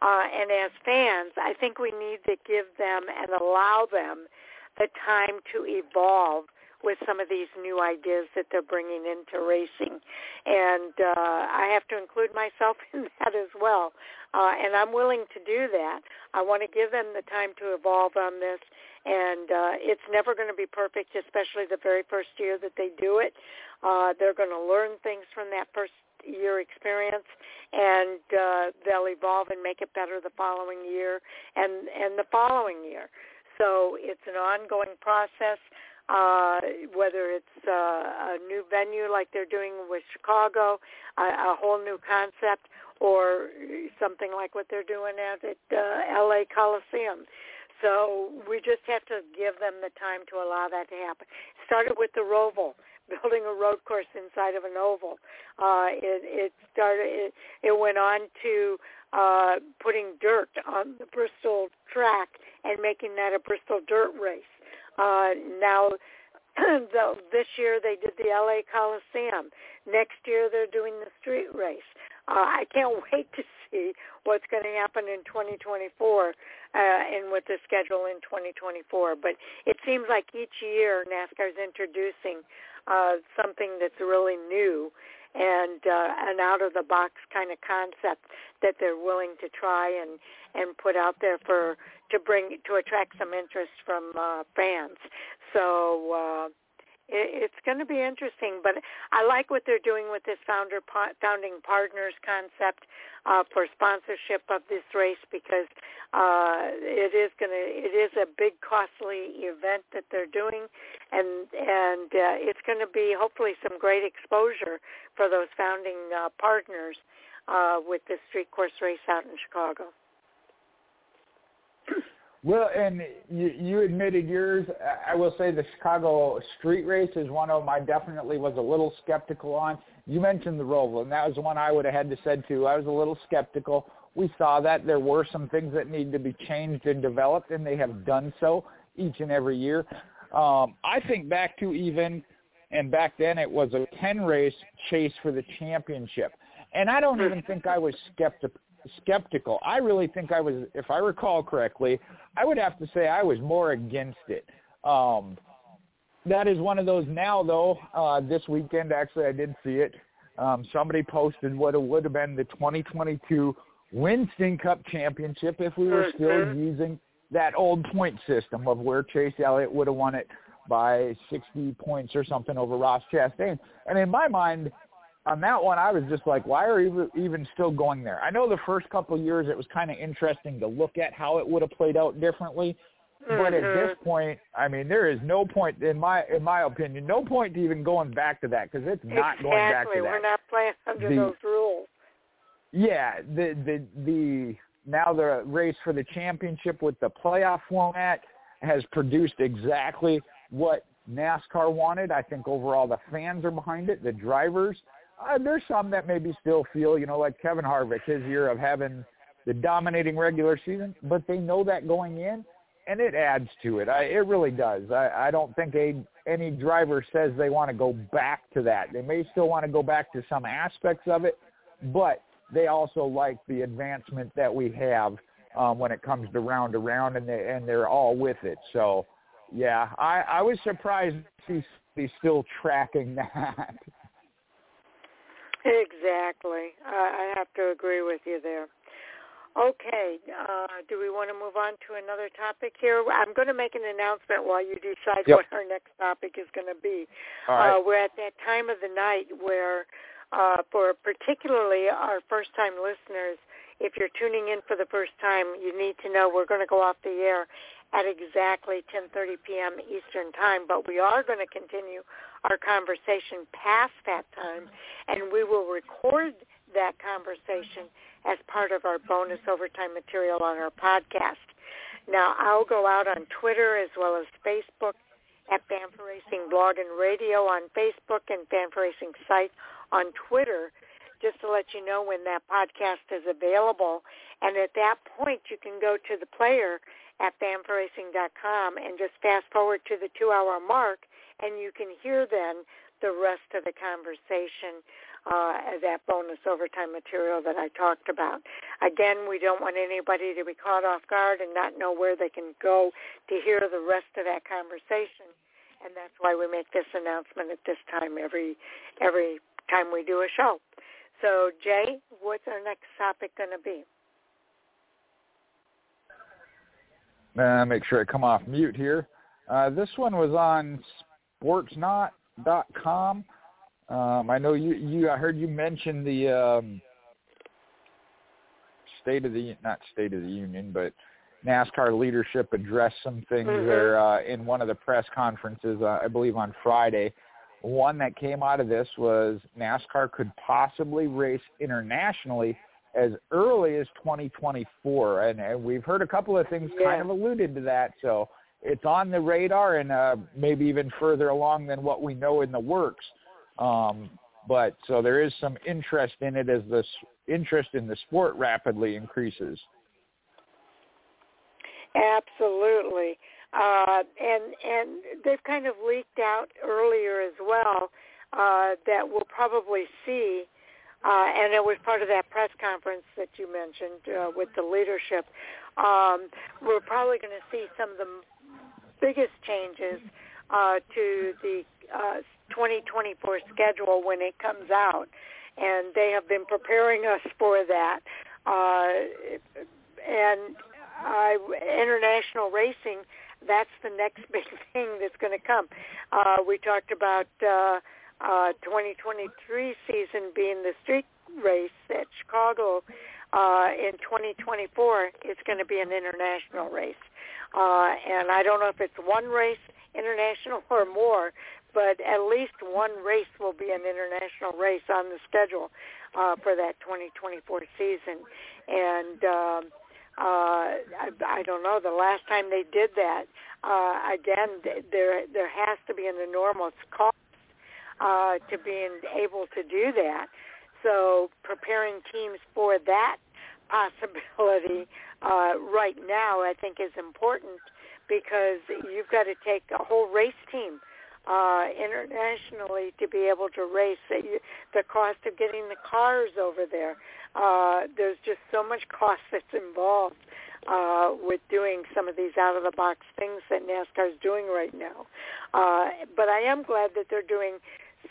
Uh, and as fans, I think we need to give them and allow them the time to evolve with some of these new ideas that they're bringing into racing. And uh, I have to include myself in that as well. Uh, and I'm willing to do that. I want to give them the time to evolve on this. And uh, it's never going to be perfect, especially the very first year that they do it. Uh, they're going to learn things from that first year experience and uh, they'll evolve and make it better the following year and and the following year so it's an ongoing process uh, whether it's uh, a new venue like they're doing with Chicago, a, a whole new concept, or something like what they're doing at, at uh, LA Coliseum. So we just have to give them the time to allow that to happen. Started with the Roval, building a road course inside of an oval. Uh, it, it started. It, it went on to uh, putting dirt on the Bristol track and making that a Bristol dirt race uh, now this year they did the LA Coliseum. Next year they're doing the street race. Uh, I can't wait to see what's going to happen in 2024 uh, and with the schedule in 2024. But it seems like each year NASCAR is introducing uh, something that's really new and uh, an out of the box kind of concept that they're willing to try and and put out there for to bring to attract some interest from uh, fans. So uh, it, it's going to be interesting. But I like what they're doing with this founder founding partners concept uh, for sponsorship of this race because uh, it is going to it is a big costly event that they're doing, and and uh, it's going to be hopefully some great exposure for those founding uh, partners uh, with this street course race out in Chicago. Well, and you, you admitted yours. I will say the Chicago street race is one of them I definitely was a little skeptical on. You mentioned the Roval, and that was one I would have had to said too. I was a little skeptical. We saw that there were some things that need to be changed and developed, and they have done so each and every year. Um, I think back to even, and back then it was a 10 race chase for the championship. And I don't even think I was skeptical skeptical. I really think I was, if I recall correctly, I would have to say I was more against it. Um, that is one of those now, though. Uh, this weekend, actually, I did see it. Um, somebody posted what it would have been the 2022 Winston Cup Championship if we were still mm-hmm. using that old point system of where Chase Elliott would have won it by 60 points or something over Ross Chastain. And in my mind, on that one, I was just like, why are you even still going there? I know the first couple of years it was kind of interesting to look at how it would have played out differently, mm-hmm. but at this mm-hmm. point, I mean, there is no point in my in my opinion, no point to even going back to that because it's not exactly. going back to that. We're not playing under the, those rules. Yeah, the the the now the race for the championship with the playoff format has produced exactly what NASCAR wanted. I think overall the fans are behind it, the drivers uh, there's some that maybe still feel, you know, like Kevin Harvick, his year of having the dominating regular season, but they know that going in, and it adds to it. I, it really does. I, I don't think a, any driver says they want to go back to that. They may still want to go back to some aspects of it, but they also like the advancement that we have um, when it comes to round to round, and they and they're all with it. So, yeah, I, I was surprised he's, he's still tracking that. Exactly. I have to agree with you there. Okay. Uh, do we want to move on to another topic here? I'm going to make an announcement while you decide yep. what our next topic is going to be. Right. Uh, we're at that time of the night where, uh, for particularly our first-time listeners, if you're tuning in for the first time, you need to know we're going to go off the air at exactly 10:30 p.m. Eastern Time, but we are going to continue our conversation past that time, and we will record that conversation as part of our bonus overtime material on our podcast. Now, I'll go out on Twitter as well as Facebook at Fan for Racing Blog and Radio on Facebook and Fan for Racing site on Twitter just to let you know when that podcast is available. And at that point, you can go to the player at fanforracing.com and just fast forward to the two-hour mark and you can hear then the rest of the conversation uh, that bonus overtime material that I talked about. Again, we don't want anybody to be caught off guard and not know where they can go to hear the rest of that conversation, and that's why we make this announcement at this time every every time we do a show. So, Jay, what's our next topic going to be? Uh, make sure I come off mute here. Uh, this one was on sportsnaut.com. Um, I know you, you. I heard you mention the um, state of the not state of the union, but NASCAR leadership addressed some things mm-hmm. there uh, in one of the press conferences, uh, I believe on Friday. One that came out of this was NASCAR could possibly race internationally as early as 2024, and, and we've heard a couple of things yeah. kind of alluded to that. So it's on the radar and uh, maybe even further along than what we know in the works. Um, but so there is some interest in it as the interest in the sport rapidly increases. Absolutely. uh, and and they've kind of leaked out earlier as well uh, that we'll probably see. Uh, and it was part of that press conference that you mentioned uh, with the leadership. Um, we're probably going to see some of the biggest changes uh, to the uh, 2024 schedule when it comes out, and they have been preparing us for that. Uh, and uh, international racing, that's the next big thing that's going to come. Uh, we talked about uh, uh, 2023 season being the street race at Chicago. Uh, in 2024, it's going to be an international race. Uh, and I don't know if it's one race international or more, but at least one race will be an international race on the schedule uh, for that 2024 season. And um, uh, I, I don't know. The last time they did that, uh, again, there there has to be an enormous cost uh, to being able to do that. So preparing teams for that possibility uh, right now, I think, is important because you've got to take a whole race team uh, internationally to be able to race. The cost of getting the cars over there, uh, there's just so much cost that's involved uh, with doing some of these out-of-the-box things that NASCAR is doing right now. Uh, but I am glad that they're doing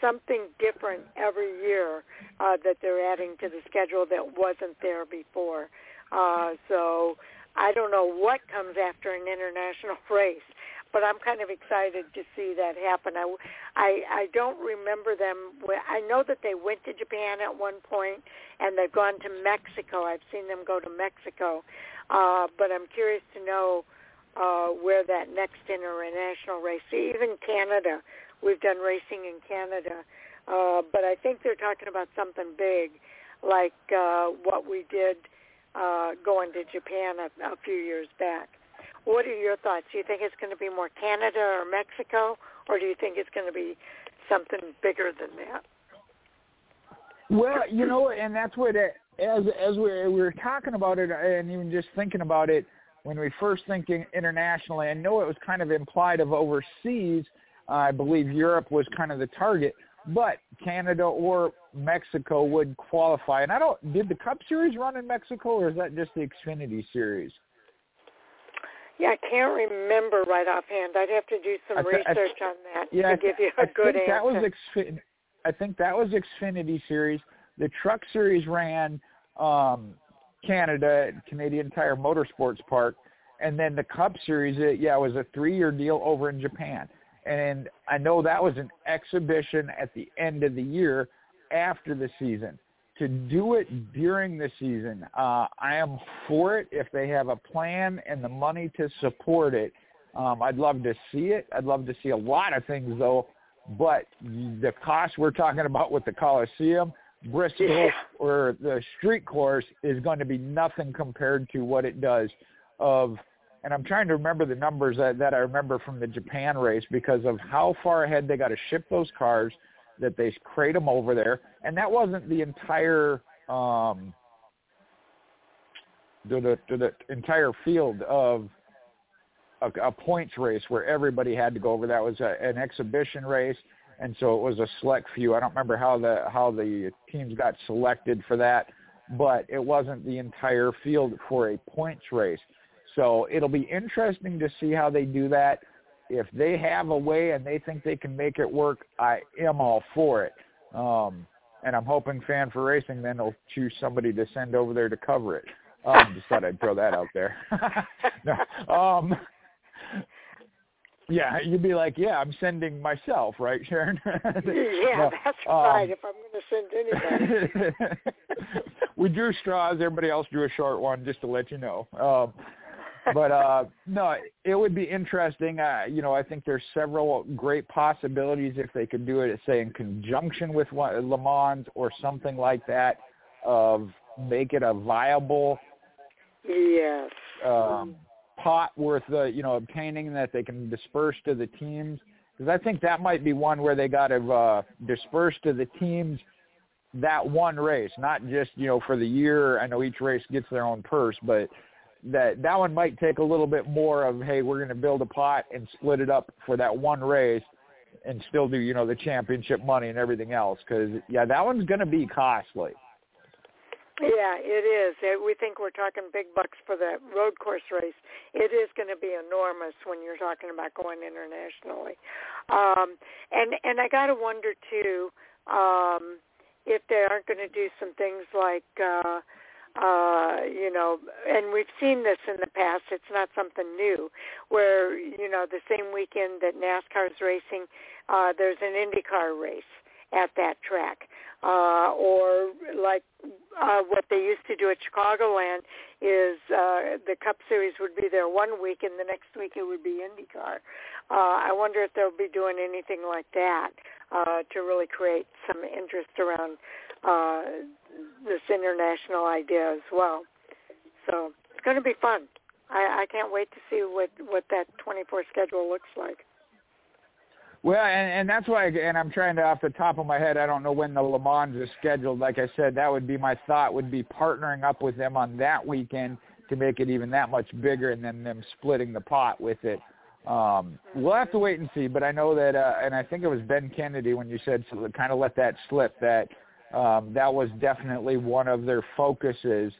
something different every year uh, that they're adding to the schedule that wasn't there before. Uh, so I don't know what comes after an international race, but I'm kind of excited to see that happen. I, I, I don't remember them. I know that they went to Japan at one point, and they've gone to Mexico. I've seen them go to Mexico, uh, but I'm curious to know uh, where that next international race, even Canada, We've done racing in Canada, uh, but I think they're talking about something big, like uh, what we did uh, going to Japan a, a few years back. What are your thoughts? Do you think it's going to be more Canada or Mexico, or do you think it's going to be something bigger than that? Well, you know, and that's what as as we, we were talking about it, and even just thinking about it when we first thinking internationally. I know it was kind of implied of overseas, I believe Europe was kind of the target, but Canada or Mexico would qualify. And I don't did the Cup Series run in Mexico, or is that just the Xfinity Series? Yeah, I can't remember right offhand. I'd have to do some th- research th- on that yeah, to give you a I good think answer. That was Xfin- I think that was Xfinity Series. The Truck Series ran um, Canada at Canadian Tire Motorsports Park, and then the Cup Series, it, yeah, it was a three-year deal over in Japan and I know that was an exhibition at the end of the year after the season. To do it during the season, uh, I am for it if they have a plan and the money to support it. Um, I'd love to see it. I'd love to see a lot of things though, but the cost we're talking about with the Coliseum, Bristol, yeah. or the street course is going to be nothing compared to what it does of – and I'm trying to remember the numbers that, that I remember from the Japan race because of how far ahead they got to ship those cars, that they crate them over there, and that wasn't the entire um, the, the, the entire field of a, a points race where everybody had to go over. That was a, an exhibition race, and so it was a select few. I don't remember how the how the teams got selected for that, but it wasn't the entire field for a points race. So it'll be interesting to see how they do that. If they have a way and they think they can make it work, I am all for it. Um, and I'm hoping Fan for Racing then will choose somebody to send over there to cover it. Um, just thought I'd throw that out there. no, um, yeah, you'd be like, yeah, I'm sending myself, right, Sharon? yeah, no, that's um, right. If I'm going to send anybody, we drew straws. Everybody else drew a short one, just to let you know. Um, but uh no, it would be interesting. Uh, you know, I think there's several great possibilities if they could do it, say in conjunction with one, Le Mans or something like that, of make it a viable yes um, pot worth the you know obtaining that they can disperse to the teams. Because I think that might be one where they got to uh, disperse to the teams that one race, not just you know for the year. I know each race gets their own purse, but that that one might take a little bit more of hey, we're going to build a pot and split it up for that one race, and still do you know the championship money and everything else because yeah, that one's going to be costly. Yeah, it is. We think we're talking big bucks for the road course race. It is going to be enormous when you're talking about going internationally. Um, and and I got to wonder too um, if they aren't going to do some things like. Uh, uh, you know, and we've seen this in the past. It's not something new, where you know the same weekend that NASCAR is racing, uh, there's an IndyCar race at that track uh, or like uh, what they used to do at Chicagoland is uh, the Cup Series would be there one week, and the next week it would be IndyCar. Uh, I wonder if they'll be doing anything like that uh, to really create some interest around uh, this international idea as well. So it's going to be fun. I, I can't wait to see what what that 24 schedule looks like. Well, and, and that's why, and I'm trying to, off the top of my head, I don't know when the Le Mans is scheduled. Like I said, that would be my thought, would be partnering up with them on that weekend to make it even that much bigger, and then them splitting the pot with it. Um, we'll have to wait and see, but I know that, uh, and I think it was Ben Kennedy when you said so kind of let that slip that um, that was definitely one of their focuses.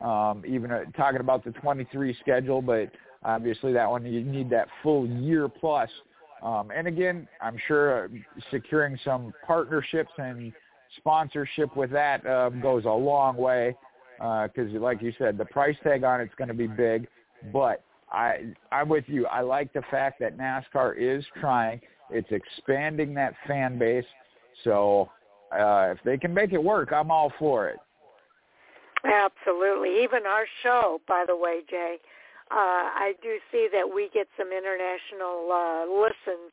Um, even uh, talking about the 23 schedule, but obviously that one you need that full year plus um, and again, I'm sure securing some partnerships and sponsorship with that uh, goes a long way because, uh, like you said, the price tag on it's going to be big. But I, I'm with you. I like the fact that NASCAR is trying. It's expanding that fan base. So uh, if they can make it work, I'm all for it. Absolutely. Even our show, by the way, Jay, uh, I do see that we get some international uh, listens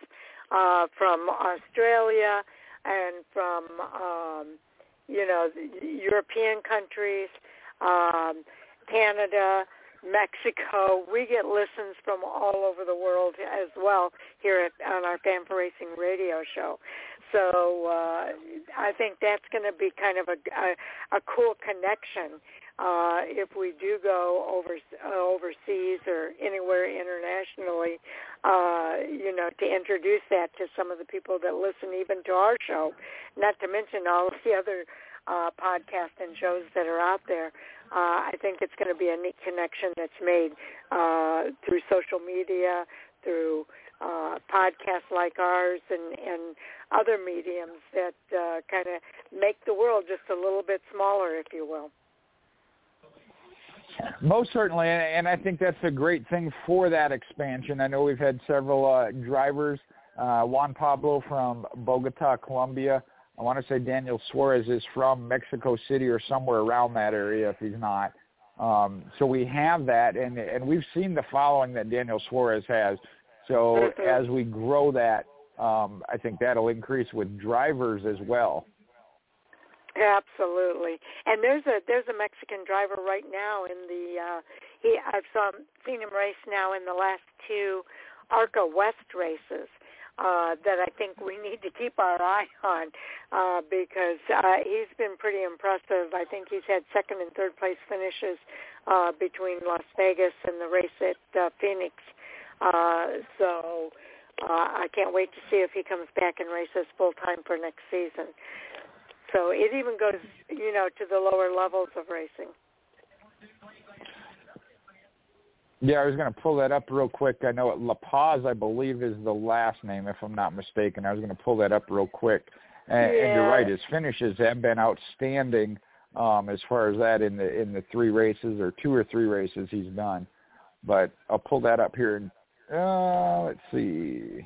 uh, from Australia and from um, you know European countries, um, Canada, Mexico. We get listens from all over the world as well here at, on our Fan for Racing radio show. So uh, I think that's going to be kind of a, a, a cool connection uh, if we do go over uh, overseas or anywhere internationally, uh, you know, to introduce that to some of the people that listen even to our show, not to mention all of the other uh, podcasts and shows that are out there. Uh, I think it's going to be a neat connection that's made uh, through social media, through uh, podcasts like ours, and, and other mediums that uh, kind of make the world just a little bit smaller, if you will. Most certainly, and I think that's a great thing for that expansion. I know we've had several uh, drivers. Uh, Juan Pablo from Bogota, Colombia. I want to say Daniel Suarez is from Mexico City or somewhere around that area if he's not. Um, so we have that, and and we've seen the following that Daniel Suarez has. So as we grow that, um, I think that'll increase with drivers as well. Absolutely. And there's a there's a Mexican driver right now in the uh he I've saw seen him race now in the last two ARCA West races uh that I think we need to keep our eye on uh because uh he's been pretty impressive. I think he's had second and third place finishes uh between Las Vegas and the race at uh, Phoenix. Uh so uh I can't wait to see if he comes back and races full time for next season. So it even goes, you know, to the lower levels of racing. Yeah, I was going to pull that up real quick. I know La Paz, I believe, is the last name, if I'm not mistaken. I was going to pull that up real quick. And, yeah. and you're right, his finishes have been outstanding um, as far as that in the in the three races or two or three races he's done. But I'll pull that up here. And, uh, let's see,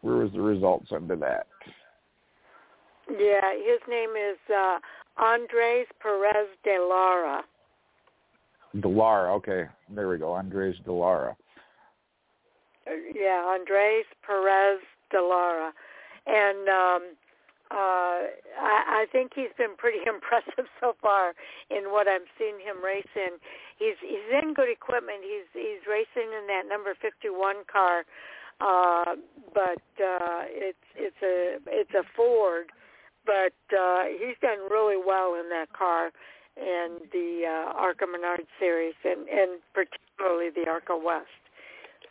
where was the results under that? Yeah, his name is uh, Andres Perez de Lara. De Lara, okay. There we go. Andres de Lara. Uh, yeah, Andres Perez de Lara. And um, uh, I, I think he's been pretty impressive so far in what I've seen him race in. He's he's in good equipment. He's he's racing in that number 51 car, uh, but uh, it's it's a it's a Ford but uh, he's done really well in that car and the uh, ARCA Menard series, and and particularly the ARCA West.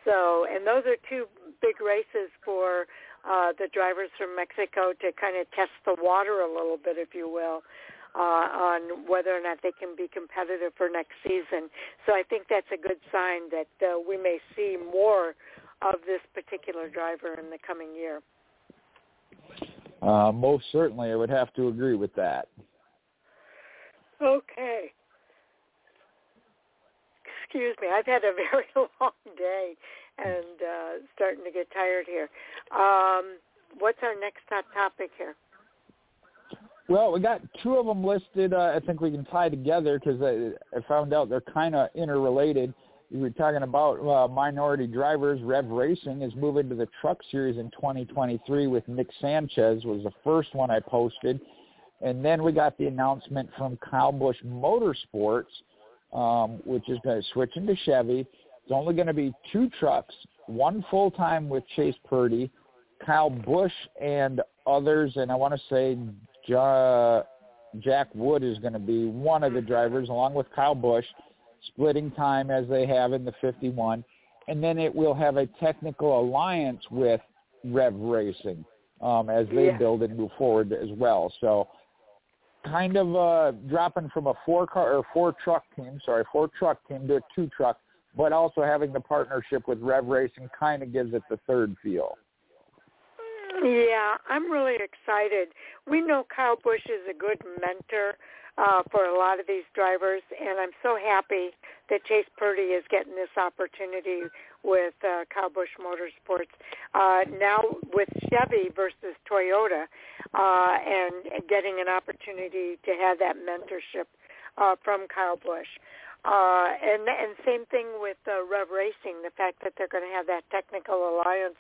So, and those are two big races uh, the drivers from Mexico to kind of test the water a little bit, if you will, uh, on whether or not they can be competitive for next season. So I think that's a good sign that uh, we may see more of this particular driver in the coming year. Uh, most certainly, I would have to agree with that. Okay. Excuse me, I've had a very long day and uh, starting to get tired here. Um, what's our next top topic here? Well, we got two of them listed. Uh, I think we can tie together because I, I found out they're kind of interrelated. We were talking about uh, minority drivers. Rev Racing is moving to the Truck Series in 2023 with Nick Sanchez was the first one I posted. And then we got the announcement from Kyle Busch Motorsports, um, which is going to switch into Chevy. It's only going to be two trucks, one full-time with Chase Purdy, Kyle Busch and others, and I want to say Jack Wood is going to be one of the drivers along with Kyle Busch, splitting time as they have in the 51. And then it will have a technical alliance with Rev Racing um, as they yeah. build and move forward as well. So kind of uh, dropping from a four car or four truck team, sorry, four truck team to a two truck, but also having the partnership with Rev Racing kind of gives it the third feel. Yeah, I'm really excited. We know Kyle Busch is a good mentor uh, for a lot of these drivers, and I'm so happy that Chase Purdy is getting this opportunity with uh, Kyle Busch Motorsports. Uh, now with Chevy versus Toyota, uh, and getting an opportunity to have that mentorship uh, from Kyle Busch. Uh, and and same thing with uh, Rev Racing, the fact that they're going to have that technical alliance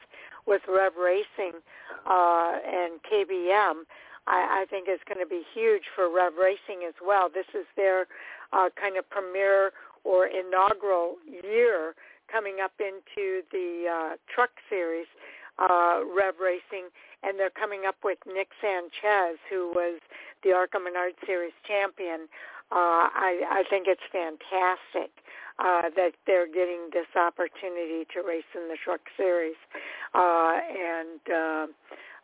with Rev Racing uh, and KBM, I, I think is going to be huge for Rev Racing as well. This is their uh, kind of premiere or inaugural year coming up into the uh, Truck Series, uh, Rev Racing, and they're coming up with Nick Sanchez, who was the ARCA Menard Series champion uh, I, I think it's fantastic uh, that they're getting this opportunity to race in the Truck Series, uh, and uh,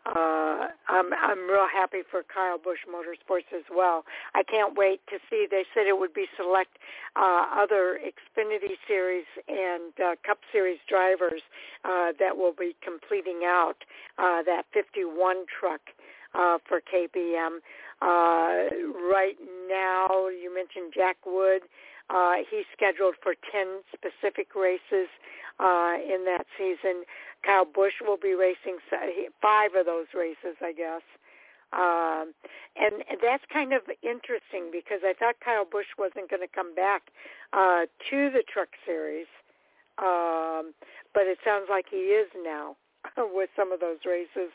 uh, I'm I'm real happy for Kyle Busch Motorsports as well. I can't wait to see. They said it would be select uh, other Xfinity Series and uh, Cup Series drivers uh, that will be completing out uh, that 51 truck uh, for KBM. Uh, right now, you mentioned Jack Wood. Uh, he's scheduled for 10 specific races uh, in that season. Kyle Busch will be racing five of those races, I guess. Um, and that's kind of interesting because I thought Kyle Busch wasn't going to come back uh, to the Truck Series, um, but it sounds like he is now. with some of those races.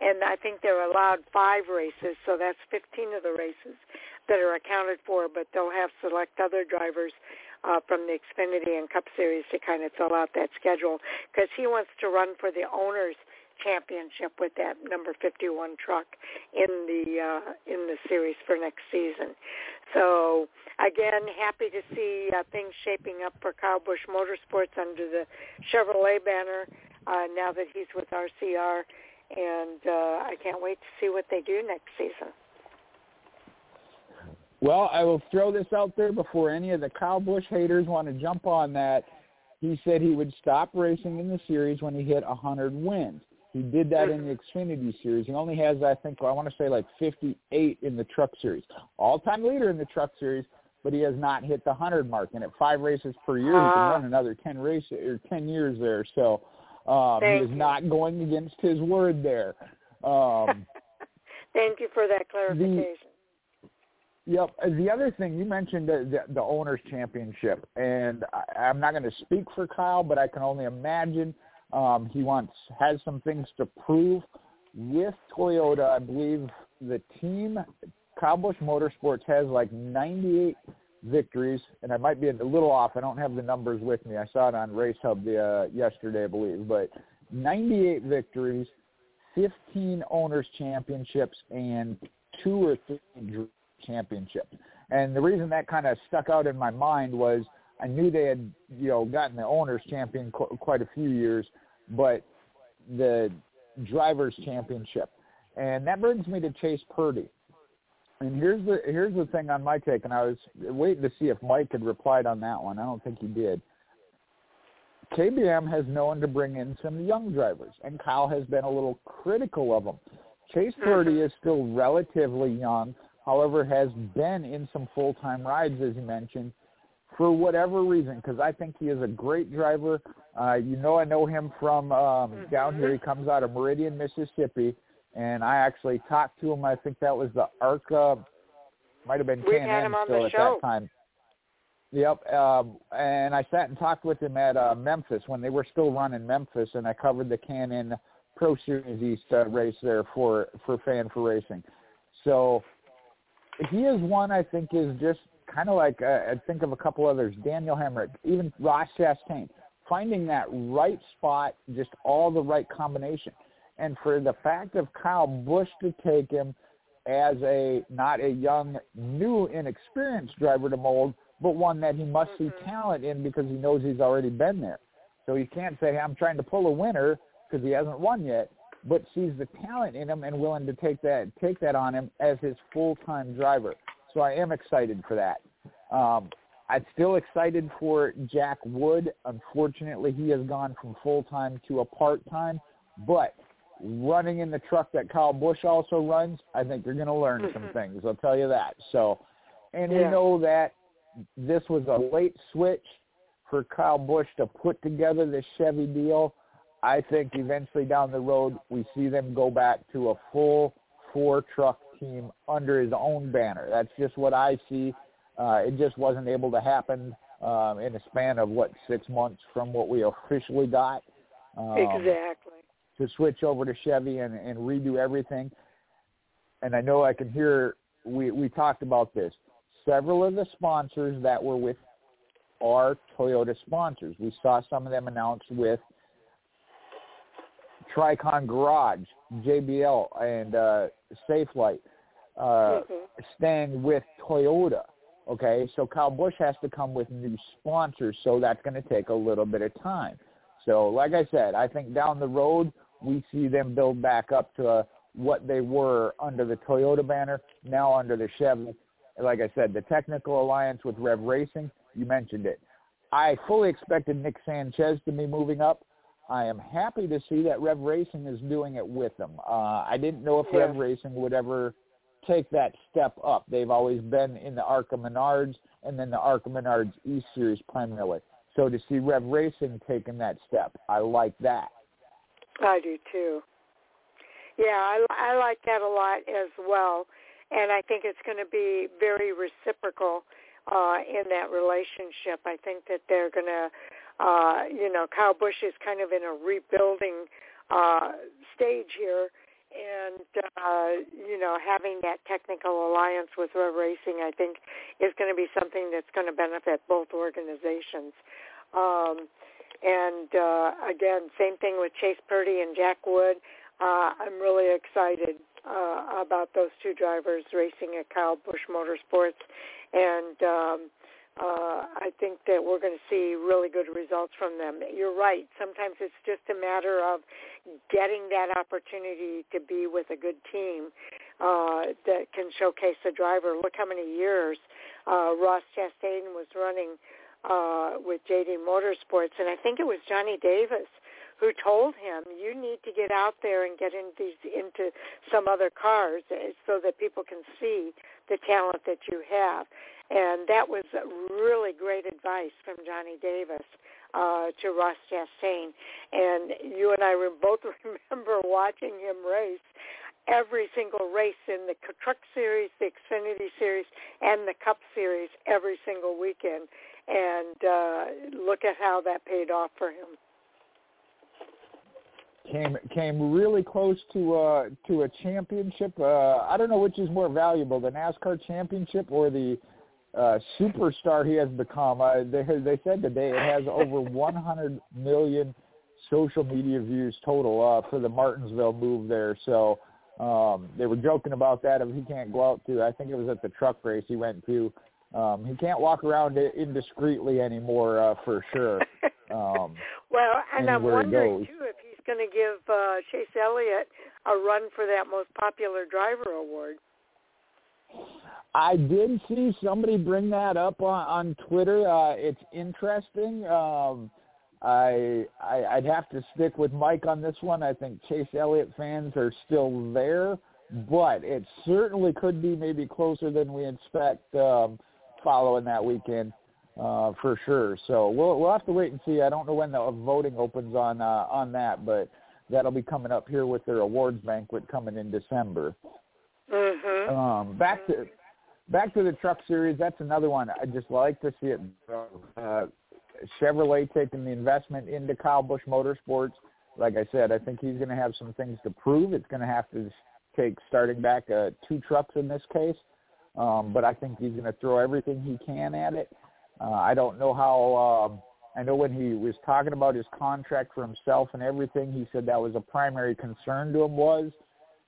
And I think they're allowed five races, so that's 15 of the races that are accounted for, but they'll have select other drivers uh, from the Xfinity and Cup Series to kind of fill out that schedule because he wants to run for the owners championship with that number 51 truck in the uh, in the series for next season. So again, happy to see uh, things shaping up for Kyle Busch Motorsports under the Chevrolet banner uh, now that he's with RCR, and uh, I can't wait to see what they do next season. Well, I will throw this out there before any of the Kyle Busch haters want to jump on that. He said he would stop racing in the series when he hit 100 wins. He did that in the Xfinity Series. He only has, I think, I want to say like 58 in the Truck Series. All-time leader in the Truck Series, but he has not hit the 100 mark. And at five races per year, he can run another 10 races or 10 years there. So um, he is you. not going against his word there. Um, Thank you for that clarification. The, yep. The other thing you mentioned the, the, the owners championship, and I, I'm not going to speak for Kyle, but I can only imagine um, he wants has some things to prove with Toyota. I believe the team Kyle Motorsports has like 98 victories, and I might be a little off. I don't have the numbers with me. I saw it on Race Hub the, uh, yesterday, I believe, but 98 victories, 15 owners championships, and two or three championships. And the reason that kind of stuck out in my mind was I knew they had you know gotten the owners champion qu- quite a few years, but the drivers championship, and that brings me to Chase Purdy. And here's the here's the thing on my take, and I was waiting to see if Mike had replied on that one. I don't think he did. KBM has known to bring in some young drivers, and Kyle has been a little critical of them. Chase Purdy Mhm. is still relatively young, however, has been in some full-time rides, as you mentioned, for whatever reason, because I think he is a great driver. Uh, you know, I know him from um, down here. He comes out of Meridian, Mississippi, and I actually talked to him. I think that was the ARCA, might have been We've Can had him on still the at show. that time. Yep, um, and I sat and talked with him at uh, Memphis when they were still running Memphis, and I covered the K&N Pro Series East uh, race there for for Fan for Racing. So he is one I think is just kind of like uh, I think of a couple others, Daniel Hemric, even Ross Chastain, finding that right spot, just all the right combination, and for the fact of Kyle Busch to take him as a not a young, new, inexperienced driver to mold, but one that he must see talent in because he knows he's already been there. So he can't say, I'm trying to pull a winner because he hasn't won yet, but sees the talent in him and willing to take that take that on him as his full-time driver. So I am excited for that. Um, I'm still excited for Jack Wood. Unfortunately, he has gone from full-time to a part-time, but running in the truck that Kyle Busch also runs, I think you're going to learn some mm-hmm. things. I'll tell you that. So, and we know that this was a late switch for Kyle Busch to put together this Chevy deal. I think eventually down the road we see them go back to a full four truck team under his own banner. That's just what I see. Uh, it just wasn't able to happen um, in a span of what six months from what we officially got. Um, exactly. to switch over to Chevy and, and redo everything. And I know I can hear we we talked about this. Several of the sponsors that were with are Toyota sponsors. We saw some of them announced with Tricon Garage, JBL, and uh, Safelite, uh, Mhm. staying with Toyota. Okay, so Kyle Busch has to come with new sponsors, so that's going to take a little bit of time. So, like I said, I think down the road we see them build back up to uh, what they were under the Toyota banner, now under the Chevy. Like I said, the technical alliance with Rev Racing, you mentioned it. I fully expected Nick Sanchez to be moving up. I am happy to see that Rev Racing is doing it with them. Uh, I didn't know if Yeah. Rev Racing would ever take that step up. They've always been in the ARCA Menards and then the ARCA Menards E Series primarily. So to see Rev Racing taking that step, I like that. I do too. Yeah, I, I like that a lot as well, and I think it's going to be very reciprocal uh, in that relationship. I think that they're going to, uh, you know, Kyle Busch is kind of in a rebuilding uh, stage here, and uh, you know, having that technical alliance with Rev Racing, I think, is going to be something that's going to benefit both organizations. Um, and uh, again, same thing with Chase Purdy and Jack Wood. Uh, I'm really excited uh, about those two drivers racing at Kyle Busch Motorsports, and um, uh, I think that we're going to see really good results from them. You're right. Sometimes it's just a matter of getting that opportunity to be with a good team uh, that can showcase the driver. Look how many years uh, Ross Chastain was running uh, with JD Motorsports, and I think it was Johnny Davis who told him, "You need to get out there and get into these, into some other cars eh, so that people can see the talent that you have." And that was really great advice from Johnny Davis uh, to Ross Chastain. And you and I both remember watching him race every single race in the Truck Series, the Xfinity Series, and the Cup Series every single weekend. And uh, look at how that paid off for him. Came came really close to uh to a championship. Uh I don't know which is more valuable, the NASCAR championship or the uh superstar he has become. Uh, they they said today it has over 100 million social media views total uh for the Martinsville move there. So um they were joking about that if he can't go out to I think it was at the truck race he went to Um, he can't walk around indiscreetly anymore uh, for sure. Um, well, and I'm wondering too if he's going to give uh, Chase Elliott a run for that most popular driver award. I did see somebody bring that up on, on Twitter. Uh, it's interesting. Um, I, I I'd have to stick with Mike on this one. I think Chase Elliott fans are still there, but it certainly could be maybe closer than we expect um, following that weekend uh, for sure. So we'll we'll have to wait and see. I don't know when the voting opens on uh, on that, but that'll be coming up here with their awards banquet coming in December. Mm-hmm. Um, back to back to the truck series. That's another one. I just like to see it. Uh, Chevrolet taking the investment into Kyle Busch Motorsports. Like I said, I think he's going to have some things to prove. It's going to have to take starting back uh, two trucks in this case, um, but I think he's going to throw everything he can at it. Uh, I don't know how. Um, I know when he was talking about his contract for himself and everything, he said that was a primary concern to him was.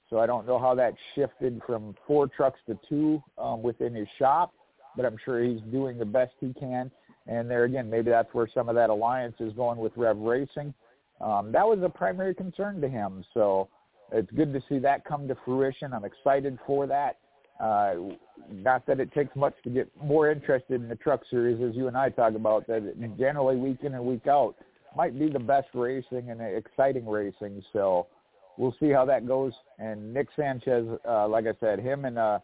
So I don't know how that shifted from four trucks to two um, within his shop, but I'm sure he's doing the best he can. And there again, maybe that's where some of that alliance is going with Rev Racing. Um, that was a primary concern to him. So it's good to see that come to fruition. I'm excited for that. Uh, not that it takes much to get more interested in the truck series, as you and I talk about, that generally week in and week out might be the best racing and exciting racing. So we'll see how that goes. And Nick Sanchez, uh, like I said, him and uh,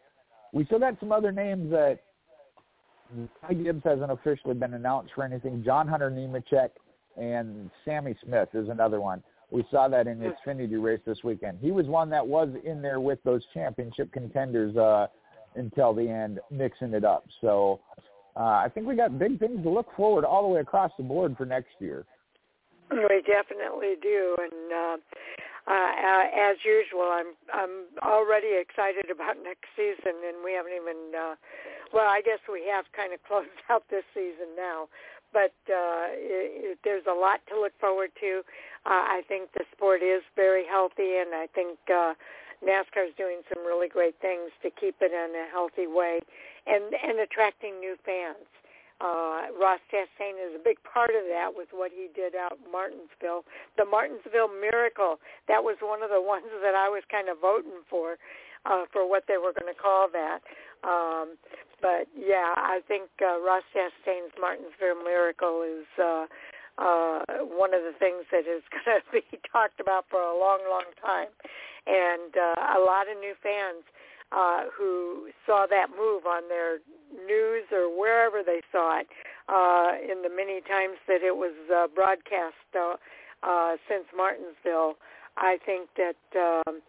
we still got some other names that Ty Gibbs hasn't officially been announced for anything. John Hunter Nemechek and Sammy Smith is another one. We saw that in the Xfinity race this weekend. He was one that was in there with those championship contenders uh, until the end, mixing it up. So uh, I think we got big things to look forward all the way across the board for next year. We definitely do, and uh, uh, as usual, I'm I'm already excited about next season, and we haven't even. Uh, well, I guess we have kind of closed out this season now, but uh, it, it, there's a lot to look forward to. Uh, I think the sport is very healthy, and I think uh, NASCAR is doing some really great things to keep it in a healthy way, and and attracting new fans. Uh, Ross Chastain is a big part of that with what he did out in Martinsville. The Martinsville Miracle, that was one of the ones that I was kind of voting for, uh, for what they were going to call that. Um, but yeah, I think uh, Ross Chastain's Martinsville Miracle is uh, uh, one of the things that is going to be talked about for a long, long time. And uh, a lot of new fans uh, who saw that move on their news or wherever they saw it uh, in the many times that it was uh, broadcast uh, uh, since Martinsville. I think that um,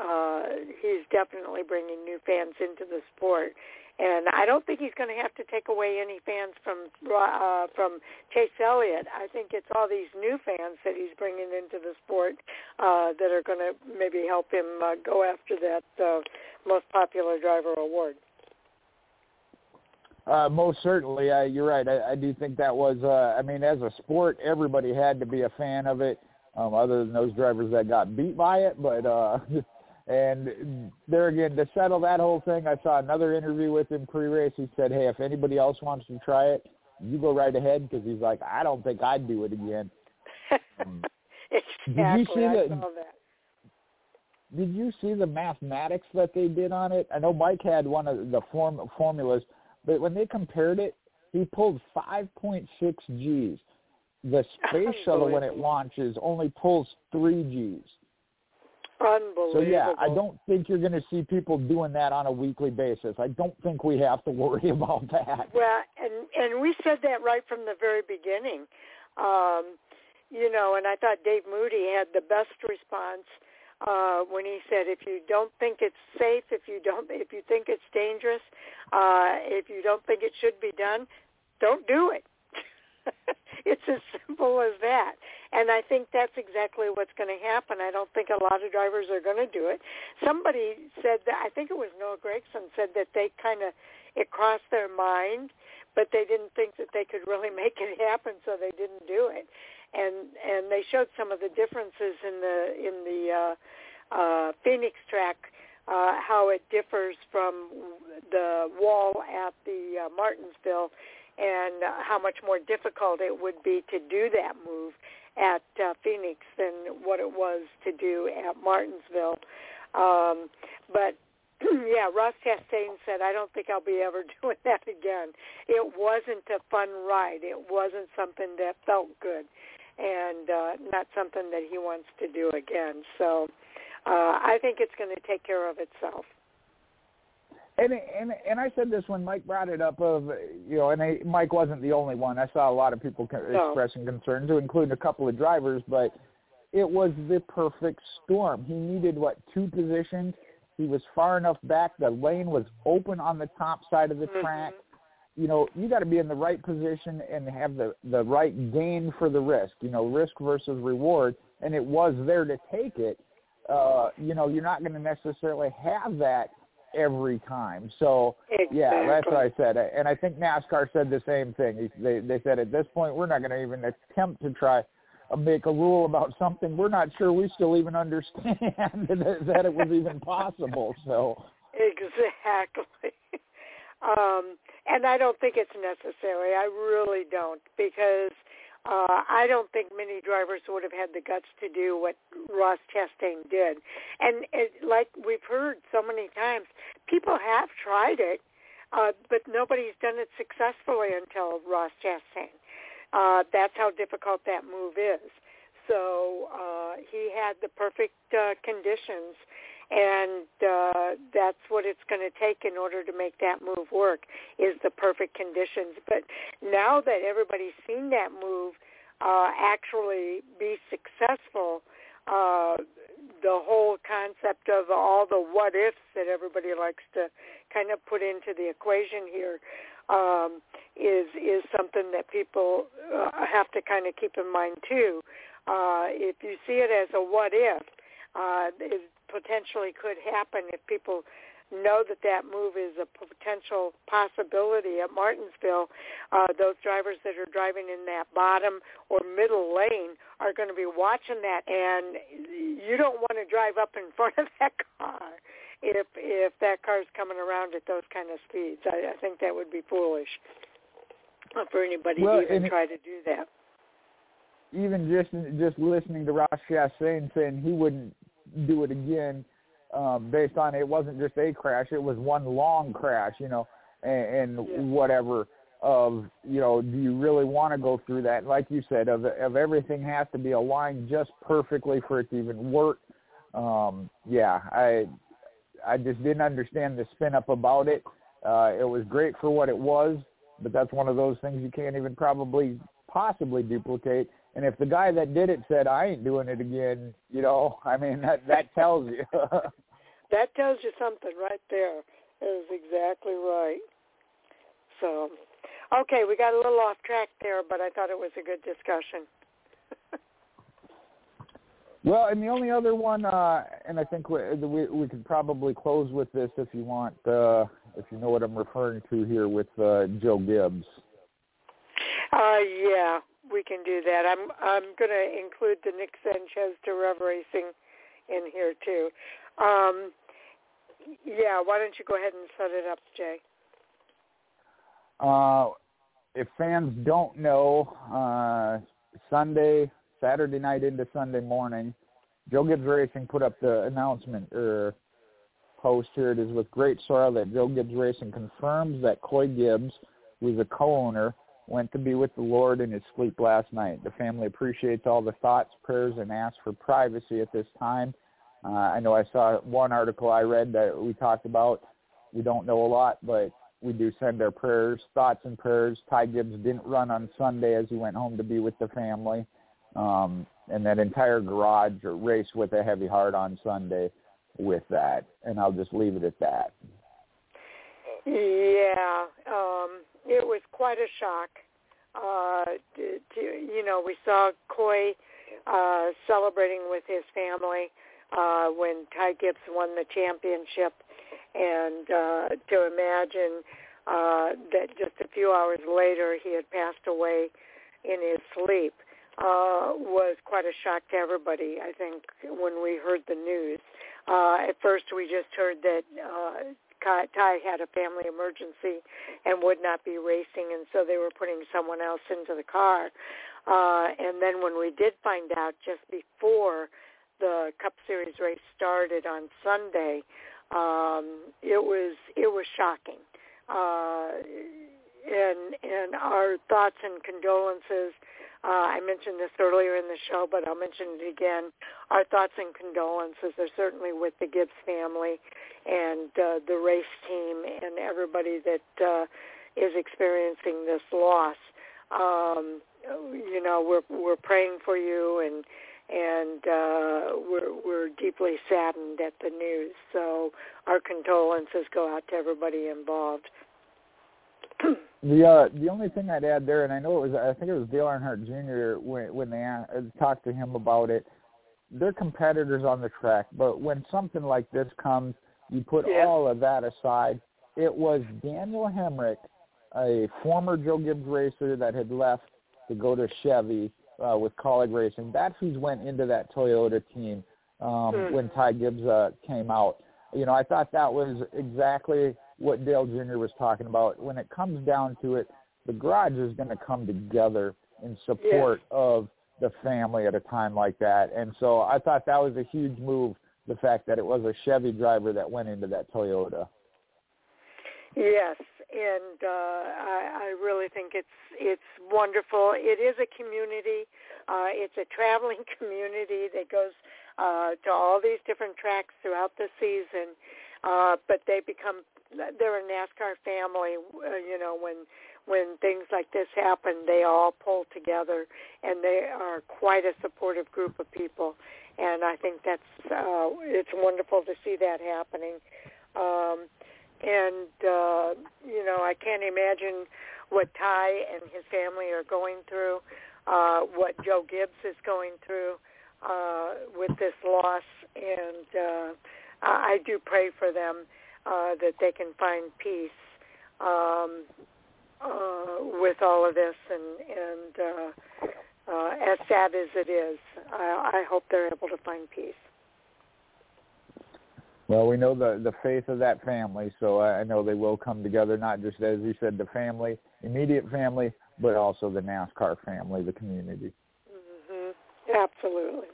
uh, he's definitely bringing new fans into the sport. And I don't think he's going to have to take away any fans from uh, from Chase Elliott. I think it's all these new fans that he's bringing into the sport uh, that are going to maybe help him uh, go after that uh, most popular driver award. Uh, most certainly, uh, you're right. I, I do think that was. Uh, I mean, as a sport, everybody had to be a fan of it, um, other than those drivers that got beat by it. But uh, and there again, to settle that whole thing, I saw another interview with him pre-race. He said, "Hey, if anybody else wants to try it, you go right ahead," because he's like, "I don't think I'd do it again." Um, exactly. Did you see I the, did you see the mathematics that they did on it? I know Mike had one of the form formulas but when they compared it, he pulled 5.6 Gs. The space shuttle, when it launches, only pulls 3 Gs. Unbelievable. So yeah, I don't think you're going to see people doing that on a weekly basis. I don't think we have to worry about that. Well, and and we said that right from the very beginning. Um, you know, and I thought Dave Moody had the best response uh, when he said, "If you don't think it's safe, if you don't, if you think it's dangerous, uh, if you don't think it should be done, don't do it." it's as simple as that. And I think that's exactly what's going to happen. I don't think a lot of drivers are going to do it. Somebody said that I think it was Noah Gragson said that they kind of it crossed their mind, but they didn't think that they could really make it happen, so they didn't do it and and they showed some of the differences in the in the uh, uh, Phoenix track uh, how it differs from the wall at the uh, Martinsville and uh, how much more difficult it would be to do that move at uh, Phoenix than what it was to do at Martinsville. Um, but yeah, Ross Chastain said, I don't think I'll be ever doing that again. It wasn't a fun ride. It wasn't something that felt good and uh, not something that he wants to do again. So uh, I think it's going to take care of itself. And and and I said this when Mike brought it up of you know, and I, Mike wasn't the only one. I saw a lot of people no. expressing concern, to include a couple of drivers, but it was the perfect storm. He needed what two positions. He was far enough back. The lane was open on the top side of the mm-hmm. track. You know, you got to be in the right position and have the the right gain for the risk. You know, risk versus reward, and it was there to take it. Uh, you know, you're not going to necessarily have that every time. So exactly. yeah, that's what I said. And I think NASCAR said the same thing. They they said at this point we're not going to even attempt to try make a rule about something we're not sure we still even understand that it was even possible. So exactly. Um, and I don't think it's necessary. I really don't because uh, I don't think many drivers would have had the guts to do what Ross Chastain did. And it, like we've heard so many times, people have tried it, uh, but nobody's done it successfully until Ross Chastain. Uh, that's how difficult that move is. So uh, he had the perfect uh, conditions and uh, that's what it's going to take in order to make that move work is the perfect conditions. But now that everybody's seen that move uh, actually be successful, uh, the whole concept of all the what ifs that everybody likes to kind of put into the equation here um, is is something that people uh, have to kind of keep in mind too. Uh, if you see it as a what if, uh, it potentially could happen if people know that that move is a potential possibility at Martinsville. Uh, those drivers that are driving in that bottom or middle lane are going to be watching that, and you don't want to drive up in front of that car if if that car is coming around at those kind of speeds. I, I think that would be foolish for anybody well, to even try to do that. Even just just listening to Ross Chastain saying he wouldn't do it again um, based on it wasn't just a crash; it was one long crash, you know, and, and yeah. whatever. Of you know, do you really want to go through that? Like you said, of of everything has to be aligned just perfectly for it to even work. Um, yeah, I I just didn't understand the spin up about it. Uh, it was great for what it was, but that's one of those things you can't even probably possibly duplicate. And if the guy that did it said, "I ain't doing it again," you know, I mean that that tells you. that tells you something right there. Is exactly right. So, okay, we got a little off track there, but I thought it was a good discussion. well, and the only other one, uh, and I think we, we we could probably close with this if you want, uh, if you know what I'm referring to here with uh, Joe Gibbs. Uh, yeah, we can do that. I'm I'm going to include the Nick Sanchez to Rev Racing in here too. Um, yeah, why don't you go ahead and set it up, Jay? Uh, if fans don't know, uh, Sunday, Saturday night into Sunday morning, Joe Gibbs Racing put up the announcement or post here. It is with great sorrow that Joe Gibbs Racing confirms that Coy Gibbs, who is a co-owner, went to be with the Lord in his sleep last night. The family appreciates all the thoughts, prayers, and asks for privacy at this time. Uh, I know I saw one article I read that we talked about. We don't know a lot, but we do send our prayers, thoughts, and prayers. Ty Gibbs didn't run on Sunday as he went home to be with the family. Um, and that entire garage raced with a heavy heart on Sunday with that. And I'll just leave it at that. Yeah, um, it was quite a shock. Uh, to, to, you know, we saw Coy uh, celebrating with his family uh, when Ty Gibbs won the championship, and uh, to imagine uh, that just a few hours later he had passed away in his sleep uh, was quite a shock to everybody. I think when we heard the news, uh, at first we just heard that uh, Ty had a family emergency and would not be racing, and so they were putting someone else into the car. Uh, and then when we did find out just before the Cup Series race started on Sunday, um, it was it was shocking. Uh, and and our thoughts and condolences uh, I mentioned this earlier in the show, but I'll mention it again. Our thoughts and condolences are certainly with the Gibbs family and uh, the race team and everybody that uh, is experiencing this loss. Um, you know, we're we're praying for you and and uh, we're we're deeply saddened at the news. So our condolences go out to everybody involved. The uh, the only thing I'd add there, and I know it was I think it was Dale Earnhardt Jr. when when they uh, talked to him about it. They're competitors on the track, but when something like this comes, you put yeah. all of that aside. It was Daniel Hemric, a former Joe Gibbs racer that had left to go to Chevy uh, with Kaulig Racing. That's who's went into that Toyota team um, mm. when Ty Gibbs uh, came out. You know, I thought that was exactly what Dale Jr. was talking about. When it comes down to it, the garage is going to come together in support yeah. of the family at a time like that. And so I thought that was a huge move, the fact that it was a Chevy driver that went into that Toyota. Yes, and uh, I, I really think it's it's wonderful. It is a community. Uh, it's a traveling community that goes uh, to all these different tracks throughout the season. Uh, but they become they're a NASCAR family. Uh, you know, when when things like this happen, they all pull together, and they are quite a supportive group of people. And I think that's uh, it's wonderful to see that happening. Um, and uh, you know, I can't imagine what Ty and his family are going through, uh, what Joe Gibbs is going through uh, with this loss, and uh, I do pray for them uh, that they can find peace um, uh, with all of this, and and uh, uh, as sad as it is, I, I hope they're able to find peace. Well, we know the the faith of that family, so I know they will come together. Not just as you said, the family, immediate family, but also the NASCAR family, the community. Mm-hmm. Absolutely.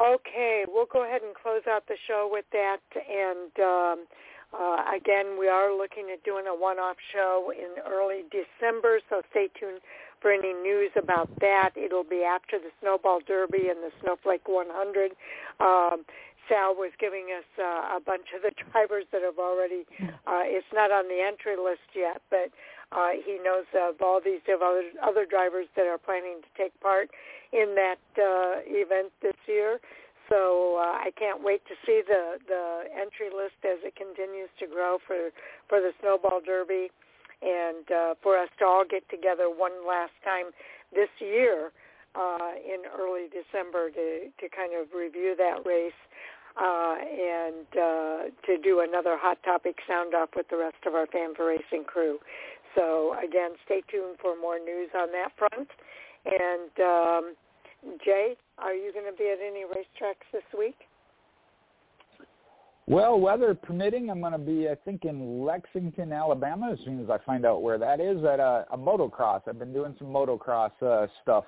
Okay, we'll go ahead and close out the show with that. And um, uh, again, we are looking at doing a one-off show in early December, so stay tuned for any news about that. It'll be after the Snowball Derby and the Snowflake 100. Um, Sal was giving us uh, a bunch of the drivers that have already, uh, it's not on the entry list yet, but uh, he knows of all these other, other drivers that are planning to take part in that uh, event this year. So uh, I can't wait to see the the entry list as it continues to grow for for the Snowball Derby, and uh, for us to all get together one last time this year uh, in early December to to kind of review that race uh, and uh, to do another hot topic sound off with the rest of our fan for racing crew. So again, stay tuned for more news on that front. And um, Jay, are you going to be at any racetracks this week? Well, weather permitting, I'm going to be, I think, in Lexington, Alabama, as soon as I find out where that is, at a, a motocross. I've been doing some motocross uh, stuff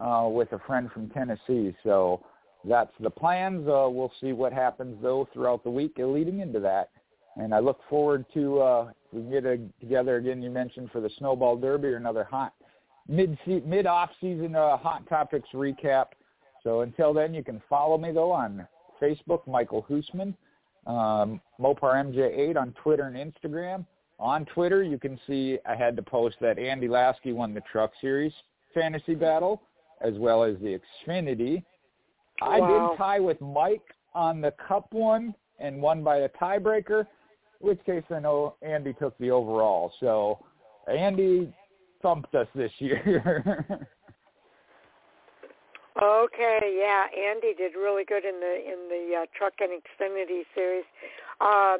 uh, with a friend from Tennessee, so that's the plans. Uh, we'll see what happens, though, throughout the week leading into that. And I look forward to uh, we get a, together again. You mentioned for the Snowball Derby or another hot mid mid off season uh, hot topics recap. So until then, you can follow me though on Facebook, Michael Hoosman, um, Mopar MJ8 on Twitter and Instagram. On Twitter, you can see I had to post that Andy Lasky won the Truck Series fantasy battle as well as the Xfinity. Wow. I did tie with Mike on the Cup one and won by a tiebreaker, which case I know Andy took the overall. So Andy thumped us this year. okay, yeah, Andy did really good in the in the uh, Truck and Xfinity series. Um,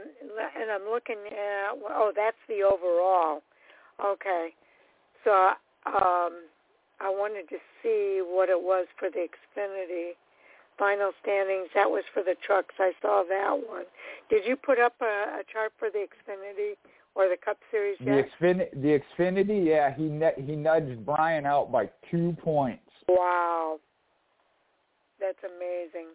and I'm looking at oh, that's the overall. Okay, so um, I wanted to see what it was for the Xfinity final standings. That was for the trucks. I saw that one. Did you put up a, a chart for the Xfinity or the Cup Series yet? The Xfinity, the Xfinity, yeah, he he nudged Brian out by two points. Wow, that's amazing.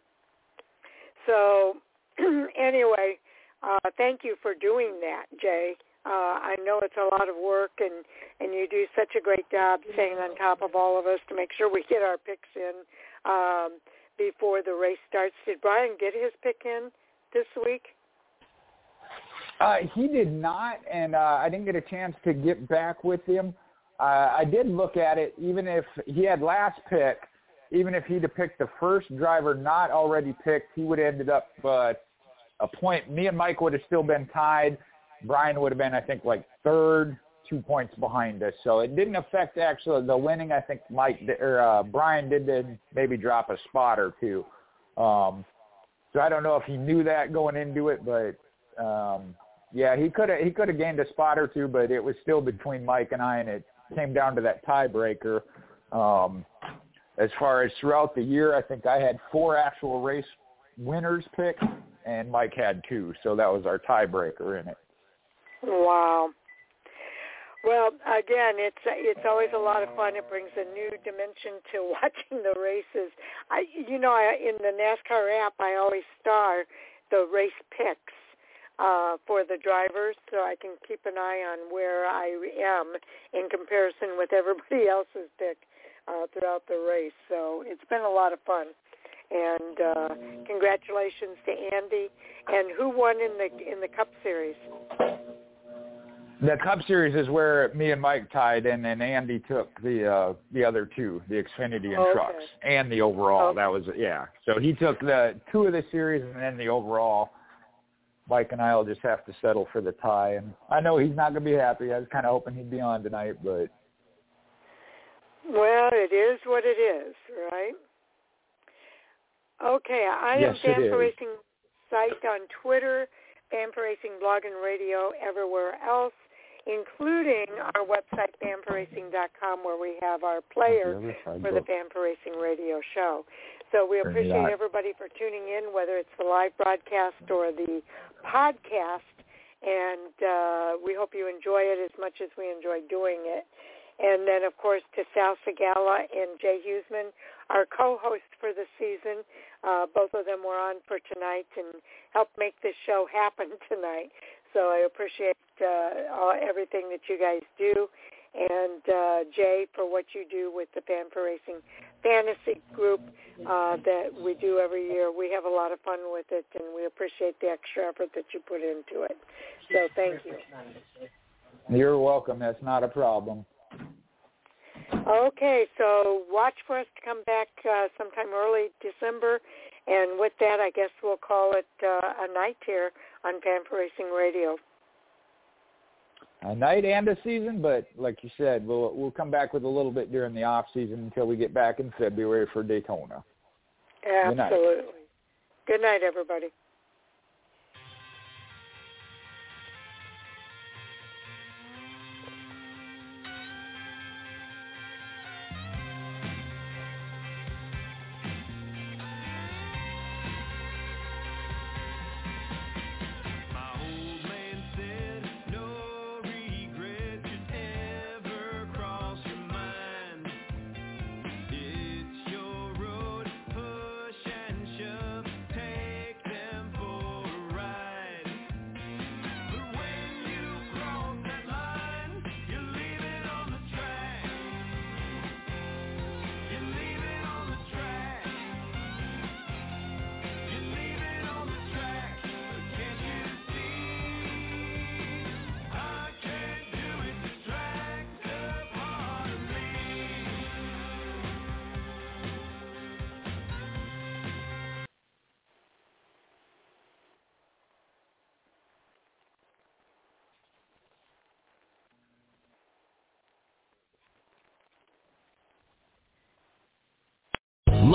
So, anyway, uh, thank you for doing that, Jay. Uh, I know it's a lot of work, and and you do such a great job staying on top of all of us to make sure we get our picks in um, before the race starts. Did Brian get his pick in this week? Uh, he did not, and uh, I didn't get a chance to get back with him. Uh, I did look at it. Even if he had last pick, even if he'd have picked the first driver not already picked, he would have ended up uh, a point. Me and Mike would have still been tied. Brian would have been, I think, like third, two points behind us. So it didn't affect actually the winning. I think Mike or uh, Brian did, maybe drop a spot or two. Um, so I don't know if he knew that going into it, but um, yeah, he could have he could have gained a spot or two, but it was still between Mike and I, and it came down to that tiebreaker. Um, as far as throughout the year, I think I had four actual race winners picked, and Mike had two, so that was our tiebreaker in it. Wow. Well, again, it's it's always a lot of fun. It brings a new dimension to watching the races. I, you know, I, in the NASCAR app, I always star the race picks uh, for the drivers, so I can keep an eye on where I am in comparison with everybody else's pick uh, throughout the race. So it's been a lot of fun. And uh, congratulations to Andy. And who won in the in the Cup Series? The Cup Series is where me and Mike tied, and then Andy took the uh, the other two, the Xfinity and okay. trucks, and the overall. Okay. That was yeah. So he took the two of the series, and then the overall. Mike and I will just have to settle for the tie, and I know he's not going to be happy. I was kind of hoping he'd be on tonight, but well, it is what it is, right? Okay, I yes, am for Racing site on Twitter, Fan Racing blog and radio everywhere else, including our website fan4racing.com where we have our player for the Fan Racing radio show. So we appreciate everybody for tuning in, whether it's the live broadcast or the podcast, and uh, we hope you enjoy it as much as we enjoy doing it. And then, of course, to Sal Sigala and Jay Huseman, our co-host for the season. Uh, both of them were on for tonight and helped make this show happen tonight. So I appreciate uh, all, everything that you guys do. And uh, Jay, for what you do with the Fan for Racing Fantasy Group uh, that we do every year. We have a lot of fun with it, and we appreciate the extra effort that you put into it. So thank you. You're welcome. That's not a problem. Okay, so watch for us to come back uh, sometime early December, and with that, I guess we'll call it uh, a night here on for Racing Radio. A night and a season, but like you said, we'll we'll come back with a little bit during the off season until we get back in February for Daytona. Absolutely. Good night, Good night everybody.